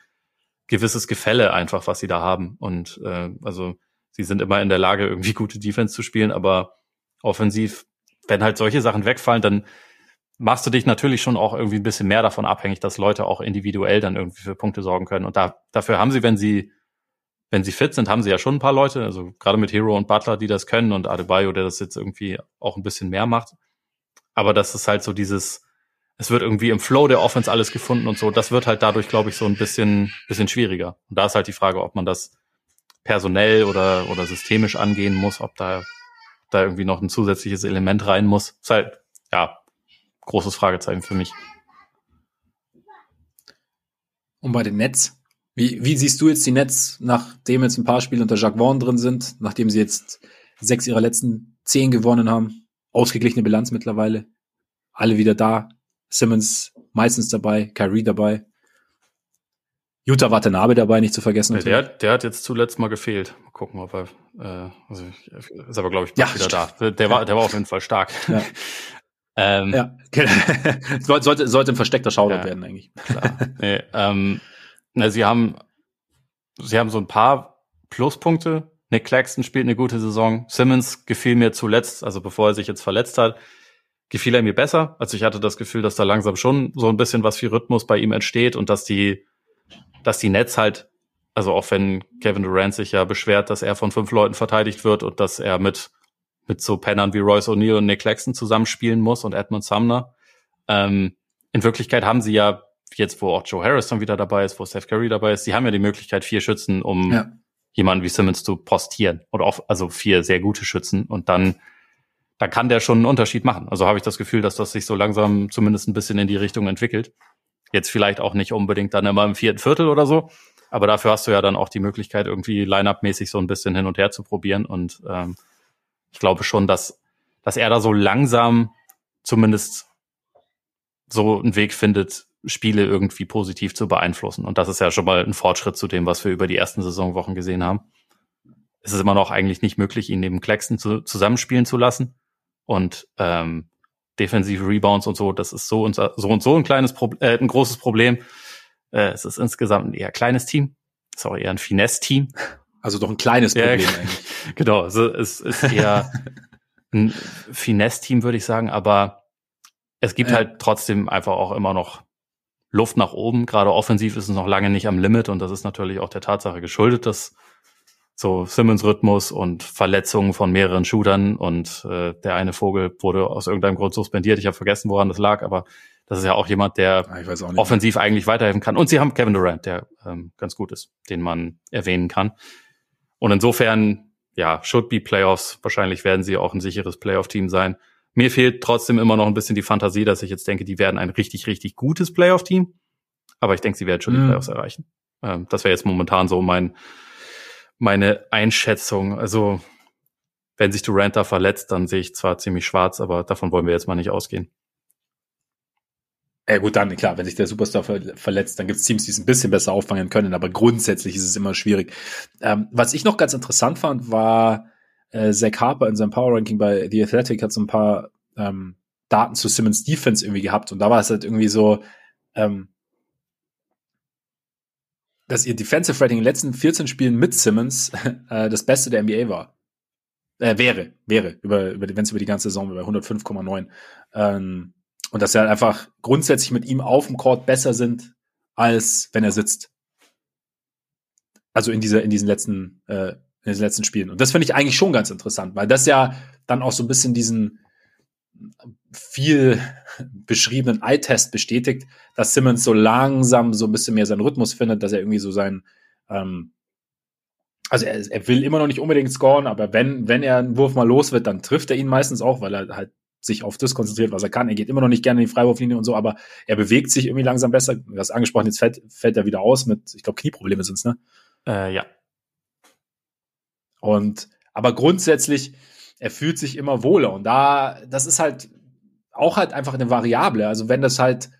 Speaker 2: gewisses Gefälle einfach, was sie da haben. Und äh, also sie sind immer in der Lage, irgendwie gute Defense zu spielen, aber offensiv, wenn halt solche Sachen wegfallen, dann machst du dich natürlich schon auch irgendwie ein bisschen mehr davon abhängig, dass Leute auch individuell dann irgendwie für Punkte sorgen können. Und da, dafür haben sie, wenn sie wenn sie fit sind, haben sie ja schon ein paar Leute, also gerade mit Hero und Butler, die das können und Adebayo, der das jetzt irgendwie auch ein bisschen mehr macht. Aber das ist halt so dieses, es wird irgendwie im Flow der Offense alles gefunden und so. Das wird halt dadurch, glaube ich, so ein bisschen, bisschen schwieriger. Und da ist halt die Frage, ob man das personell oder, oder systemisch angehen muss, ob da, da irgendwie noch ein zusätzliches Element rein muss. Ist halt, ja, großes Fragezeichen für mich.
Speaker 1: Und bei den Nets? Wie, wie siehst du jetzt die Nets, nachdem jetzt ein paar Spiele unter Jacques Vaughn drin sind, nachdem sie jetzt sechs ihrer letzten zehn gewonnen haben? Ausgeglichene Bilanz mittlerweile. Alle wieder da. Simmons meistens dabei, Kyrie dabei. Jutta Watanabe dabei, nicht zu vergessen.
Speaker 2: Ja, der, der hat jetzt zuletzt mal gefehlt. Mal gucken, ob er, äh, also ist aber glaube ich ja, wieder da. Der war, der war auf jeden Fall stark.
Speaker 1: Ja. ähm, ja. sollte, sollte ein versteckter Shoutout ja, werden eigentlich.
Speaker 2: Klar. Nee, ähm, na, sie haben, sie haben so ein paar Pluspunkte. Nick Claxton spielt eine gute Saison. Simmons gefiel mir zuletzt, also bevor er sich jetzt verletzt hat, gefiel er mir besser. Also ich hatte das Gefühl, dass da langsam schon so ein bisschen was für Rhythmus bei ihm entsteht und dass die, dass die Nets halt, also auch wenn Kevin Durant sich ja beschwert, dass er von fünf Leuten verteidigt wird und dass er mit, mit so Pennern wie Royce O'Neal und Nick Claxton zusammenspielen muss und Edmund Sumner. Ähm, in Wirklichkeit haben sie ja jetzt, wo auch Joe Harris dann wieder dabei ist, wo Steph Curry dabei ist, sie haben ja die Möglichkeit, vier Schützen, um ja. jemanden wie Simmons zu postieren. Oder auch, also vier sehr gute Schützen und dann da kann der schon einen Unterschied machen. Also habe ich das Gefühl, dass das sich so langsam zumindest ein bisschen in die Richtung entwickelt. Jetzt vielleicht auch nicht unbedingt dann immer im vierten Viertel oder so, aber dafür hast du ja dann auch die Möglichkeit, irgendwie Line-Up-mäßig so ein bisschen hin und her zu probieren. Und ähm, ich glaube schon, dass, dass er da so langsam zumindest so einen Weg findet, Spiele irgendwie positiv zu beeinflussen. Und das ist ja schon mal ein Fortschritt zu dem, was wir über die ersten Saisonwochen gesehen haben. Es ist immer noch eigentlich nicht möglich, ihn neben Claxton zu, zusammenspielen zu lassen und ähm, defensive Rebounds und so, das ist so und so und so ein kleines Pro äh, ein großes Problem. Äh, es ist insgesamt ein eher kleines Team, ist auch eher ein Finesse-Team.
Speaker 1: Also doch ein kleines Problem
Speaker 2: ja, eigentlich. Genau, also es ist eher ein Finesse-Team, würde ich sagen, aber es gibt ja. halt trotzdem einfach auch immer noch Luft nach oben. Gerade offensiv ist es noch lange nicht am Limit und das ist natürlich auch der Tatsache geschuldet, dass so Simmons-Rhythmus und Verletzungen von mehreren Shootern und äh, der eine Vogel wurde aus irgendeinem Grund suspendiert. Ich habe vergessen, woran das lag, aber das ist ja auch jemand, der auch offensiv eigentlich weiterhelfen kann. Und sie haben Kevin Durant, der ähm, ganz gut ist, den man erwähnen kann. Und insofern, ja, should be Playoffs. Wahrscheinlich werden sie auch ein sicheres Playoff-Team sein. Mir fehlt trotzdem immer noch ein bisschen die Fantasie, dass ich jetzt denke, die werden ein richtig, richtig gutes Playoff-Team. Aber ich denke, sie werden schon mm. die Playoffs erreichen. Ähm, das wäre jetzt momentan so mein meine Einschätzung. Also, wenn sich Durant da verletzt, dann sehe ich zwar ziemlich schwarz, aber davon wollen wir jetzt mal nicht ausgehen.
Speaker 1: Ja gut, dann klar, wenn sich der Superstar ver verletzt, dann gibt es Teams, die es ein bisschen besser auffangen können, aber grundsätzlich ist es immer schwierig. Ähm, was ich noch ganz interessant fand, war äh, Zach Harper in seinem Power Ranking bei The Athletic hat so ein paar ähm, Daten zu Simmons Defense irgendwie gehabt und da war es halt irgendwie so, ähm, dass ihr Defensive Rating in den letzten 14 Spielen mit Simmons äh, das Beste der NBA war. Äh, wäre, wäre, über, über, wenn es über die ganze Saison wäre, bei 105,9. Ähm, und dass sie halt einfach grundsätzlich mit ihm auf dem Court besser sind, als wenn er sitzt. Also in dieser, in diesen letzten, äh, in diesen letzten Spielen. Und das finde ich eigentlich schon ganz interessant, weil das ja dann auch so ein bisschen diesen, viel beschriebenen Eye-Test bestätigt, dass Simmons so langsam so ein bisschen mehr seinen Rhythmus findet, dass er irgendwie so sein, ähm, also er, er will immer noch nicht unbedingt scoren, aber wenn, wenn er einen Wurf mal los wird, dann trifft er ihn meistens auch, weil er halt sich auf das konzentriert, was er kann. Er geht immer noch nicht gerne in die Freiwurflinie und so, aber er bewegt sich irgendwie langsam besser. Du hast angesprochen, jetzt fällt, fällt er wieder aus mit, ich glaube, Knieprobleme sind's, ne?
Speaker 2: Äh, ja.
Speaker 1: Und aber grundsätzlich er fühlt sich immer wohler. Und da, das ist halt auch halt einfach eine Variable. Also wenn das halt,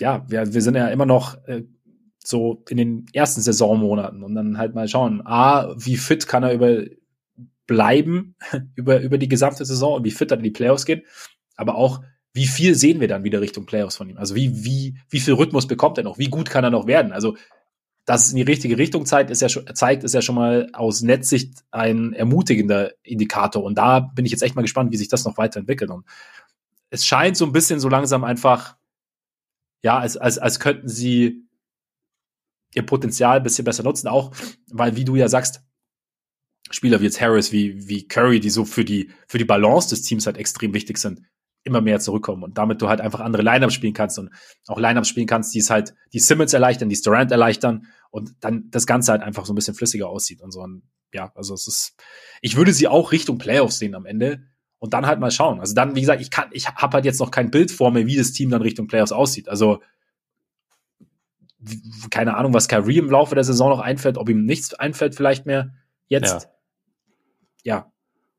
Speaker 1: ja, wir, wir sind ja immer noch äh, so in den ersten Saisonmonaten und dann halt mal schauen, A, wie fit kann er über bleiben über, über die gesamte Saison und wie fit er in die Playoffs geht, aber auch, wie viel sehen wir dann wieder Richtung Playoffs von ihm? Also wie, wie, wie viel Rhythmus bekommt er noch? Wie gut kann er noch werden? Also dass es in die richtige Richtung zeigt, ist ja schon, zeigt, ist ja schon mal aus Netzsicht ein ermutigender Indikator. Und da bin ich jetzt echt mal gespannt, wie sich das noch weiterentwickelt. Und es scheint so ein bisschen so langsam einfach, ja, als, als, als könnten sie ihr Potenzial ein bisschen besser nutzen, auch weil, wie du ja sagst, Spieler wie jetzt Harris, wie, wie Curry, die so für die, für die Balance des Teams halt extrem wichtig sind, immer mehr zurückkommen und damit du halt einfach andere Lineups spielen kannst und auch Lineups spielen kannst, die es halt die Simmons erleichtern, die Durant erleichtern und dann das Ganze halt einfach so ein bisschen flüssiger aussieht und so. Und ja, also es ist, ich würde sie auch Richtung Playoffs sehen am Ende und dann halt mal schauen. Also dann, wie gesagt, ich kann, ich habe halt jetzt noch kein Bild vor mir, wie das Team dann Richtung Playoffs aussieht. Also keine Ahnung, was Kyrie im Laufe der Saison noch einfällt, ob ihm nichts einfällt vielleicht mehr jetzt.
Speaker 2: Ja, ja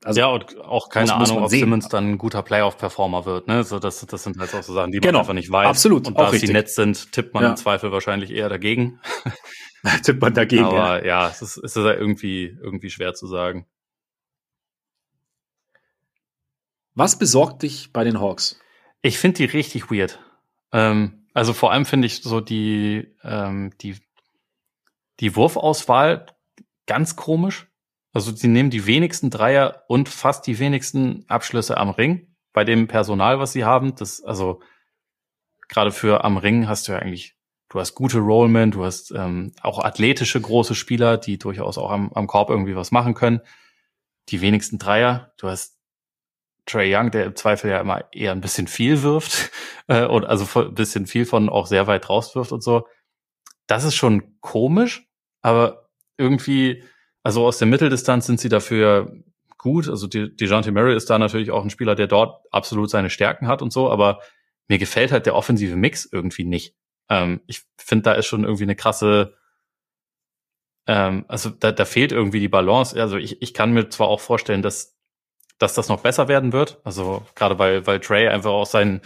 Speaker 2: also ja, und auch keine muss, Ahnung, muss ob sehen. Simmons dann ein guter Playoff-Performer wird. Ne? So, das, das sind halt auch so Sachen, die man genau. einfach nicht weiß.
Speaker 1: Absolut.
Speaker 2: Und da sie nett sind, tippt man ja. im Zweifel wahrscheinlich eher dagegen.
Speaker 1: tippt man dagegen.
Speaker 2: Aber ja, ja es, ist, es ist ja irgendwie, irgendwie schwer zu sagen.
Speaker 1: Was besorgt dich bei den Hawks?
Speaker 2: Ich finde die richtig weird. Ähm, also vor allem finde ich so die, ähm, die, die Wurfauswahl ganz komisch. Also sie nehmen die wenigsten Dreier und fast die wenigsten Abschlüsse am Ring bei dem Personal, was sie haben. Das, also gerade für am Ring hast du ja eigentlich, du hast gute Rollmen, du hast ähm, auch athletische große Spieler, die durchaus auch am, am Korb irgendwie was machen können. Die wenigsten Dreier, du hast Trey Young, der im Zweifel ja immer eher ein bisschen viel wirft äh, und also ein bisschen viel von auch sehr weit rauswirft und so. Das ist schon komisch, aber irgendwie also aus der Mitteldistanz sind sie dafür gut. Also DeJounte Murray ist da natürlich auch ein Spieler, der dort absolut seine Stärken hat und so, aber mir gefällt halt der offensive Mix irgendwie nicht. Ähm, ich finde, da ist schon irgendwie eine krasse, ähm, also da, da fehlt irgendwie die Balance. Also ich, ich kann mir zwar auch vorstellen, dass, dass das noch besser werden wird. Also gerade weil, weil Trey einfach auch seinen,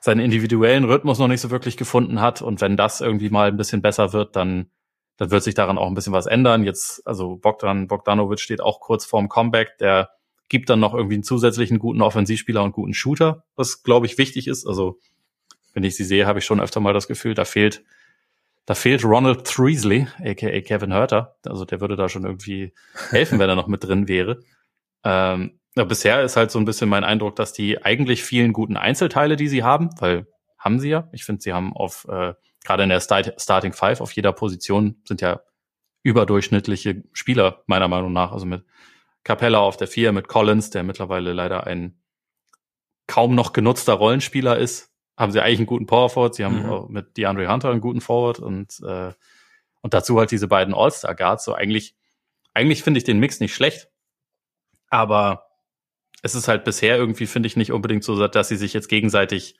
Speaker 2: seinen individuellen Rhythmus noch nicht so wirklich gefunden hat. Und wenn das irgendwie mal ein bisschen besser wird, dann dann wird sich daran auch ein bisschen was ändern. Jetzt, also Bogdan Bogdanovic steht auch kurz vorm Comeback, der gibt dann noch irgendwie einen zusätzlichen guten Offensivspieler und guten Shooter, was glaube ich wichtig ist. Also wenn ich sie sehe, habe ich schon öfter mal das Gefühl, da fehlt, da fehlt Ronald Threasley, aka Kevin Hurter. Also der würde da schon irgendwie helfen, wenn er noch mit drin wäre. Ähm, ja, bisher ist halt so ein bisschen mein Eindruck, dass die eigentlich vielen guten Einzelteile, die sie haben, weil haben sie ja. Ich finde, sie haben auf äh, gerade in der Start Starting Five auf jeder Position sind ja überdurchschnittliche Spieler, meiner Meinung nach. Also mit Capella auf der Vier, mit Collins, der mittlerweile leider ein kaum noch genutzter Rollenspieler ist, haben sie eigentlich einen guten Power Forward. Sie haben mhm. mit DeAndre Hunter einen guten Forward und, äh, und dazu halt diese beiden All-Star Guards. So eigentlich, eigentlich finde ich den Mix nicht schlecht, aber es ist halt bisher irgendwie, finde ich, nicht unbedingt so, dass sie sich jetzt gegenseitig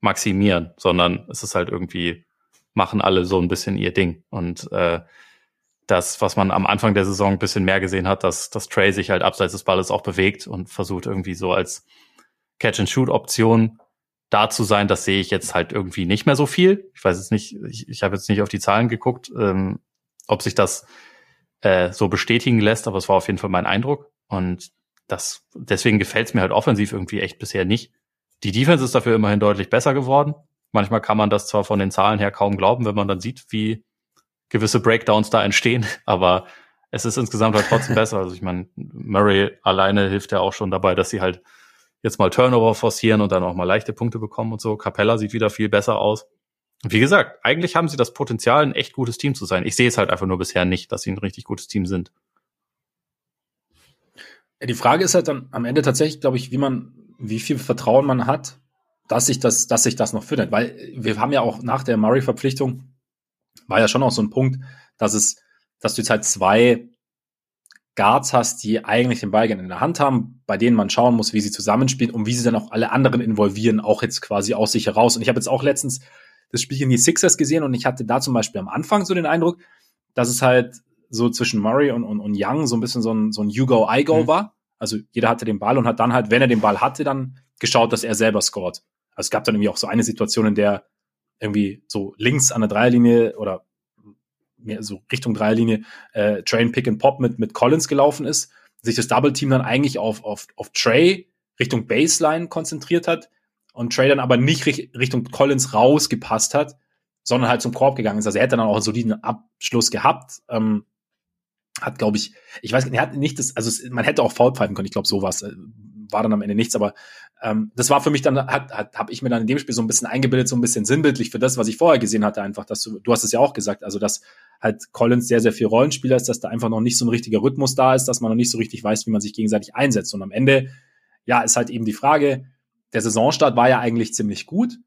Speaker 2: maximieren, sondern es ist halt irgendwie machen alle so ein bisschen ihr Ding. Und äh, das, was man am Anfang der Saison ein bisschen mehr gesehen hat, dass, dass Trey sich halt abseits des Balles auch bewegt und versucht irgendwie so als Catch-and-Shoot-Option da zu sein, das sehe ich jetzt halt irgendwie nicht mehr so viel. Ich weiß jetzt nicht, ich, ich habe jetzt nicht auf die Zahlen geguckt, ähm, ob sich das äh, so bestätigen lässt, aber es war auf jeden Fall mein Eindruck. Und das, deswegen gefällt es mir halt offensiv irgendwie echt bisher nicht. Die Defense ist dafür immerhin deutlich besser geworden. Manchmal kann man das zwar von den Zahlen her kaum glauben, wenn man dann sieht, wie gewisse Breakdowns da entstehen, aber es ist insgesamt halt trotzdem besser. Also ich meine, Murray alleine hilft ja auch schon dabei, dass sie halt jetzt mal Turnover forcieren und dann auch mal leichte Punkte bekommen und so. Capella sieht wieder viel besser aus. Wie gesagt, eigentlich haben sie das Potenzial, ein echt gutes Team zu sein. Ich sehe es halt einfach nur bisher nicht, dass sie ein richtig gutes Team sind.
Speaker 1: Die Frage ist halt dann am Ende tatsächlich, glaube ich, wie man, wie viel Vertrauen man hat dass sich das, dass sich das noch findet. Weil wir haben ja auch nach der Murray-Verpflichtung war ja schon auch so ein Punkt, dass es, dass du jetzt halt zwei Guards hast, die eigentlich den Ball gerne in der Hand haben, bei denen man schauen muss, wie sie zusammenspielen und wie sie dann auch alle anderen involvieren, auch jetzt quasi aus sich heraus. Und ich habe jetzt auch letztens das Spiel in die Sixers gesehen und ich hatte da zum Beispiel am Anfang so den Eindruck, dass es halt so zwischen Murray und, und, und Young so ein bisschen so ein, so ein You-Go-I-Go mhm. war. Also jeder hatte den Ball und hat dann halt, wenn er den Ball hatte, dann geschaut, dass er selber scored. Also es gab dann irgendwie auch so eine Situation, in der irgendwie so links an der Dreierlinie oder mehr so Richtung Dreierlinie äh, Train Pick and Pop mit, mit Collins gelaufen ist, sich das Double Team dann eigentlich auf, auf, auf Trey Richtung Baseline konzentriert hat und Trey dann aber nicht Richtung Collins rausgepasst hat, sondern halt zum Korb gegangen ist. Also er hätte dann auch einen soliden Abschluss gehabt. Ähm, hat, glaube ich, ich weiß nicht, er hat nicht das, also es, man hätte auch faul pfeifen können, ich glaube sowas. War dann am Ende nichts, aber ähm, das war für mich dann, hat, hat, habe ich mir dann in dem Spiel so ein bisschen eingebildet, so ein bisschen sinnbildlich für das, was ich vorher gesehen hatte, einfach, dass du, du hast es ja auch gesagt, also dass halt Collins sehr, sehr viel Rollenspieler ist, dass da einfach noch nicht so ein richtiger Rhythmus da ist, dass man noch nicht so richtig weiß, wie man sich gegenseitig einsetzt. Und am Ende, ja, ist halt eben die Frage, der Saisonstart war ja eigentlich ziemlich gut.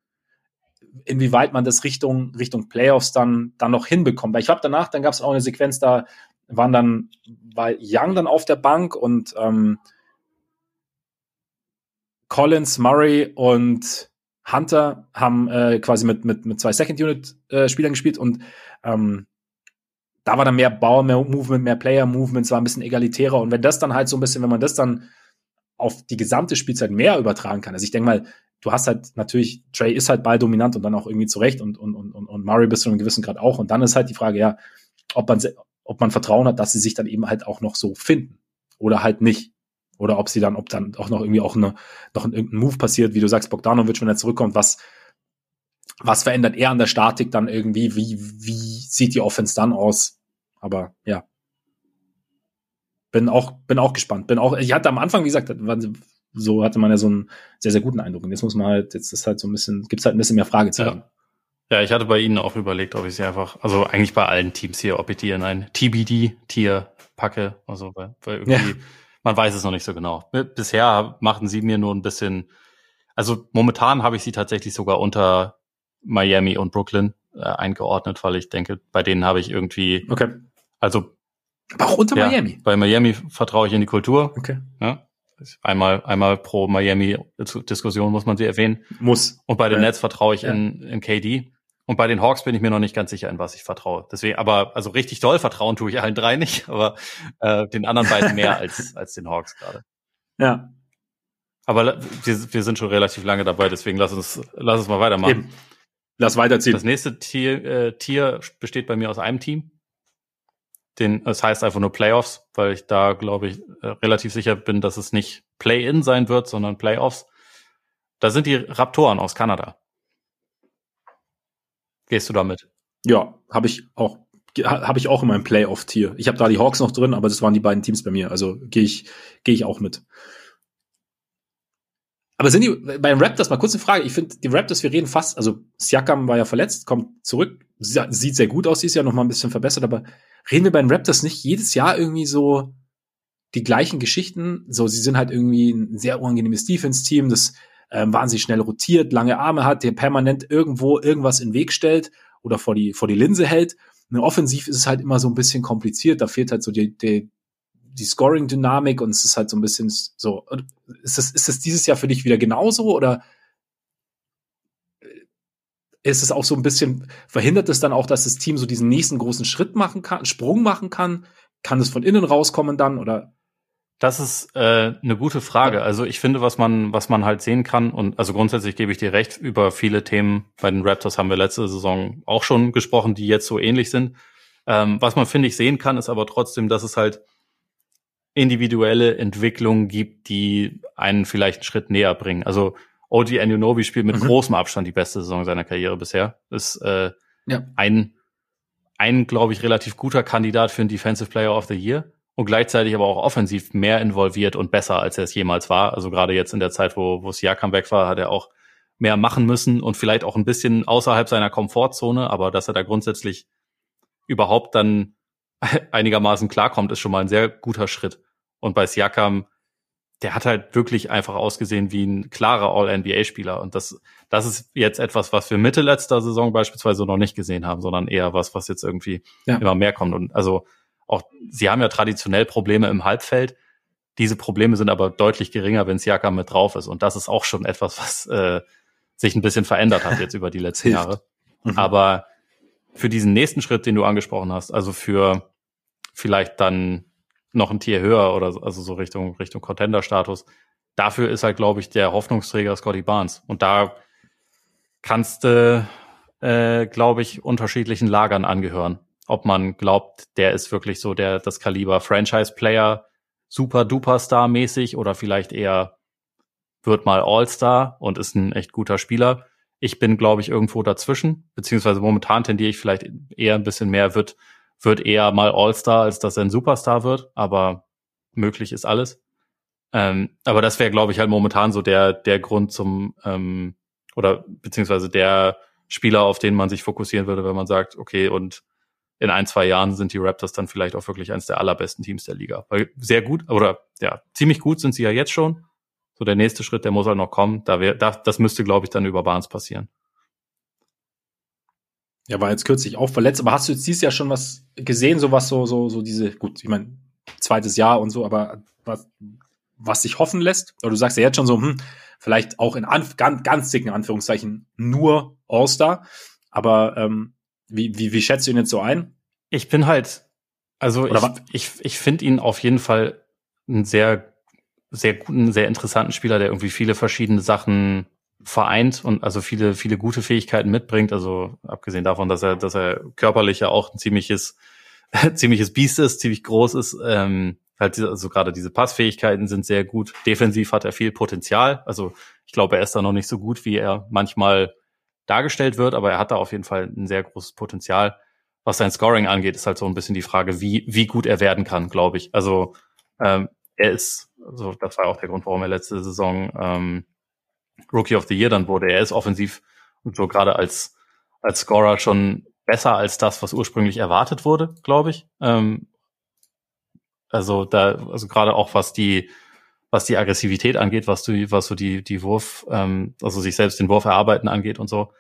Speaker 1: Inwieweit man das Richtung, Richtung Playoffs dann, dann noch hinbekommt. Weil ich glaube, danach, dann gab es auch eine Sequenz, da waren dann, war Young dann auf der Bank und ähm, Collins, Murray und Hunter haben äh, quasi mit, mit, mit zwei Second-Unit-Spielern äh, gespielt und ähm, da war dann mehr Bauer, mehr Movement, mehr Player-Movement, es war ein bisschen egalitärer. Und wenn das dann halt so ein bisschen, wenn man das dann auf die gesamte Spielzeit mehr übertragen kann. Also ich denke mal, du hast halt natürlich, Trey ist halt balldominant und dann auch irgendwie zurecht und, und, und, und Murray bis zu einem gewissen Grad auch. Und dann ist halt die Frage, ja, ob man, ob man Vertrauen hat, dass sie sich dann eben halt auch noch so finden oder halt nicht. Oder ob sie dann, ob dann auch noch irgendwie auch eine, noch irgendein Move passiert, wie du sagst, Bogdanovic, wenn er zurückkommt, was, was verändert er an der Statik dann irgendwie? Wie, wie sieht die Offense dann aus? Aber ja. Bin auch, bin auch gespannt. Bin auch, ich hatte am Anfang, wie gesagt, so hatte man ja so einen sehr, sehr guten Eindruck. Und jetzt muss man halt, jetzt ist halt so ein bisschen, gibt's halt ein bisschen mehr Fragezeichen.
Speaker 2: Ja. Ja, ich hatte bei Ihnen auch überlegt, ob ich sie einfach, also eigentlich bei allen Teams hier, ob ich die in ein TBD-Tier packe. Also, weil, weil irgendwie, ja man weiß es noch nicht so genau. Bisher machten sie mir nur ein bisschen, also momentan habe ich sie tatsächlich sogar unter Miami und Brooklyn äh, eingeordnet, weil ich denke, bei denen habe ich irgendwie,
Speaker 1: okay.
Speaker 2: also
Speaker 1: aber auch unter
Speaker 2: ja,
Speaker 1: Miami.
Speaker 2: Bei Miami vertraue ich in die Kultur.
Speaker 1: Okay.
Speaker 2: Ja, einmal, einmal pro Miami Diskussion muss man sie erwähnen.
Speaker 1: Muss.
Speaker 2: Und bei den ja. Nets vertraue ich in, in KD. Und bei den Hawks bin ich mir noch nicht ganz sicher, in was ich vertraue. Deswegen, aber also richtig doll vertrauen tue ich allen drei nicht, aber äh, den anderen beiden mehr als, als den Hawks gerade.
Speaker 1: Ja.
Speaker 2: Aber wir, wir sind schon relativ lange dabei, deswegen lass uns, lass uns mal weitermachen. Eben.
Speaker 1: Lass weiterziehen.
Speaker 2: Das nächste Tier, äh, Tier besteht bei mir aus einem Team. Den, es heißt einfach nur Playoffs, weil ich da, glaube ich, äh, relativ sicher bin, dass es nicht Play-In sein wird, sondern Playoffs. Da sind die Raptoren aus Kanada. Gehst du damit?
Speaker 1: Ja, habe ich auch habe ich auch in meinem Playoff-Tier. Ich habe da die Hawks noch drin, aber das waren die beiden Teams bei mir. Also gehe ich gehe ich auch mit. Aber sind die beim Raptors mal kurz eine Frage? Ich finde die Raptors, wir reden fast, also Siakam war ja verletzt, kommt zurück, sieht sehr gut aus dieses Jahr, noch mal ein bisschen verbessert, aber reden wir bei den Raptors nicht jedes Jahr irgendwie so die gleichen Geschichten? So, sie sind halt irgendwie ein sehr unangenehmes Defense-Team, das ähm, wahnsinnig schnell rotiert, lange Arme hat, der permanent irgendwo irgendwas in den Weg stellt oder vor die, vor die Linse hält. Eine Offensiv ist es halt immer so ein bisschen kompliziert, da fehlt halt so die, die, die Scoring-Dynamik und es ist halt so ein bisschen so. Ist das, ist das dieses Jahr für dich wieder genauso oder ist es auch so ein bisschen, verhindert es dann auch, dass das Team so diesen nächsten großen Schritt machen kann, Sprung machen kann? Kann es von innen rauskommen dann oder?
Speaker 2: Das ist äh, eine gute Frage. Also ich finde, was man, was man halt sehen kann, und also grundsätzlich gebe ich dir recht, über viele Themen bei den Raptors haben wir letzte Saison auch schon gesprochen, die jetzt so ähnlich sind. Ähm, was man, finde ich, sehen kann, ist aber trotzdem, dass es halt individuelle Entwicklungen gibt, die einen vielleicht einen Schritt näher bringen. Also OG Anunobi spielt mit mhm. großem Abstand die beste Saison seiner Karriere bisher. Ist äh, ja. ein, ein glaube ich, relativ guter Kandidat für einen Defensive Player of the Year und gleichzeitig aber auch offensiv mehr involviert und besser, als er es jemals war. Also gerade jetzt in der Zeit, wo, wo Siakam weg war, hat er auch mehr machen müssen und vielleicht auch ein bisschen außerhalb seiner Komfortzone, aber dass er da grundsätzlich überhaupt dann einigermaßen klarkommt, ist schon mal ein sehr guter Schritt. Und bei Siakam, der hat halt wirklich einfach ausgesehen wie ein klarer All-NBA-Spieler. Und das, das ist jetzt etwas, was wir Mitte letzter Saison beispielsweise noch nicht gesehen haben, sondern eher was, was jetzt irgendwie ja. immer mehr kommt. Und also auch, sie haben ja traditionell Probleme im Halbfeld. Diese Probleme sind aber deutlich geringer, wenn Siakam mit drauf ist. Und das ist auch schon etwas, was äh, sich ein bisschen verändert hat jetzt über die letzten Jahre. Mhm. Aber für diesen nächsten Schritt, den du angesprochen hast, also für vielleicht dann noch ein Tier höher oder also so Richtung Richtung Contender-Status, dafür ist halt, glaube ich, der Hoffnungsträger Scotty Barnes. Und da kannst du, äh, glaube ich, unterschiedlichen Lagern angehören ob man glaubt, der ist wirklich so der das Kaliber Franchise-Player, super duper Star mäßig oder vielleicht eher wird mal All-Star und ist ein echt guter Spieler. Ich bin, glaube ich, irgendwo dazwischen, beziehungsweise momentan tendiere ich vielleicht eher ein bisschen mehr, wird, wird eher mal All-Star, als dass er ein Superstar wird, aber möglich ist alles. Ähm, aber das wäre, glaube ich, halt momentan so der, der Grund zum, ähm, oder beziehungsweise der Spieler, auf den man sich fokussieren würde, wenn man sagt, okay, und in ein, zwei Jahren sind die Raptors dann vielleicht auch wirklich eines der allerbesten Teams der Liga. Weil sehr gut, oder ja, ziemlich gut sind sie ja jetzt schon. So der nächste Schritt, der muss halt noch kommen. Da wär, das, das müsste, glaube ich, dann über Barnes passieren.
Speaker 1: Ja, war jetzt kürzlich auch verletzt, aber hast du jetzt dieses Jahr schon was gesehen, so was so, so, so diese, gut, ich meine, zweites Jahr und so, aber was, was sich hoffen lässt? Oder du sagst ja jetzt schon so, hm, vielleicht auch in Anf ganz, ganz dicken Anführungszeichen nur All-Star. Aber ähm, wie, wie, wie schätzt du ihn jetzt so ein?
Speaker 2: Ich bin halt, also ich, ich, ich finde ihn auf jeden Fall einen sehr, sehr guten, sehr interessanten Spieler, der irgendwie viele verschiedene Sachen vereint und also viele, viele gute Fähigkeiten mitbringt. Also abgesehen davon, dass er, dass er körperlich ja auch ein ziemliches, ziemliches Biest ist, ziemlich groß ist. Ähm, halt also gerade diese Passfähigkeiten sind sehr gut. Defensiv hat er viel Potenzial. Also ich glaube, er ist da noch nicht so gut, wie er manchmal dargestellt wird, aber er hat da auf jeden Fall ein sehr großes Potenzial. Was sein Scoring angeht, ist halt so ein bisschen die Frage, wie, wie gut er werden kann, glaube ich. Also ähm, er ist, also das war auch der Grund, warum er letzte Saison ähm, Rookie of the Year dann wurde. Er ist offensiv und so gerade als, als Scorer schon besser als das, was ursprünglich erwartet wurde, glaube ich. Ähm, also da, also gerade auch was die, was die Aggressivität angeht, was du, was so die, die Wurf, ähm, also sich selbst den Wurf erarbeiten angeht und so,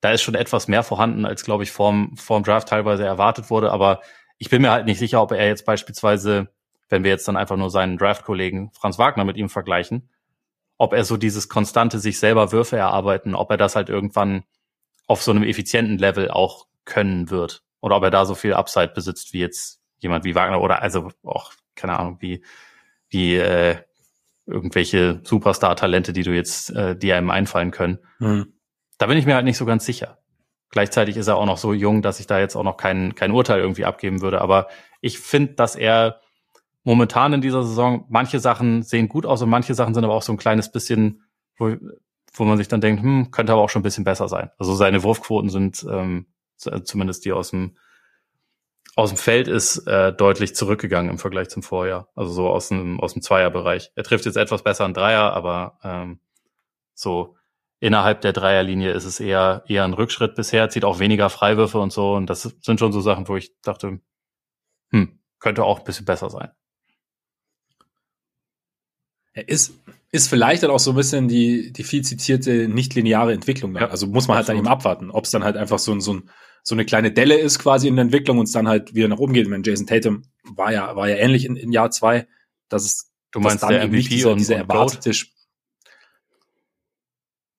Speaker 2: da ist schon etwas mehr vorhanden, als glaube ich vorm, vorm Draft teilweise erwartet wurde. Aber ich bin mir halt nicht sicher, ob er jetzt beispielsweise, wenn wir jetzt dann einfach nur seinen Draft-Kollegen Franz Wagner mit ihm vergleichen, ob er so dieses konstante sich selber Würfe erarbeiten, ob er das halt irgendwann auf so einem effizienten Level auch können wird. Oder ob er da so viel Upside besitzt wie jetzt jemand wie Wagner oder also auch, keine Ahnung, wie, wie äh, irgendwelche Superstar-Talente, die du jetzt, äh, die einem einfallen können. Mhm. Da bin ich mir halt nicht so ganz sicher. Gleichzeitig ist er auch noch so jung, dass ich da jetzt auch noch kein, kein Urteil irgendwie abgeben würde. Aber ich finde, dass er momentan in dieser Saison, manche Sachen sehen gut aus und manche Sachen sind aber auch so ein kleines bisschen, wo, wo man sich dann denkt, hm, könnte aber auch schon ein bisschen besser sein. Also seine Wurfquoten sind ähm, zumindest die aus dem aus dem Feld ist äh, deutlich zurückgegangen im Vergleich zum Vorjahr. Also so aus dem, aus dem Zweierbereich. Er trifft jetzt etwas besser einen Dreier, aber ähm, so innerhalb der Dreierlinie ist es eher, eher ein Rückschritt bisher, zieht auch weniger Freiwürfe und so. Und das sind schon so Sachen, wo ich dachte, hm, könnte auch ein bisschen besser sein.
Speaker 1: Er ist, ist vielleicht dann auch so ein bisschen die, die viel zitierte nicht-lineare Entwicklung. Dann. Ja, also muss man halt dann eben abwarten, ob es dann halt einfach so ein, so ein so eine kleine Delle ist quasi in der Entwicklung und es dann halt wieder nach oben geht. Ich meine, Jason Tatum war ja, war ja ähnlich in, in Jahr zwei, dass es
Speaker 2: Du meinst dann der MVP
Speaker 1: dieser, und, dieser erwartete Goat?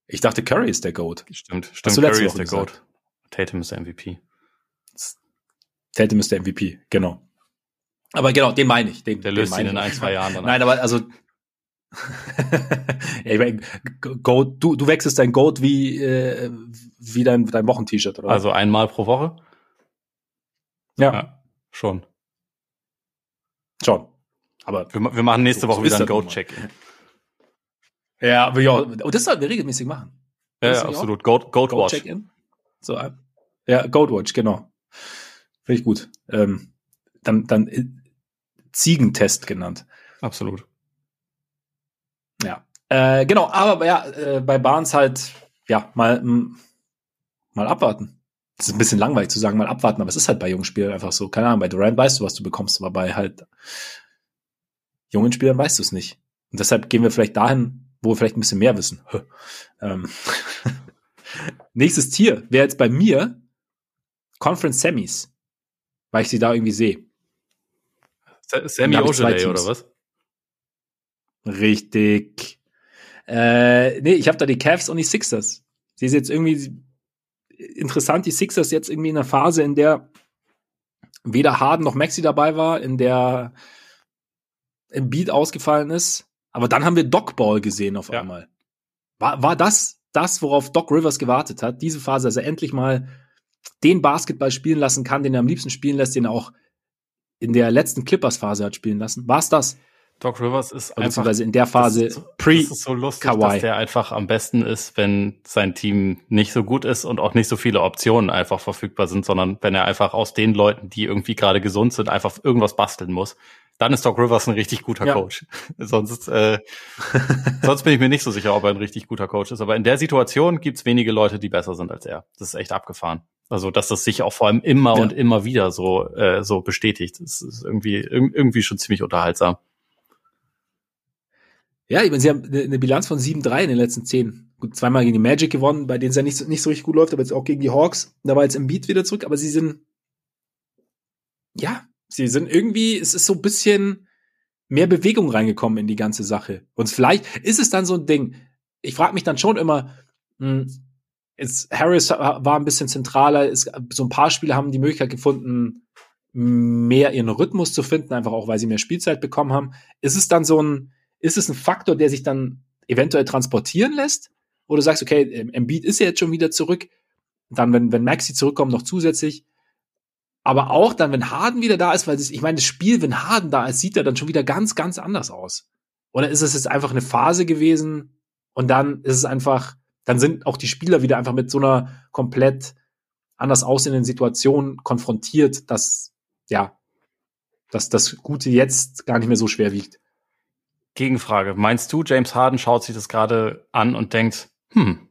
Speaker 1: Ich dachte, Curry ist der Goat.
Speaker 2: Stimmt, stimmt. Curry ist der gesagt? Goat. Tatum ist der MVP.
Speaker 1: Tatum ist der MVP, genau. Aber genau, den meine ich. Den,
Speaker 2: der löst ihn in ein, zwei Jahren
Speaker 1: dann Nein, aber also ja, ich mein, Goat, du, du wechselst dein Goat wie, äh, wie dein, dein Wochen-T-Shirt, oder?
Speaker 2: Also einmal pro Woche?
Speaker 1: Ja. ja
Speaker 2: schon.
Speaker 1: Schon. Aber
Speaker 2: wir, wir machen nächste Woche wieder ein Goat-Check.
Speaker 1: Ja, aber ja, und das sollten wir regelmäßig machen.
Speaker 2: Ja, ja absolut. Goat, Goat, Goat Watch. Check-in.
Speaker 1: So, äh, ja, Goat Watch, genau. Finde ich gut. Ähm, dann, dann äh, Ziegentest genannt.
Speaker 2: Absolut.
Speaker 1: Äh, genau, aber ja, äh, bei Barnes halt, ja, mal, m, mal abwarten. Das ist ein bisschen langweilig zu sagen, mal abwarten, aber es ist halt bei jungen Spielern einfach so. Keine Ahnung, bei Durant weißt du, was du bekommst, aber bei halt jungen Spielern weißt du es nicht. Und deshalb gehen wir vielleicht dahin, wo wir vielleicht ein bisschen mehr wissen. ähm. Nächstes Tier wäre jetzt bei mir Conference Semis, weil ich sie da irgendwie sehe.
Speaker 2: Sammy Ojeley oder was?
Speaker 1: Richtig. Äh, nee, ich habe da die Cavs und die Sixers. Sie ist jetzt irgendwie interessant, die Sixers jetzt irgendwie in einer Phase, in der weder Harden noch Maxi dabei war, in der im Beat ausgefallen ist. Aber dann haben wir Doc Ball gesehen auf ja. einmal. War, war das das, worauf Doc Rivers gewartet hat? Diese Phase, dass er endlich mal den Basketball spielen lassen kann, den er am liebsten spielen lässt, den er auch in der letzten Clippers-Phase hat spielen lassen. War es das?
Speaker 2: Doc Rivers ist
Speaker 1: einfach in der Phase
Speaker 2: so, pre das ist so lustig, Kawhi. dass der einfach am besten ist, wenn sein Team nicht so gut ist und auch nicht so viele Optionen einfach verfügbar sind, sondern wenn er einfach aus den Leuten, die irgendwie gerade gesund sind, einfach irgendwas basteln muss. Dann ist Doc Rivers ein richtig guter ja. Coach. sonst, äh, sonst bin ich mir nicht so sicher, ob er ein richtig guter Coach ist. Aber in der Situation gibt's wenige Leute, die besser sind als er. Das ist echt abgefahren. Also, dass das sich auch vor allem immer ja. und immer wieder so, äh, so bestätigt. Das ist irgendwie, irgendwie schon ziemlich unterhaltsam.
Speaker 1: Ja, ich meine, sie haben eine Bilanz von 7-3 in den letzten zehn. Gut, zweimal gegen die Magic gewonnen, bei denen es ja nicht, nicht so richtig gut läuft, aber jetzt auch gegen die Hawks. Da war jetzt im Beat wieder zurück, aber sie sind, ja, sie sind irgendwie, es ist so ein bisschen mehr Bewegung reingekommen in die ganze Sache. Und vielleicht ist es dann so ein Ding. Ich frage mich dann schon immer, hm, jetzt Harris war ein bisschen zentraler, es, so ein paar Spieler haben die Möglichkeit gefunden, mehr ihren Rhythmus zu finden, einfach auch, weil sie mehr Spielzeit bekommen haben. Ist es dann so ein, ist es ein Faktor, der sich dann eventuell transportieren lässt? Oder du sagst, okay, Embiid ist ja jetzt schon wieder zurück. Dann, wenn, wenn Maxi zurückkommt, noch zusätzlich. Aber auch dann, wenn Harden wieder da ist, weil das, ich meine, das Spiel, wenn Harden da ist, sieht er dann schon wieder ganz, ganz anders aus. Oder ist es jetzt einfach eine Phase gewesen und dann ist es einfach, dann sind auch die Spieler wieder einfach mit so einer komplett anders aussehenden Situation konfrontiert, dass, ja, dass das Gute jetzt gar nicht mehr so schwer wiegt.
Speaker 2: Gegenfrage. Meinst du, James Harden schaut sich das gerade an und denkt, hm,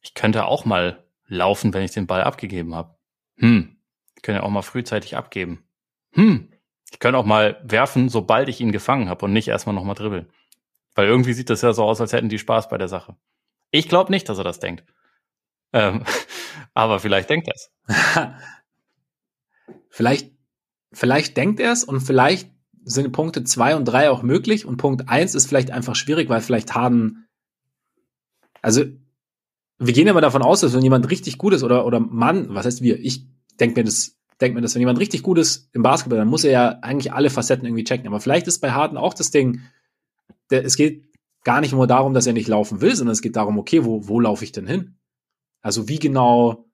Speaker 2: ich könnte auch mal laufen, wenn ich den Ball abgegeben habe. Hm, ich könnte auch mal frühzeitig abgeben. Hm, ich könnte auch mal werfen, sobald ich ihn gefangen habe und nicht erstmal nochmal dribbeln. Weil irgendwie sieht das ja so aus, als hätten die Spaß bei der Sache. Ich glaube nicht, dass er das denkt. Ähm, aber vielleicht denkt er es.
Speaker 1: vielleicht, vielleicht denkt er es und vielleicht sind Punkte zwei und drei auch möglich und Punkt eins ist vielleicht einfach schwierig, weil vielleicht Harden, also wir gehen mal davon aus, dass wenn jemand richtig gut ist oder, oder Mann, was heißt wir, ich denke mir das, denke mir das, wenn jemand richtig gut ist im Basketball, dann muss er ja eigentlich alle Facetten irgendwie checken. Aber vielleicht ist bei Harden auch das Ding, der, es geht gar nicht nur darum, dass er nicht laufen will, sondern es geht darum, okay, wo, wo laufe ich denn hin? Also wie genau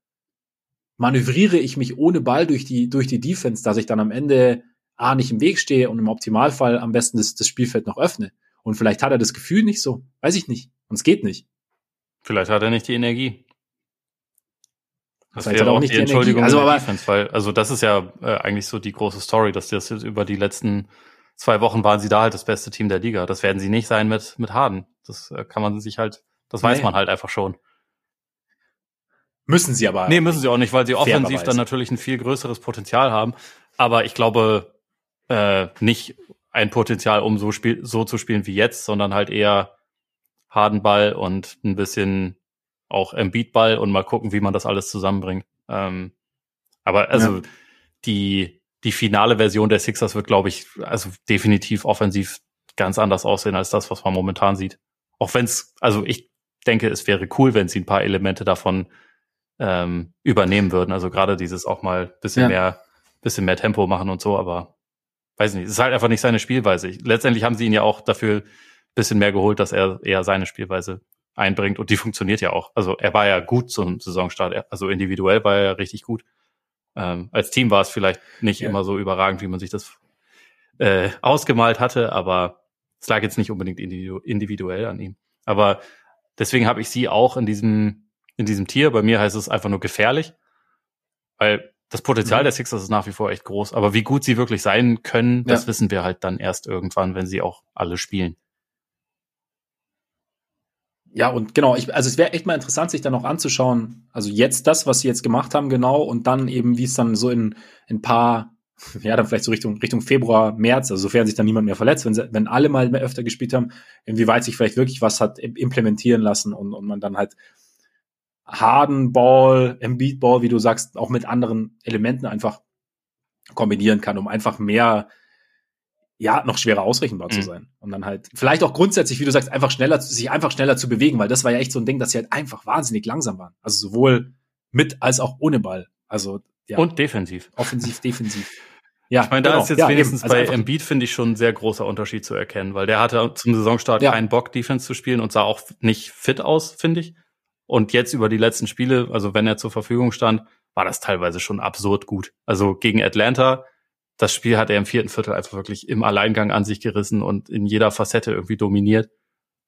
Speaker 1: manövriere ich mich ohne Ball durch die, durch die Defense, dass ich dann am Ende A, nicht im Weg stehe und im Optimalfall am besten das, das Spielfeld noch öffne. Und vielleicht hat er das Gefühl nicht so. Weiß ich nicht. Und es geht nicht.
Speaker 2: Vielleicht hat er nicht die Energie.
Speaker 1: Das vielleicht wäre auch nicht die, Entschuldigung
Speaker 2: also, aber, Defense, weil, also das ist ja äh, eigentlich so die große Story, dass das jetzt über die letzten zwei Wochen waren sie da halt das beste Team der Liga. Das werden sie nicht sein mit, mit Harden. Das äh, kann man sich halt, das weiß nee. man halt einfach schon.
Speaker 1: Müssen sie aber.
Speaker 2: Nee, müssen sie auch nicht, weil sie offensiv dann natürlich ein viel größeres Potenzial haben. Aber ich glaube, äh, nicht ein Potenzial, um so, spiel so zu spielen wie jetzt, sondern halt eher Hardenball und ein bisschen auch Embiid-Ball und mal gucken, wie man das alles zusammenbringt. Ähm, aber also ja. die, die finale Version der Sixers wird, glaube ich, also definitiv offensiv ganz anders aussehen als das, was man momentan sieht. Auch wenn es, also ich denke, es wäre cool, wenn sie ein paar Elemente davon ähm, übernehmen würden. Also gerade dieses auch mal bisschen ja. mehr, bisschen mehr Tempo machen und so, aber weiß nicht, es ist halt einfach nicht seine Spielweise. Letztendlich haben sie ihn ja auch dafür bisschen mehr geholt, dass er eher seine Spielweise einbringt und die funktioniert ja auch. Also er war ja gut zum Saisonstart, also individuell war er richtig gut. Ähm, als Team war es vielleicht nicht ja. immer so überragend, wie man sich das äh, ausgemalt hatte, aber es lag jetzt nicht unbedingt individuell an ihm. Aber deswegen habe ich sie auch in diesem in diesem Tier. Bei mir heißt es einfach nur gefährlich, weil das Potenzial mhm. der Sixers ist nach wie vor echt groß. Aber wie gut sie wirklich sein können, das ja. wissen wir halt dann erst irgendwann, wenn sie auch alle spielen.
Speaker 1: Ja, und genau, ich, also es wäre echt mal interessant, sich dann noch anzuschauen, also jetzt das, was sie jetzt gemacht haben, genau, und dann eben, wie es dann so in ein paar, ja, dann vielleicht so Richtung, Richtung Februar, März, also sofern sich dann niemand mehr verletzt, wenn, wenn alle mal mehr öfter gespielt haben, inwieweit sich vielleicht wirklich was hat implementieren lassen und, und man dann halt Harden Ball, Embiid Ball, wie du sagst, auch mit anderen Elementen einfach kombinieren kann, um einfach mehr, ja, noch schwerer ausrechenbar mhm. zu sein. Und dann halt vielleicht auch grundsätzlich, wie du sagst, einfach schneller, sich einfach schneller zu bewegen, weil das war ja echt so ein Ding, dass sie halt einfach wahnsinnig langsam waren. Also sowohl mit als auch ohne Ball. Also,
Speaker 2: ja. Und defensiv.
Speaker 1: Offensiv, defensiv.
Speaker 2: Ja, ich meine, da genau. ist jetzt ja, wenigstens also bei Embiid, finde ich, schon ein sehr großer Unterschied zu erkennen, weil der hatte zum Saisonstart ja. keinen Bock, Defense zu spielen und sah auch nicht fit aus, finde ich. Und jetzt über die letzten Spiele, also wenn er zur Verfügung stand, war das teilweise schon absurd gut. Also gegen Atlanta, das Spiel hat er im vierten Viertel einfach wirklich im Alleingang an sich gerissen und in jeder Facette irgendwie dominiert.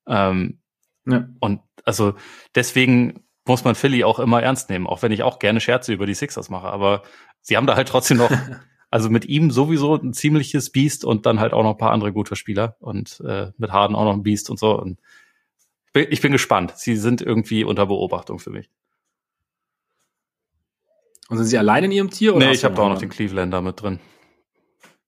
Speaker 2: Ähm, ja. Und also deswegen muss man Philly auch immer ernst nehmen, auch wenn ich auch gerne Scherze über die Sixers mache. Aber sie haben da halt trotzdem noch, also mit ihm sowieso ein ziemliches Biest und dann halt auch noch ein paar andere gute Spieler und äh, mit Harden auch noch ein Biest und so. Und ich bin gespannt. Sie sind irgendwie unter Beobachtung für mich.
Speaker 1: Und sind sie allein in ihrem Tier?
Speaker 2: Oder nee, ich habe da auch noch den Clevelander mit drin.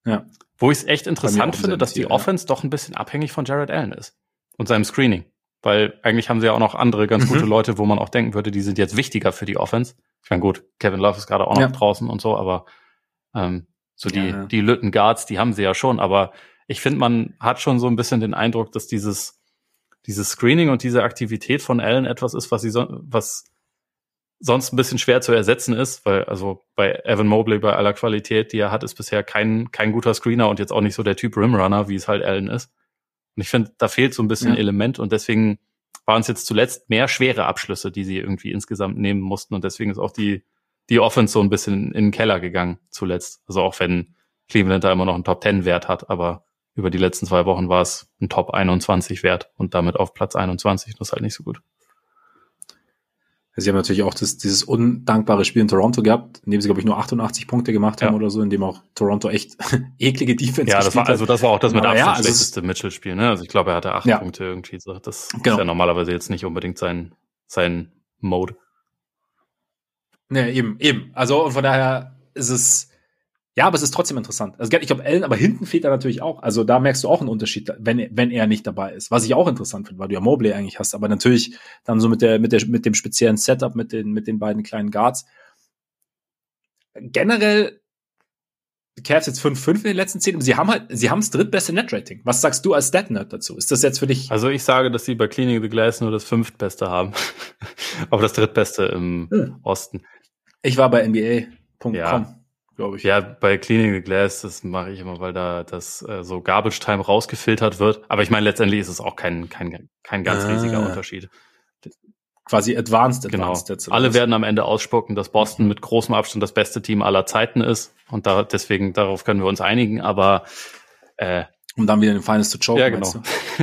Speaker 2: Ja. Wo ich es echt interessant finde, dass die Tier, Offense ja. doch ein bisschen abhängig von Jared Allen ist. und seinem Screening. Weil eigentlich haben sie ja auch noch andere ganz mhm. gute Leute, wo man auch denken würde, die sind jetzt wichtiger für die Offense. Ich meine, gut, Kevin Love ist gerade auch noch ja. draußen und so, aber ähm, so die, ja. die Lütten Guards, die haben sie ja schon, aber ich finde, man hat schon so ein bisschen den Eindruck, dass dieses, dieses Screening und diese Aktivität von Allen etwas ist, was sie so, was sonst ein bisschen schwer zu ersetzen ist, weil also bei Evan Mobley bei aller Qualität, die er hat, ist bisher kein, kein guter Screener und jetzt auch nicht so der Typ Rimrunner, wie es halt Allen ist. Und ich finde, da fehlt so ein bisschen ja. Element und deswegen waren es jetzt zuletzt mehr schwere Abschlüsse, die sie irgendwie insgesamt nehmen mussten und deswegen ist auch die, die Offense so ein bisschen in den Keller gegangen zuletzt. Also auch wenn Cleveland da immer noch einen Top 10 Wert hat, aber über die letzten zwei Wochen war es ein Top 21 Wert und damit auf Platz 21. Das ist halt nicht so gut.
Speaker 1: Sie haben natürlich auch das, dieses undankbare Spiel in Toronto gehabt, in dem sie, glaube ich, nur 88 Punkte gemacht haben ja. oder so, in dem auch Toronto echt eklige Defense
Speaker 2: Ja, das war, also das war auch das mit Abstand ja, also schlechteste Mitchell-Spiel, ne? Also ich glaube, er hatte acht ja. Punkte irgendwie. So. Das genau. ist ja normalerweise jetzt nicht unbedingt sein, sein Mode.
Speaker 1: Ne, eben, eben. Also, und von daher ist es, ja, aber es ist trotzdem interessant. Also ich glaube, Allen, aber hinten fehlt er natürlich auch. Also da merkst du auch einen Unterschied, wenn, wenn er nicht dabei ist. Was ich auch interessant finde, weil du ja Mobley eigentlich hast, aber natürlich dann so mit der, mit der, mit dem speziellen Setup, mit den, mit den beiden kleinen Guards. Generell, Cavs jetzt 5-5 in den letzten 10, sie haben halt, sie haben das drittbeste Netrating. Was sagst du als Stat-Nerd dazu? Ist das jetzt für dich?
Speaker 2: Also ich sage, dass sie bei Cleaning the Glass nur das fünftbeste haben. aber das drittbeste im hm. Osten.
Speaker 1: Ich war bei NBA.com. Ja
Speaker 2: glaube ich. Ja, bei Cleaning the Glass, das mache ich immer, weil da das äh, so Garbage Time rausgefiltert wird. Aber ich meine, letztendlich ist es auch kein, kein, kein ganz ah. riesiger Unterschied.
Speaker 1: Quasi Advanced,
Speaker 2: genau. Advanced Alle werden am Ende ausspucken, dass Boston mit großem Abstand das beste Team aller Zeiten ist. Und da, deswegen, darauf können wir uns einigen, aber
Speaker 1: äh, um dann wieder den Finals zu choken.
Speaker 2: Ja, genau.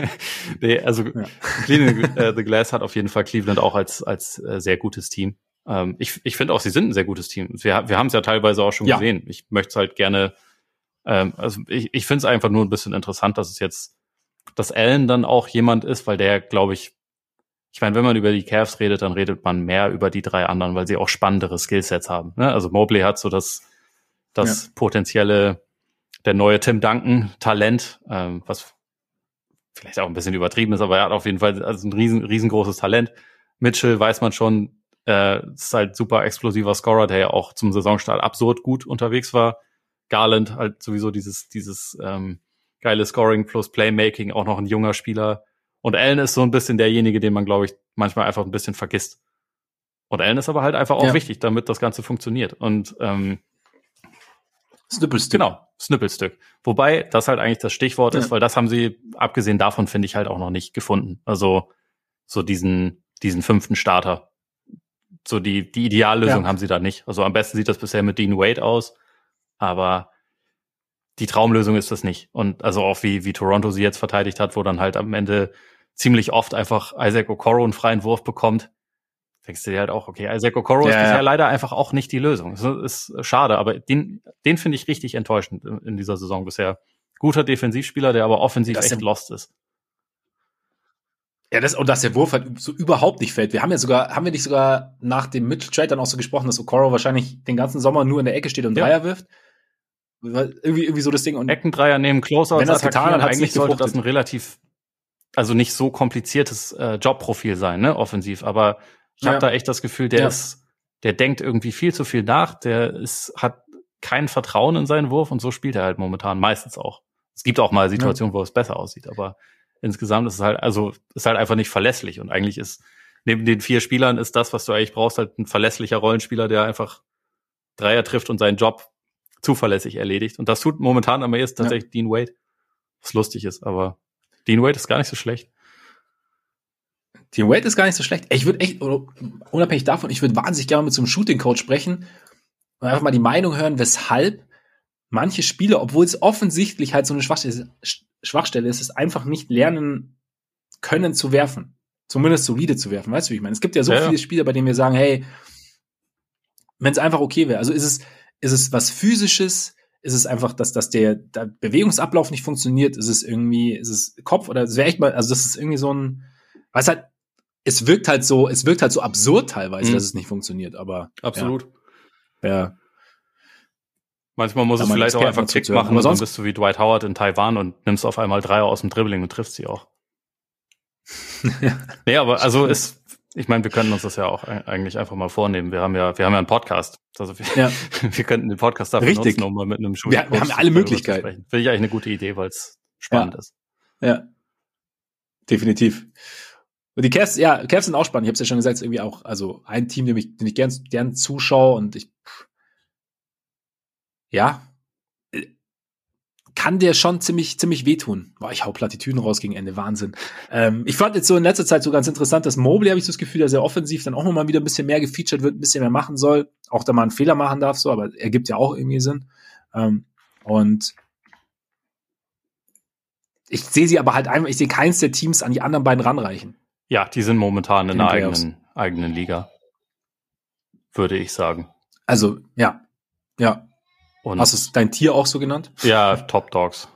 Speaker 2: nee, also ja. Cleaning uh, the Glass hat auf jeden Fall Cleveland auch als, als äh, sehr gutes Team. Ähm, ich ich finde auch, sie sind ein sehr gutes Team. Wir, wir haben es ja teilweise auch schon ja. gesehen. Ich möchte es halt gerne, ähm, also ich, ich finde es einfach nur ein bisschen interessant, dass es jetzt, dass Allen dann auch jemand ist, weil der, glaube ich, ich meine, wenn man über die Cavs redet, dann redet man mehr über die drei anderen, weil sie auch spannendere Skillsets haben. Ne? Also Mobley hat so das, das ja. potenzielle, der neue Tim Duncan Talent, ähm, was vielleicht auch ein bisschen übertrieben ist, aber er hat auf jeden Fall also ein riesen, riesengroßes Talent. Mitchell weiß man schon, äh, ist halt super explosiver Scorer, der ja auch zum Saisonstart absurd gut unterwegs war. Garland halt sowieso dieses, dieses ähm, geile Scoring plus Playmaking, auch noch ein junger Spieler. Und Allen ist so ein bisschen derjenige, den man, glaube ich, manchmal einfach ein bisschen vergisst. Und Allen ist aber halt einfach auch ja. wichtig, damit das Ganze funktioniert. Und ähm,
Speaker 1: Snippelstück.
Speaker 2: Genau, Snippelstück. Wobei das halt eigentlich das Stichwort ja. ist, weil das haben sie, abgesehen davon, finde ich halt auch noch nicht gefunden. Also so diesen, diesen fünften Starter, so die, die Ideallösung ja. haben sie da nicht. Also am besten sieht das bisher mit Dean Wade aus, aber die Traumlösung ist das nicht. Und also auch wie, wie Toronto sie jetzt verteidigt hat, wo dann halt am Ende ziemlich oft einfach Isaac Okoro einen freien Wurf bekommt, denkst du dir halt auch, okay, Isaac Okoro ja, ist bisher ja. leider einfach auch nicht die Lösung. Das ist schade, aber den, den finde ich richtig enttäuschend in dieser Saison bisher. Guter Defensivspieler, der aber offensiv das echt lost ist.
Speaker 1: Ja, das, und dass der Wurf halt so überhaupt nicht fällt. Wir haben ja sogar, haben wir nicht sogar nach dem Mitchell-Trade dann auch so gesprochen, dass Okoro wahrscheinlich den ganzen Sommer nur in der Ecke steht und ja. Dreier wirft? Irgendwie, irgendwie so das Ding. Und
Speaker 2: Eckendreier nehmen Closeouts
Speaker 1: Wenn das getan hat, eigentlich
Speaker 2: sollte das ein relativ, also nicht so kompliziertes äh, Jobprofil sein, ne, offensiv. Aber ich ja. habe da echt das Gefühl, der ja. ist, der denkt irgendwie viel zu viel nach, der ist, hat kein Vertrauen in seinen Wurf und so spielt er halt momentan meistens auch. Es gibt auch mal Situationen, wo es besser aussieht, aber insgesamt ist es halt, also ist halt einfach nicht verlässlich. Und eigentlich ist neben den vier Spielern ist das, was du eigentlich brauchst, halt ein verlässlicher Rollenspieler, der einfach Dreier trifft und seinen Job zuverlässig erledigt. Und das tut momentan am ehesten tatsächlich ja. Dean Wade. Was lustig ist, aber Dean Wade ist gar nicht so schlecht.
Speaker 1: Dean Wade ist gar nicht so schlecht. Ich würde echt, unabhängig davon, ich würde wahnsinnig gerne mit so einem Shooting-Coach sprechen und einfach mal die Meinung hören, weshalb manche Spieler, obwohl es offensichtlich halt so eine Schwachstelle, Schwachstelle ist, es einfach nicht lernen können zu werfen. Zumindest solide zu werfen. Weißt du, wie ich meine? Es gibt ja so ja, viele Spieler, bei denen wir sagen, hey, wenn es einfach okay wäre. Also ist es, ist es was physisches? Ist es einfach, dass, dass der, der Bewegungsablauf nicht funktioniert? Ist es irgendwie, ist es Kopf oder es wäre echt mal, also das ist irgendwie so ein, was halt, es wirkt halt so, es wirkt halt so absurd teilweise, mhm. dass es nicht funktioniert, aber.
Speaker 2: Absolut.
Speaker 1: Ja. ja.
Speaker 2: Manchmal muss es vielleicht auch einfach Tick machen, aber sonst bist du wie Dwight Howard in Taiwan und nimmst auf einmal Dreier aus dem Dribbling und triffst sie auch. nee, aber also ist, ich meine, wir könnten uns das ja auch eigentlich einfach mal vornehmen. Wir haben ja, wir haben ja einen Podcast. Also wir, ja. wir könnten den Podcast dafür
Speaker 1: Richtig.
Speaker 2: nutzen, um mal mit einem
Speaker 1: Schuh. Wir, wir haben alle Möglichkeiten.
Speaker 2: Finde ich eigentlich eine gute Idee, weil es spannend
Speaker 1: ja.
Speaker 2: ist.
Speaker 1: Ja. Definitiv. Und die Cavs, ja, Cavs sind auch spannend. Ich habe es ja schon gesagt, irgendwie auch, also ein Team, dem ich, dem ich gern, gern zuschaue und ich, ja, kann der schon ziemlich, ziemlich wehtun. Boah, ich hau Plattitüden raus gegen Ende. Wahnsinn. Ähm, ich fand jetzt so in letzter Zeit so ganz interessant, dass Mobley, habe ich so das Gefühl, dass er offensiv dann auch nochmal wieder ein bisschen mehr gefeatured wird, ein bisschen mehr machen soll. Auch da mal einen Fehler machen darf, so, aber er gibt ja auch irgendwie Sinn. Ähm, und ich sehe sie aber halt einfach, ich sehe keins der Teams an die anderen beiden ranreichen.
Speaker 2: Ja, die sind momentan in, in einer eigenen, eigenen Liga. Würde ich sagen.
Speaker 1: Also, ja. Ja. Und Hast du dein Tier auch so genannt?
Speaker 2: Ja, Top Dogs.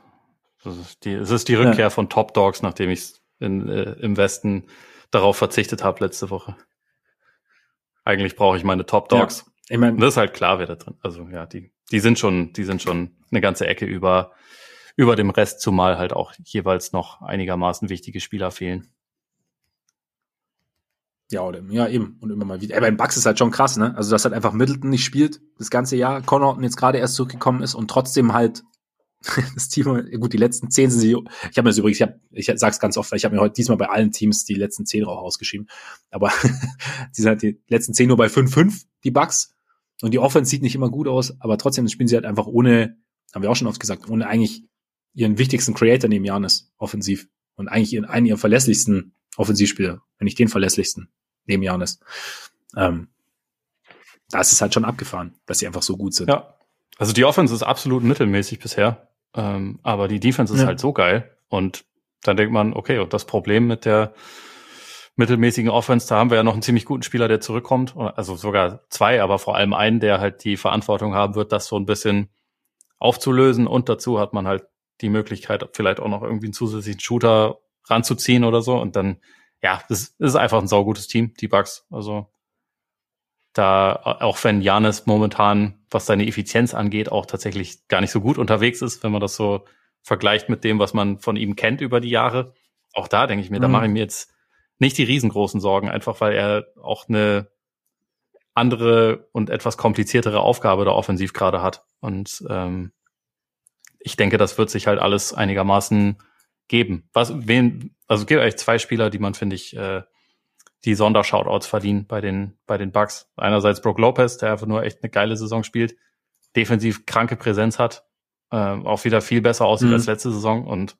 Speaker 2: Das ist die, es ist die Rückkehr ja. von Top Dogs, nachdem ich in, äh, im Westen darauf verzichtet habe letzte Woche. Eigentlich brauche ich meine Top Dogs. Ja, ich mein, das ist halt klar, wer da drin. Also ja, die, die sind schon, die sind schon eine ganze Ecke über, über dem Rest, zumal halt auch jeweils noch einigermaßen wichtige Spieler fehlen.
Speaker 1: Ja, oder, ja, eben. Und immer mal wieder. Aber beim Bucks ist halt schon krass, ne? Also, dass halt einfach Middleton nicht spielt, das ganze Jahr. Connaughton jetzt gerade erst zurückgekommen ist und trotzdem halt das Team, gut, die letzten zehn sind sie, ich habe mir das übrigens, ich, hab, ich sag's ganz oft, weil ich habe mir heute diesmal bei allen Teams die letzten zehn auch ausgeschrieben, aber die sind halt die letzten zehn nur bei 5-5, die Bucks und die Offense sieht nicht immer gut aus, aber trotzdem spielen sie halt einfach ohne, haben wir auch schon oft gesagt, ohne eigentlich ihren wichtigsten Creator neben Janis offensiv und eigentlich ihren, einen ihrer verlässlichsten Offensivspieler, wenn nicht den verlässlichsten neben Janis. Ähm, da ist es halt schon abgefahren, dass sie einfach so gut sind.
Speaker 2: Ja. Also die Offense ist absolut mittelmäßig bisher, ähm, aber die Defense ist ja. halt so geil. Und dann denkt man, okay, und das Problem mit der mittelmäßigen Offense, da haben wir ja noch einen ziemlich guten Spieler, der zurückkommt. Also sogar zwei, aber vor allem einen, der halt die Verantwortung haben wird, das so ein bisschen aufzulösen. Und dazu hat man halt die Möglichkeit, vielleicht auch noch irgendwie einen zusätzlichen Shooter ranzuziehen oder so. Und dann, ja, das ist einfach ein saugutes Team, die Bugs. Also da, auch wenn Janis momentan, was seine Effizienz angeht, auch tatsächlich gar nicht so gut unterwegs ist, wenn man das so vergleicht mit dem, was man von ihm kennt über die Jahre. Auch da denke ich mir, mhm. da mache ich mir jetzt nicht die riesengroßen Sorgen, einfach weil er auch eine andere und etwas kompliziertere Aufgabe da offensiv gerade hat. Und ähm, ich denke, das wird sich halt alles einigermaßen geben. Was, wen, also es gibt eigentlich zwei Spieler, die man, finde ich, äh, die Sondershoutouts verdienen bei den, bei den Bucks. Einerseits Brook Lopez, der einfach nur echt eine geile Saison spielt, defensiv kranke Präsenz hat, äh, auch wieder viel besser aussieht mhm. als letzte Saison und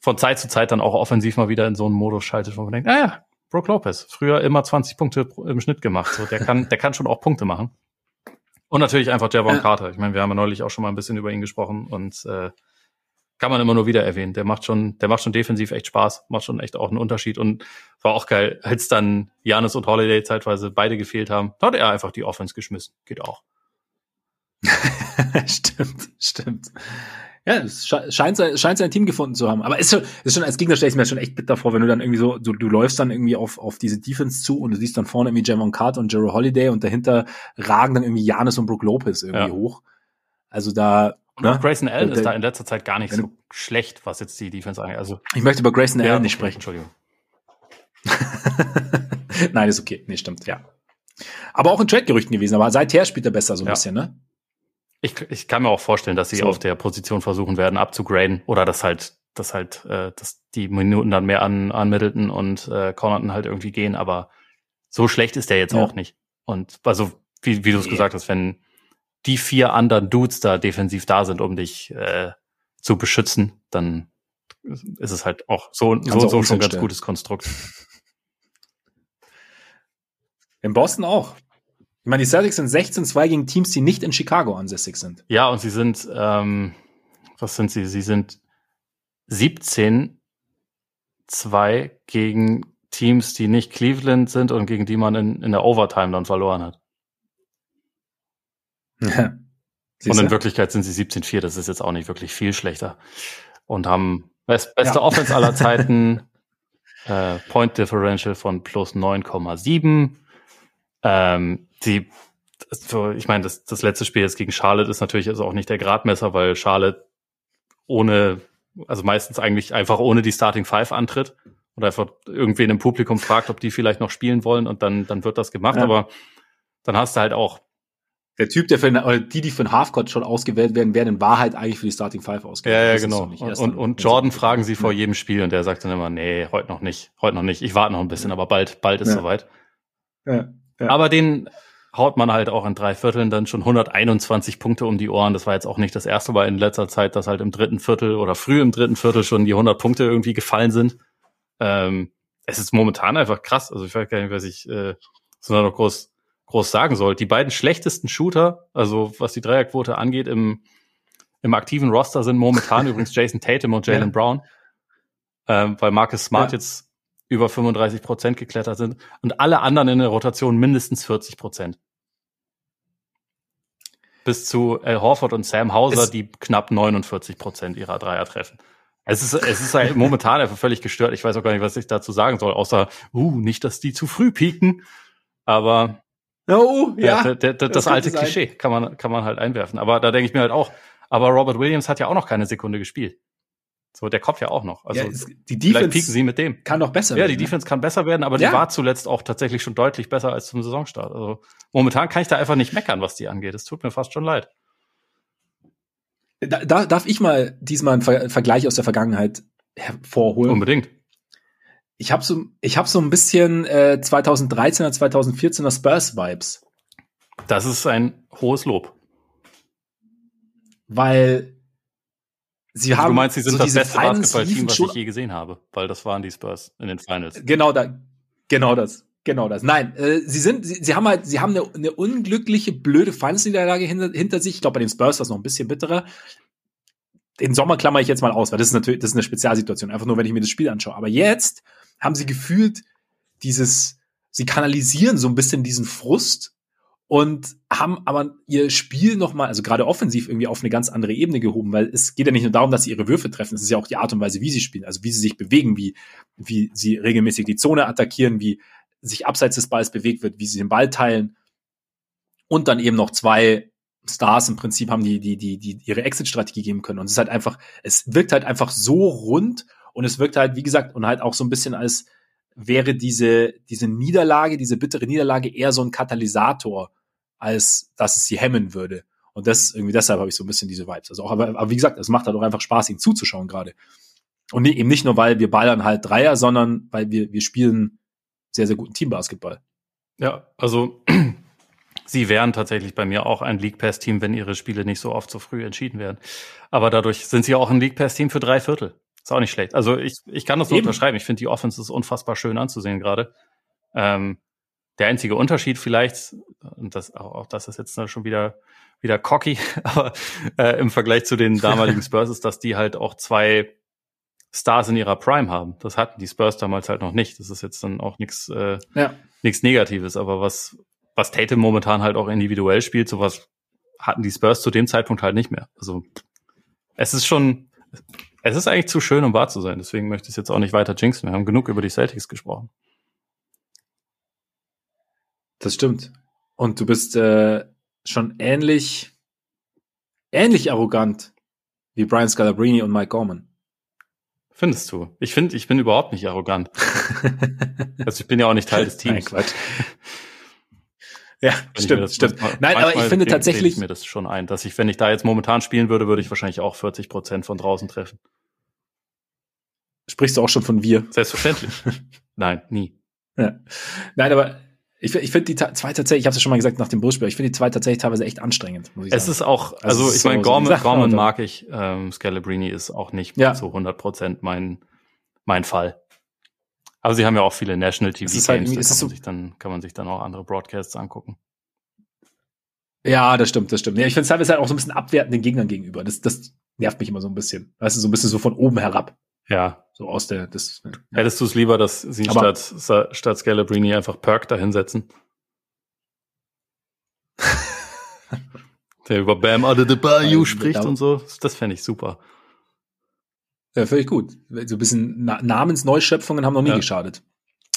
Speaker 2: von Zeit zu Zeit dann auch offensiv mal wieder in so einen Modus schaltet, wo man denkt, naja, Brook Lopez, früher immer 20 Punkte im Schnitt gemacht. So, der kann, der kann schon auch Punkte machen. Und natürlich einfach Javon Carter. Ich meine, wir haben ja neulich auch schon mal ein bisschen über ihn gesprochen und äh, kann man immer nur wieder erwähnen. Der macht schon, der macht schon defensiv echt Spaß, macht schon echt auch einen Unterschied und war auch geil, als dann Janis und Holiday zeitweise beide gefehlt haben, hat er einfach die Offense geschmissen. Geht auch.
Speaker 1: stimmt, stimmt. Ja, es scheint, scheint sein Team gefunden zu haben. Aber ist schon, ist schon als Gegner stelle ich mir schon echt bitter vor, wenn du dann irgendwie so, du, du läufst dann irgendwie auf, auf diese Defense zu und du siehst dann vorne irgendwie Javon Carter und Jero Holiday und dahinter ragen dann irgendwie Janis und Brook Lopez irgendwie ja. hoch. Also da,
Speaker 2: und ne? Grayson Allen ist da in letzter Zeit gar nicht so schlecht, was jetzt die Defense angeht. Also,
Speaker 1: ich möchte über Grayson Allen nicht sprechen. Entschuldigung. Nein, ist okay. Nee, stimmt, ja. Aber auch in Trade-Gerüchten gewesen. Aber seither spielt er besser so ein ja. bisschen, ne?
Speaker 2: Ich, ich kann mir auch vorstellen, dass sie so. auf der Position versuchen werden, abzugraden oder dass halt, dass halt, äh, dass die Minuten dann mehr an, an Middleton und äh, Connaughton halt irgendwie gehen. Aber so schlecht ist der jetzt ja. auch nicht. Und also, wie, wie du es nee. gesagt hast, wenn die vier anderen Dudes da defensiv da sind, um dich äh, zu beschützen, dann ist es halt auch so, so, so schon ein ganz gutes Konstrukt.
Speaker 1: In Boston auch. Ich meine, die Celtics sind 16-2 gegen Teams, die nicht in Chicago ansässig sind.
Speaker 2: Ja, und sie sind, ähm, was sind sie? Sie sind 17-2 gegen Teams, die nicht Cleveland sind und gegen die man in, in der Overtime dann verloren hat. Ja. Und in Wirklichkeit sind sie 17-4, das ist jetzt auch nicht wirklich viel schlechter. Und haben best, beste ja. Offense aller Zeiten, äh, Point Differential von plus 9,7. Ähm, die, so, ich meine, das, das letzte Spiel jetzt gegen Charlotte ist natürlich also auch nicht der Gradmesser, weil Charlotte ohne, also meistens eigentlich einfach ohne die Starting Five antritt oder einfach irgendwen im Publikum fragt, ob die vielleicht noch spielen wollen und dann, dann wird das gemacht. Ja. Aber dann hast du halt auch
Speaker 1: der Typ, der für den, oder die, die für den Halfcourt schon ausgewählt werden, werden in Wahrheit eigentlich für die Starting Five ausgewählt.
Speaker 2: Ja, ja, genau. Und, und, und Jordan fragen sie vor jedem Spiel und der sagt dann immer, nee, heute noch nicht, heute noch nicht. Ich warte noch ein bisschen, aber bald, bald ist ja. soweit. Ja, ja. Aber den haut man halt auch in drei Vierteln dann schon 121 Punkte um die Ohren. Das war jetzt auch nicht das erste Mal in letzter Zeit, dass halt im dritten Viertel oder früh im dritten Viertel schon die 100 Punkte irgendwie gefallen sind. Ähm, es ist momentan einfach krass. Also ich weiß gar nicht, was ich äh, so noch groß groß sagen soll. Die beiden schlechtesten Shooter, also was die Dreierquote angeht, im, im aktiven Roster sind momentan übrigens Jason Tatum und Jalen ja. Brown, ähm, weil Marcus Smart ja. jetzt über 35 Prozent geklettert sind und alle anderen in der Rotation mindestens 40 Prozent. Bis zu Al Horford und Sam Hauser, es die knapp 49 Prozent ihrer Dreier treffen. Es ist, es ist halt momentan einfach völlig gestört. Ich weiß auch gar nicht, was ich dazu sagen soll, außer, uh, nicht, dass die zu früh pieken. Aber
Speaker 1: Oh, ja.
Speaker 2: Der, der, der, das, das alte Klischee kann man, kann man halt einwerfen. Aber da denke ich mir halt auch, aber Robert Williams hat ja auch noch keine Sekunde gespielt. So, der kommt ja auch noch. Also, ja,
Speaker 1: die Defense pieken sie mit dem.
Speaker 2: Kann doch besser
Speaker 1: ja, werden. Ja, die ne? Defense kann besser werden, aber ja. die war zuletzt auch tatsächlich schon deutlich besser als zum Saisonstart. Also, momentan kann ich da einfach nicht meckern, was die angeht. Es tut mir fast schon leid. Da, da, darf ich mal diesmal einen Ver Vergleich aus der Vergangenheit hervorholen?
Speaker 2: Unbedingt
Speaker 1: ich habe so, ich habe so ein bisschen äh, 2013er, 2014er Spurs-Vibes.
Speaker 2: Das ist ein hohes Lob.
Speaker 1: Weil sie also haben.
Speaker 2: Du meinst, sie sind so das beste Basketballteam, was ich je gesehen habe, weil das waren die Spurs in den Finals.
Speaker 1: Genau da, genau das, genau das. Nein, äh, sie sind, sie, sie haben halt, sie haben eine, eine unglückliche, blöde Finals-Niederlage hinter, hinter sich. Ich glaube, bei den Spurs war es noch ein bisschen bitterer. Den Sommer klammer ich jetzt mal aus, weil das ist natürlich, das ist eine Spezialsituation. Einfach nur, wenn ich mir das Spiel anschaue. Aber jetzt haben sie gefühlt dieses, sie kanalisieren so ein bisschen diesen Frust und haben aber ihr Spiel nochmal, also gerade offensiv irgendwie auf eine ganz andere Ebene gehoben, weil es geht ja nicht nur darum, dass sie ihre Würfe treffen, es ist ja auch die Art und Weise, wie sie spielen, also wie sie sich bewegen, wie, wie sie regelmäßig die Zone attackieren, wie sich abseits des Balls bewegt wird, wie sie den Ball teilen und dann eben noch zwei Stars im Prinzip haben, die, die, die, die ihre Exit-Strategie geben können. Und es ist halt einfach, es wirkt halt einfach so rund und es wirkt halt, wie gesagt, und halt auch so ein bisschen als wäre diese, diese Niederlage, diese bittere Niederlage eher so ein Katalysator, als dass es sie hemmen würde. Und das irgendwie deshalb habe ich so ein bisschen diese Vibes. Also auch, aber, aber wie gesagt, es macht halt auch einfach Spaß, ihm zuzuschauen gerade. Und nee, eben nicht nur, weil wir ballern halt Dreier, sondern weil wir, wir spielen sehr, sehr guten Teambasketball.
Speaker 2: Ja, also sie wären tatsächlich bei mir auch ein League Pass Team, wenn ihre Spiele nicht so oft so früh entschieden werden. Aber dadurch sind sie auch ein League Pass Team für drei Viertel. Ist auch nicht schlecht. Also ich, ich kann das so unterschreiben. Ich finde die Offense ist unfassbar schön anzusehen gerade. Ähm, der einzige Unterschied vielleicht, und das, auch, auch das ist jetzt schon wieder, wieder cocky, aber äh, im Vergleich zu den damaligen Spurs ist, dass die halt auch zwei Stars in ihrer Prime haben. Das hatten die Spurs damals halt noch nicht. Das ist jetzt dann auch nichts äh, ja. nichts Negatives, aber was, was Tatum momentan halt auch individuell spielt, sowas hatten die Spurs zu dem Zeitpunkt halt nicht mehr. Also es ist schon, es ist eigentlich zu schön, um wahr zu sein. Deswegen möchte ich es jetzt auch nicht weiter jinxen. Wir haben genug über die Celtics gesprochen.
Speaker 1: Das stimmt. Und du bist äh, schon ähnlich, ähnlich arrogant wie Brian Scalabrini und Mike Gorman.
Speaker 2: Findest du? Ich finde, ich bin überhaupt nicht arrogant. also ich bin ja auch nicht Teil des Teams. Nein, Quatsch.
Speaker 1: Ja, wenn stimmt, stimmt. Nein, aber ich finde tatsächlich. Ich
Speaker 2: mir das schon ein, dass ich, wenn ich da jetzt momentan spielen würde, würde ich wahrscheinlich auch 40 Prozent von draußen treffen.
Speaker 1: Sprichst du auch schon von wir?
Speaker 2: Selbstverständlich. Nein, nie.
Speaker 1: Ja. Nein, aber ich, ich finde die zwei tatsächlich, ich habe es ja schon mal gesagt nach dem Bullspiel, ich finde die zwei tatsächlich teilweise echt anstrengend.
Speaker 2: Muss ich es sagen. ist auch, also, also ich meine, so, Gorman, so Gorman mag ich, ähm, Scalabrini ist auch nicht ja. zu 100 Prozent mein, mein Fall. Aber sie haben ja auch viele National TV Games, halt, da kann man, so sich dann, kann man sich dann auch andere Broadcasts angucken.
Speaker 1: Ja, das stimmt, das stimmt. Ja, ich finde es teilweise halt auch so ein bisschen abwertend den Gegnern gegenüber. Das, das nervt mich immer so ein bisschen. Weißt du, so ein bisschen so von oben herab.
Speaker 2: Ja.
Speaker 1: So aus der, das. Ja.
Speaker 2: Hättest du es lieber, dass sie Aber statt, statt Scalabrini einfach Perk da hinsetzen? Der über Bam Out of the Bayou spricht und so. Das fände ich super.
Speaker 1: Ja, völlig gut. So ein bisschen Na Namensneuschöpfungen haben noch nie ja. geschadet.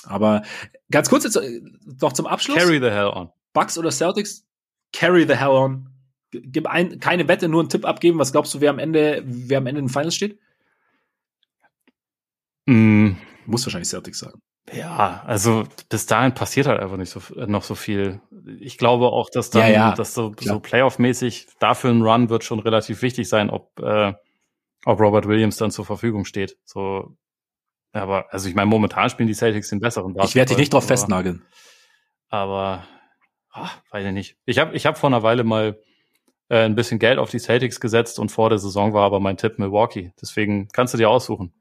Speaker 1: Aber ganz kurz jetzt äh, noch zum Abschluss.
Speaker 2: Carry the hell on.
Speaker 1: Bucks oder Celtics? Carry the hell on. Gib ein, keine Wette, nur einen Tipp abgeben. Was glaubst du, wer am Ende, wer am Ende in den Finals steht?
Speaker 2: Mm,
Speaker 1: Muss wahrscheinlich Celtics sagen.
Speaker 2: Ja, also bis dahin passiert halt einfach nicht so noch so viel. Ich glaube auch, dass dann,
Speaker 1: Ja, ja,
Speaker 2: dass so, so Playoff-mäßig dafür ein Run wird schon relativ wichtig sein, ob, äh, ob Robert Williams dann zur Verfügung steht. So, aber also ich meine, momentan spielen die Celtics den besseren
Speaker 1: Ich werde dich nicht drauf
Speaker 2: aber-
Speaker 1: festnageln.
Speaker 2: Aber ah, weiß ich nicht. Ich habe ich hab vor einer Weile mal äh, ein bisschen Geld auf die Celtics gesetzt und vor der Saison war aber mein Tipp Milwaukee. Deswegen kannst du dir aussuchen.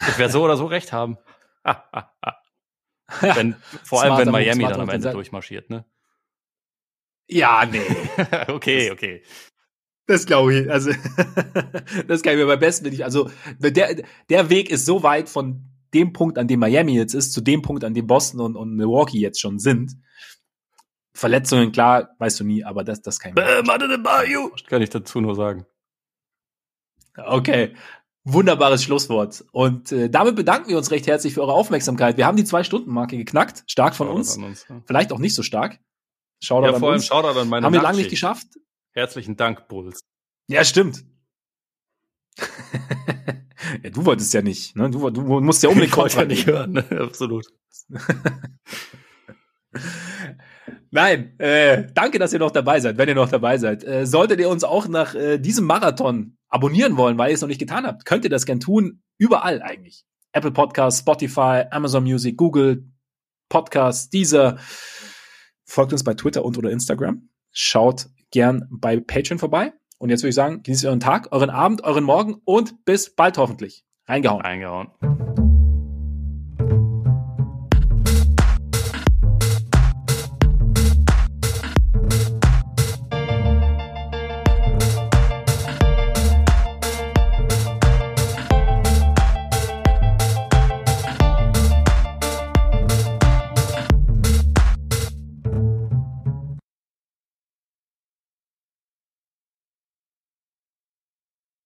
Speaker 2: Ich werde so oder so recht haben. wenn, vor allem, wenn Miami dann am Ende durchmarschiert, ne?
Speaker 1: Ja, nee.
Speaker 2: okay, okay.
Speaker 1: Das glaube ich. Also, das kann ich mir beim besten nicht. Also, der, der Weg ist so weit von dem Punkt, an dem Miami jetzt ist, zu dem Punkt, an dem Boston und, und Milwaukee jetzt schon sind. Verletzungen, klar, weißt du nie, aber das, das kann ich mir.
Speaker 2: Kann ich dazu nur sagen.
Speaker 1: Okay. Wunderbares Schlusswort. Und äh, damit bedanken wir uns recht herzlich für eure Aufmerksamkeit. Wir haben die Zwei-Stunden-Marke geknackt. Stark von
Speaker 2: Shoutout
Speaker 1: uns.
Speaker 2: Uns ja.
Speaker 1: Vielleicht auch nicht so stark. Shoutout
Speaker 2: Ja,
Speaker 1: an
Speaker 2: vor allem
Speaker 1: uns.
Speaker 2: Shoutout an meine
Speaker 1: Haben wir lange nicht geschafft.
Speaker 2: Herzlichen Dank, Bulls.
Speaker 1: Ja, stimmt. ja, du wolltest ja nicht. Ne? Du, du musst ja unbedingt
Speaker 2: Ich wollte ja
Speaker 1: Kontra
Speaker 2: nicht hören, ne? absolut.
Speaker 1: Nein, äh, danke, dass ihr noch dabei seid, wenn ihr noch dabei seid. Äh, solltet ihr uns auch nach äh, diesem Marathon abonnieren wollen, weil ihr es noch nicht getan habt, könnt ihr das gern tun. Überall eigentlich. Apple Podcasts, Spotify, Amazon Music, Google Podcasts, dieser. Folgt uns bei Twitter und oder Instagram. Schaut gern bei Patreon vorbei. Und jetzt würde ich sagen, genießt euren Tag, euren Abend, euren Morgen und bis bald hoffentlich. Reingehauen.
Speaker 2: Eingehauen.